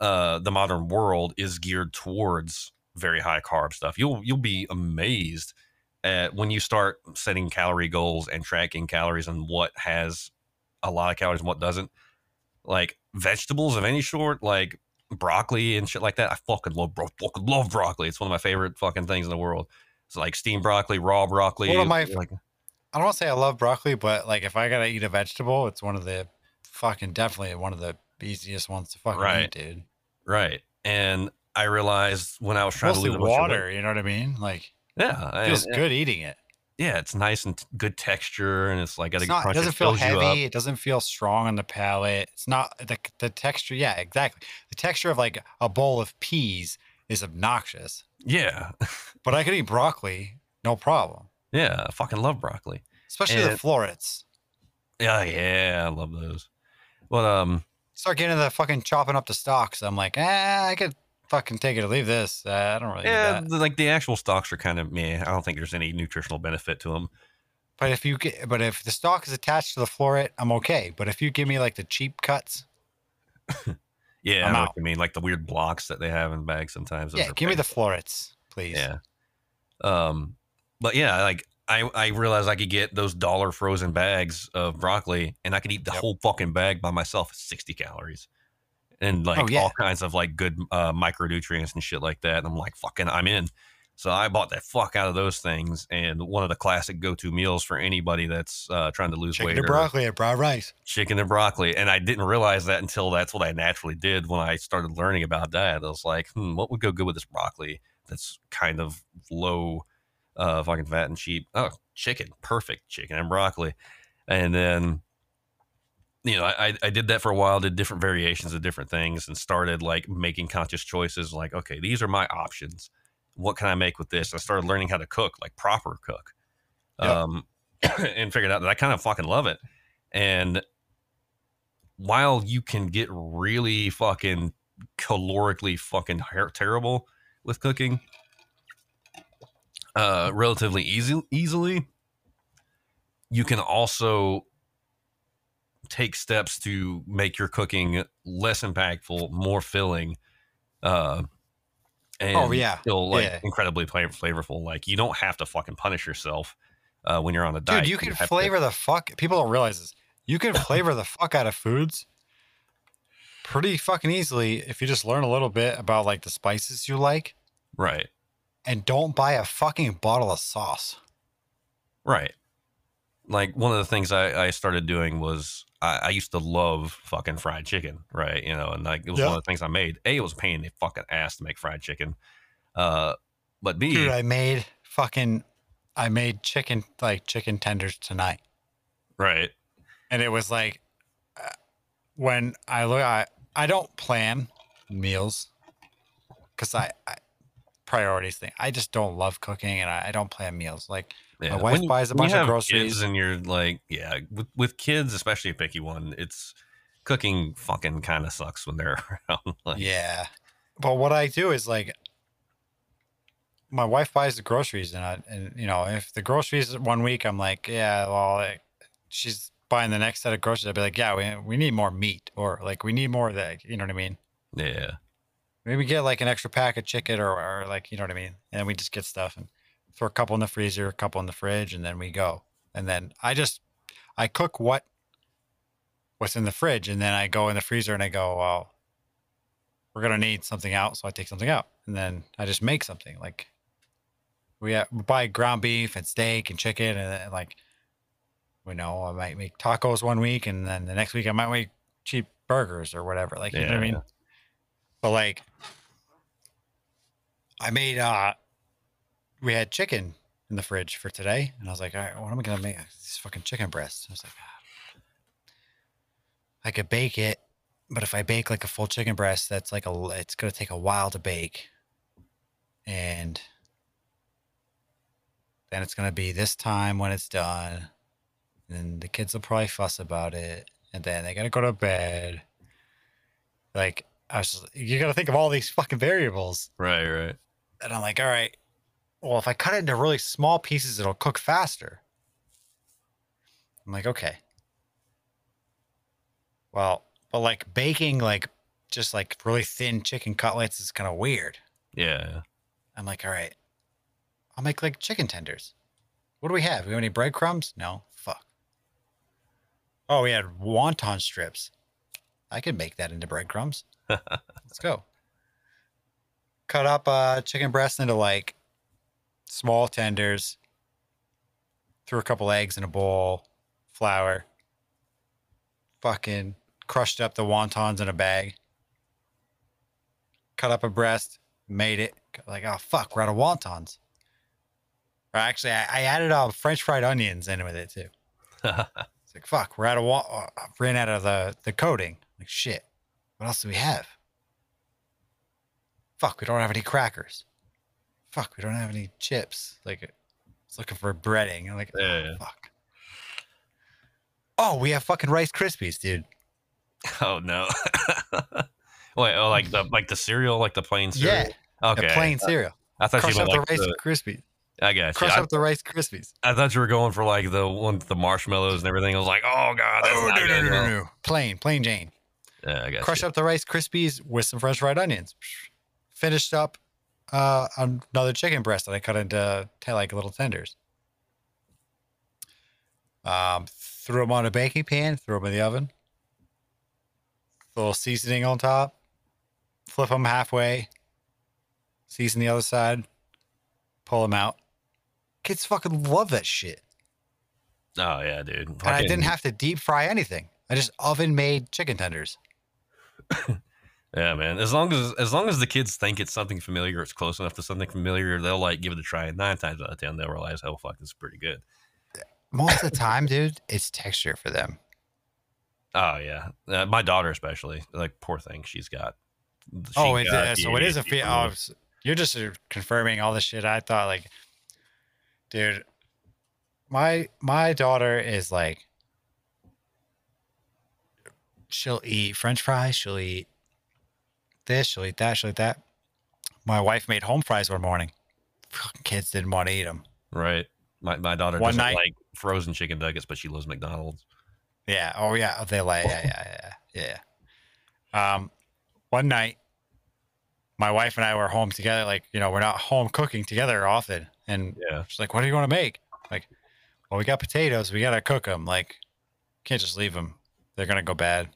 uh the modern world is geared towards very high carb stuff. You'll you'll be amazed at when you start setting calorie goals and tracking calories and what has a lot of calories and what doesn't. Like vegetables of any sort, like broccoli and shit like that. I fucking love bro- fucking love broccoli. It's one of my favorite fucking things in the world. It's like steamed broccoli, raw broccoli. One of my- like I don't want to say I love broccoli, but like if I gotta eat a vegetable, it's one of the fucking definitely one of the easiest ones to fucking Right. eat, dude. right. And I realized when I was trying Mostly to lose a bunch of water, you know what I mean? Like yeah, it feels and- good eating it. Yeah, it's nice and t- good texture, and it's like a It's not, it doesn't feel you up. heavy. It doesn't feel strong on the palate. It's not the the texture. Yeah, exactly. The texture of like a bowl of peas is obnoxious, Yeah, (laughs) but I could eat broccoli, no problem. yeah, I fucking love broccoli. Especially the florets. Yeah, yeah, I love those. Well, um, Start getting into the fucking chopping up the stalks. I'm like, eh, I could fucking take it or leave this. Uh, I don't really yeah, need that. the, like the actual stocks are kind of meh. I don't think there's any nutritional benefit to them. But if you get, but if the stock is attached to the floret, I'm okay. But if you give me like the cheap cuts, (laughs) Yeah, I'm I know out. mean. Like the weird blocks that they have in bags sometimes. yeah, give me the florets, please. Yeah. Um, but yeah, like I I realized I could get those dollar frozen bags of broccoli, and I could eat the Yep. whole fucking bag by myself. Sixty calories, and like Oh, yeah. all kinds of like good uh, micronutrients and shit like that. And I'm like, fucking, I'm in. So I bought the fuck out of those things, and one of the classic go-to meals for anybody that's uh, trying to lose Chicken weight to or broccoli and brown rice. chicken and broccoli. And I didn't realize that until that's what I naturally did when I started learning about diet. I was like, hmm, what would go good with this broccoli that's kind of low uh fucking fat and cheap? Oh, chicken. Perfect. Chicken and broccoli. And then you know, I, I did that for a while, did different variations of different things and started like making conscious choices like, okay, these are my options. What can I make with this? I started learning how to cook, like proper cook. Yep. Um (clears throat) and figured out that I kind of fucking love it. And while you can get really fucking calorically fucking her- terrible with cooking, uh, relatively easy, easily, you can also take steps to make your cooking less impactful, more filling, uh, and Oh, yeah. still like Yeah. incredibly fla- flavorful. Like you don't have to fucking punish yourself uh, when you're on a diet. Dude, you can to- flavor the fuck. People don't realize this. You can (laughs) flavor the fuck out of foods pretty fucking easily if you just learn a little bit about like the spices you like right. and don't buy a fucking bottle of sauce. Right. Like one of the things I, I started doing was I, I used to love fucking fried chicken, right? You know, and like it was Yeah. one of the things I made. A, it was a pain in the fucking ass to make fried chicken. Uh, but B, Dude, I made fucking I made chicken like chicken tenders tonight. right, and it was like uh, when I look, I I don't plan meals because I, I priorities thing. I just don't love cooking, and I, I don't plan meals. Like yeah. wife When buys a bunch of groceries. and you're like, yeah, with, with kids, especially a picky one, it's cooking fucking kind of sucks when they're (laughs) around. Like, yeah, but what I do is like, my wife buys the groceries, and I, and you know, if the groceries one week, I'm like, yeah, well, like, she's buying the next set of groceries. I'd be like, yeah, we we need more meat, or like we need more of that. You know what I mean? Yeah. Maybe get like an extra pack of chicken, or, or like you know what I mean. And we just get stuff and throw a couple in the freezer, a couple in the fridge, and then we go. And then I just I cook what what's in the fridge, and then I go in the freezer and I go, well, we're gonna need something out, so I take something out, and then I just make something. Like we, have, we buy ground beef and steak and chicken, and, and like you know, I might make tacos one week, and then the next week I might make cheap burgers or whatever. Like you know what I mean? Yeah. But like, I made uh, we had chicken in the fridge for today, and I was like, all right, what am I gonna make? These fucking chicken breasts. I was like, ah. I could bake it, but if I bake like a full chicken breast, that's like a, it's gonna take a while to bake, and then it's gonna be this time when it's done, and then the kids will probably fuss about it, and then they gotta go to bed. Like I was, just, you gotta think of all these fucking variables. Right, right. And I'm like, all right, well, if I cut it into really small pieces, it'll cook faster. I'm like, okay. Well, but like baking, like just like really thin chicken cutlets is kind of weird. Yeah. I'm like, all right, I'll make like chicken tenders. What do we have? We have any breadcrumbs? No. Fuck. Oh, we had wonton strips. I could make that into breadcrumbs. (laughs) Let's go. Cut up uh, chicken breast into like small tenders. Threw a couple eggs in a bowl, flour. Fucking crushed up the wontons in a bag. Cut up a breast, made it. Like, oh fuck, we're out of wontons. Or actually, I, I added uh, French fried onions in with it too. (laughs) It's like fuck, we're out of wa- uh, ran out of the the coating. Like shit, what else do we have? Fuck, we don't have any crackers. Fuck, we don't have any chips. Like, it's looking for breading. I'm like, Yeah, oh, yeah. fuck. Oh, we have fucking Rice Krispies, dude. (laughs) oh no. (laughs) Wait, oh, like the like the cereal, like the plain cereal. Yeah, Okay. the plain uh, cereal. I thought Crush you up meant the like Rice the, Krispies. I you. Crush I, up the Rice Krispies. I thought you were going for like the one the marshmallows and everything. I was like, oh god, that's Oh not no, no, good. no, no, no. Plain, plain Jane. Yeah, I got Crush you. up the Rice Krispies with some fresh fried onions. Finished up uh, another chicken breast that I cut into like little tenders. Um, threw them on a baking pan, threw them in the oven. A little seasoning on top. Flip them halfway. Season the other side. Pull them out. Kids fucking love that shit. Oh yeah, dude. And I didn't have to deep fry anything. I just oven made chicken tenders. (laughs) Yeah, man. As long as as long as the kids think it's something familiar, it's close enough to something familiar, they'll like give it a try. And nine times out of ten, they'll realize, oh fuck, this is pretty good. Most of the time, dude, it's texture for them. Oh yeah, uh, my daughter especially. Like poor thing, she's got. she oh, it, got so it is a feel. Oh, you're just confirming all the shit I thought. Like, dude, my my daughter is like, she'll eat French fries. She'll eat this. She'll eat that. She'll eat that. My wife made home fries one morning. Kids didn't want to eat them. Right. My my daughter One doesn't night- like frozen chicken nuggets, but she loves McDonald's. Yeah. Oh yeah. They like yeah yeah yeah yeah. Um, one night, my wife and I were home together. Like you know, we're not home cooking together often, and Yeah. she's like, "What do you want to make?" Like, well, we got potatoes. We gotta cook them. Like, can't just leave them. They're gonna go bad.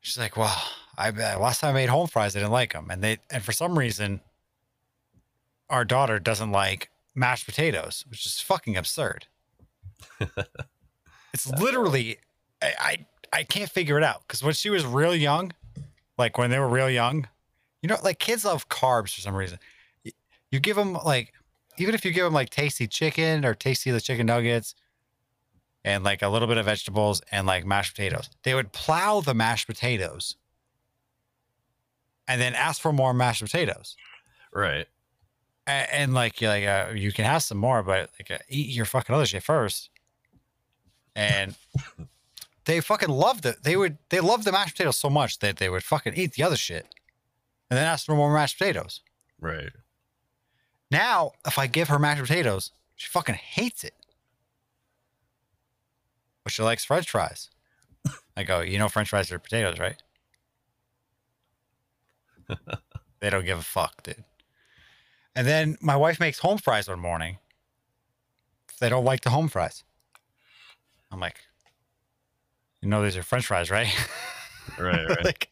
She's like, "Well, I last time I made home fries, I didn't like them, and they and for some reason, our daughter doesn't like mashed potatoes, which is fucking absurd." (laughs) It's literally, I, I, I can't figure it out because when she was real young, like when they were real young, you know, like kids love carbs for some reason. Y- You give them like, even if you give them like tasty chicken or tasty the chicken nuggets and like a little bit of vegetables and like mashed potatoes, they would plow the mashed potatoes and then ask for more mashed potatoes. Right. And, and like, you're like, uh, you can have some more, but like, uh, eat your fucking other shit first. And (laughs) they fucking loved it. They would they loved the mashed potatoes so much that they would fucking eat the other shit, and then ask for more mashed potatoes. Right. Now, if I give her mashed potatoes, she fucking hates it. She likes French fries. I go, you know, French fries are potatoes, right? they don't give a fuck, dude. And then my wife makes home fries one morning. They don't like the home fries. I'm like, you know, these are French fries, right? Right. Right. (laughs) like,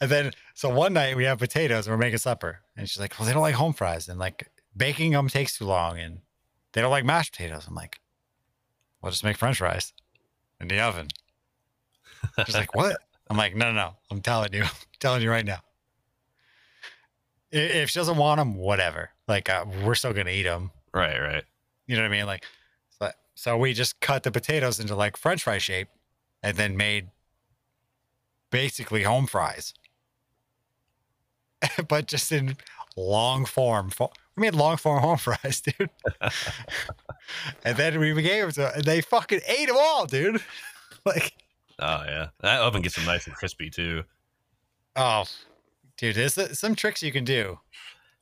and then so one night we have potatoes and we're making supper, and she's like, "Well, they don't like home fries, and like baking them takes too long, and they don't like mashed potatoes." I'm like, "We'll just make French fries in the oven." She's like, (laughs) "What?" I'm like, "No, no, no. I'm telling you, (laughs) I'm telling you right now. If she doesn't want them, whatever. Like, uh, we're still gonna eat them. right. Right. You know what I mean? Like, so, so we just cut the potatoes into like French fry shape, and then made basically home fries, (laughs) but just in long form. We made long form home fries, (laughs) dude. and then we gave them to, and they fucking ate them all, dude. (laughs) like, Oh yeah. That oven gets them nice and crispy too. oh, dude, there's some tricks you can do.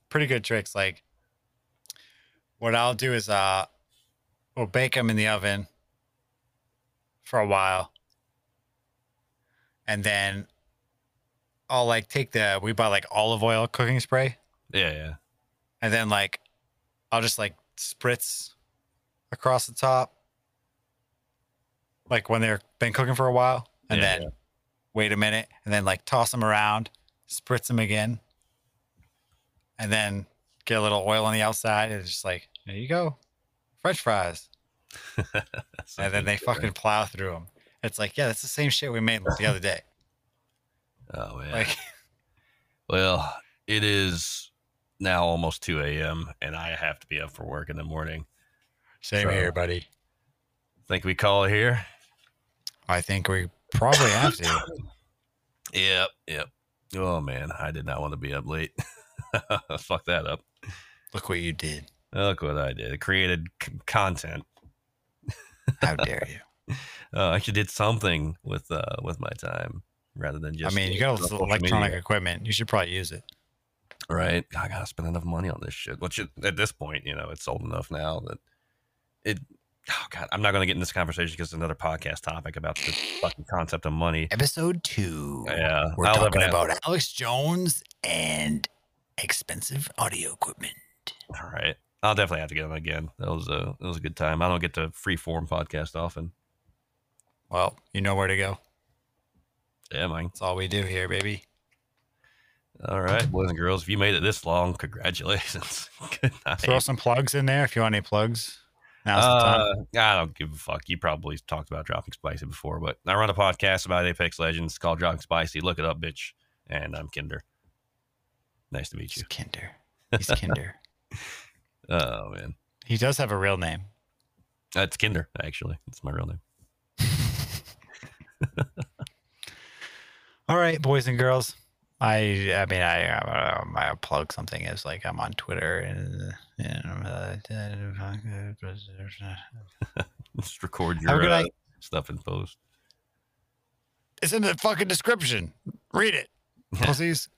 Pretty good tricks. Like, what I'll do is, uh, we'll bake them in the oven for a while. And then I'll like take the, we buy like olive oil cooking spray. Yeah. Yeah. And then like, I'll just like spritz across the top. Like when they're been cooking for a while. And Yeah, then yeah. wait a minute. And then like toss them around, spritz them again. And then get a little oil on the outside. And it's just like, there you go. French fries. (laughs) and then they fucking plow through them. It's like, yeah, that's the same shit we made the other day. (laughs) Oh man. Like, Well, it is now almost 2 a.m. and I have to be up for work in the morning. same So- here, buddy. Think we call it here? I think we probably have to. (coughs) Yep. Yep. Oh man, I did not want to be up late. (laughs) Fuck that up. Look what you did. Look what I did. I created c- content. (laughs) How dare you? Uh, (laughs) I actually did something with uh with my time rather than just. I mean, you got all this electronic media. equipment. You should probably use it. Right? I gotta spend enough money on this shit. Which at this point, you know, it's old enough now that it. Oh god, I'm not gonna get in this conversation because it's another podcast topic about the fucking concept of money. Episode two. Yeah, We're I'll talking about Alex Jones and expensive audio equipment. All right, I'll definitely have to get on again. That was a that was a good time. I don't get to free form podcast often. Well, you know where to go. Yeah, man. That's all we do here, baby. All right, boys and girls, if you made it this long, congratulations. (laughs) good night. Throw some plugs in there if you want any plugs. Now's the time. Uh, I don't give a fuck. You probably talked about dropping spicy before, but I run a podcast about Apex Legends called Dropping Spicy. Look it up, bitch. And I'm Kinder. Nice to meet He's you. Kinder. He's Kinder. (laughs) Oh man, he does have a real name. that's Kinder. Actually, it's my real name. (laughs) All right, boys and girls. I I mean I uh, I plug something as like I'm on Twitter and uh, (laughs) Just record your uh, stuff and post. It's in the fucking description. Read it, pussies.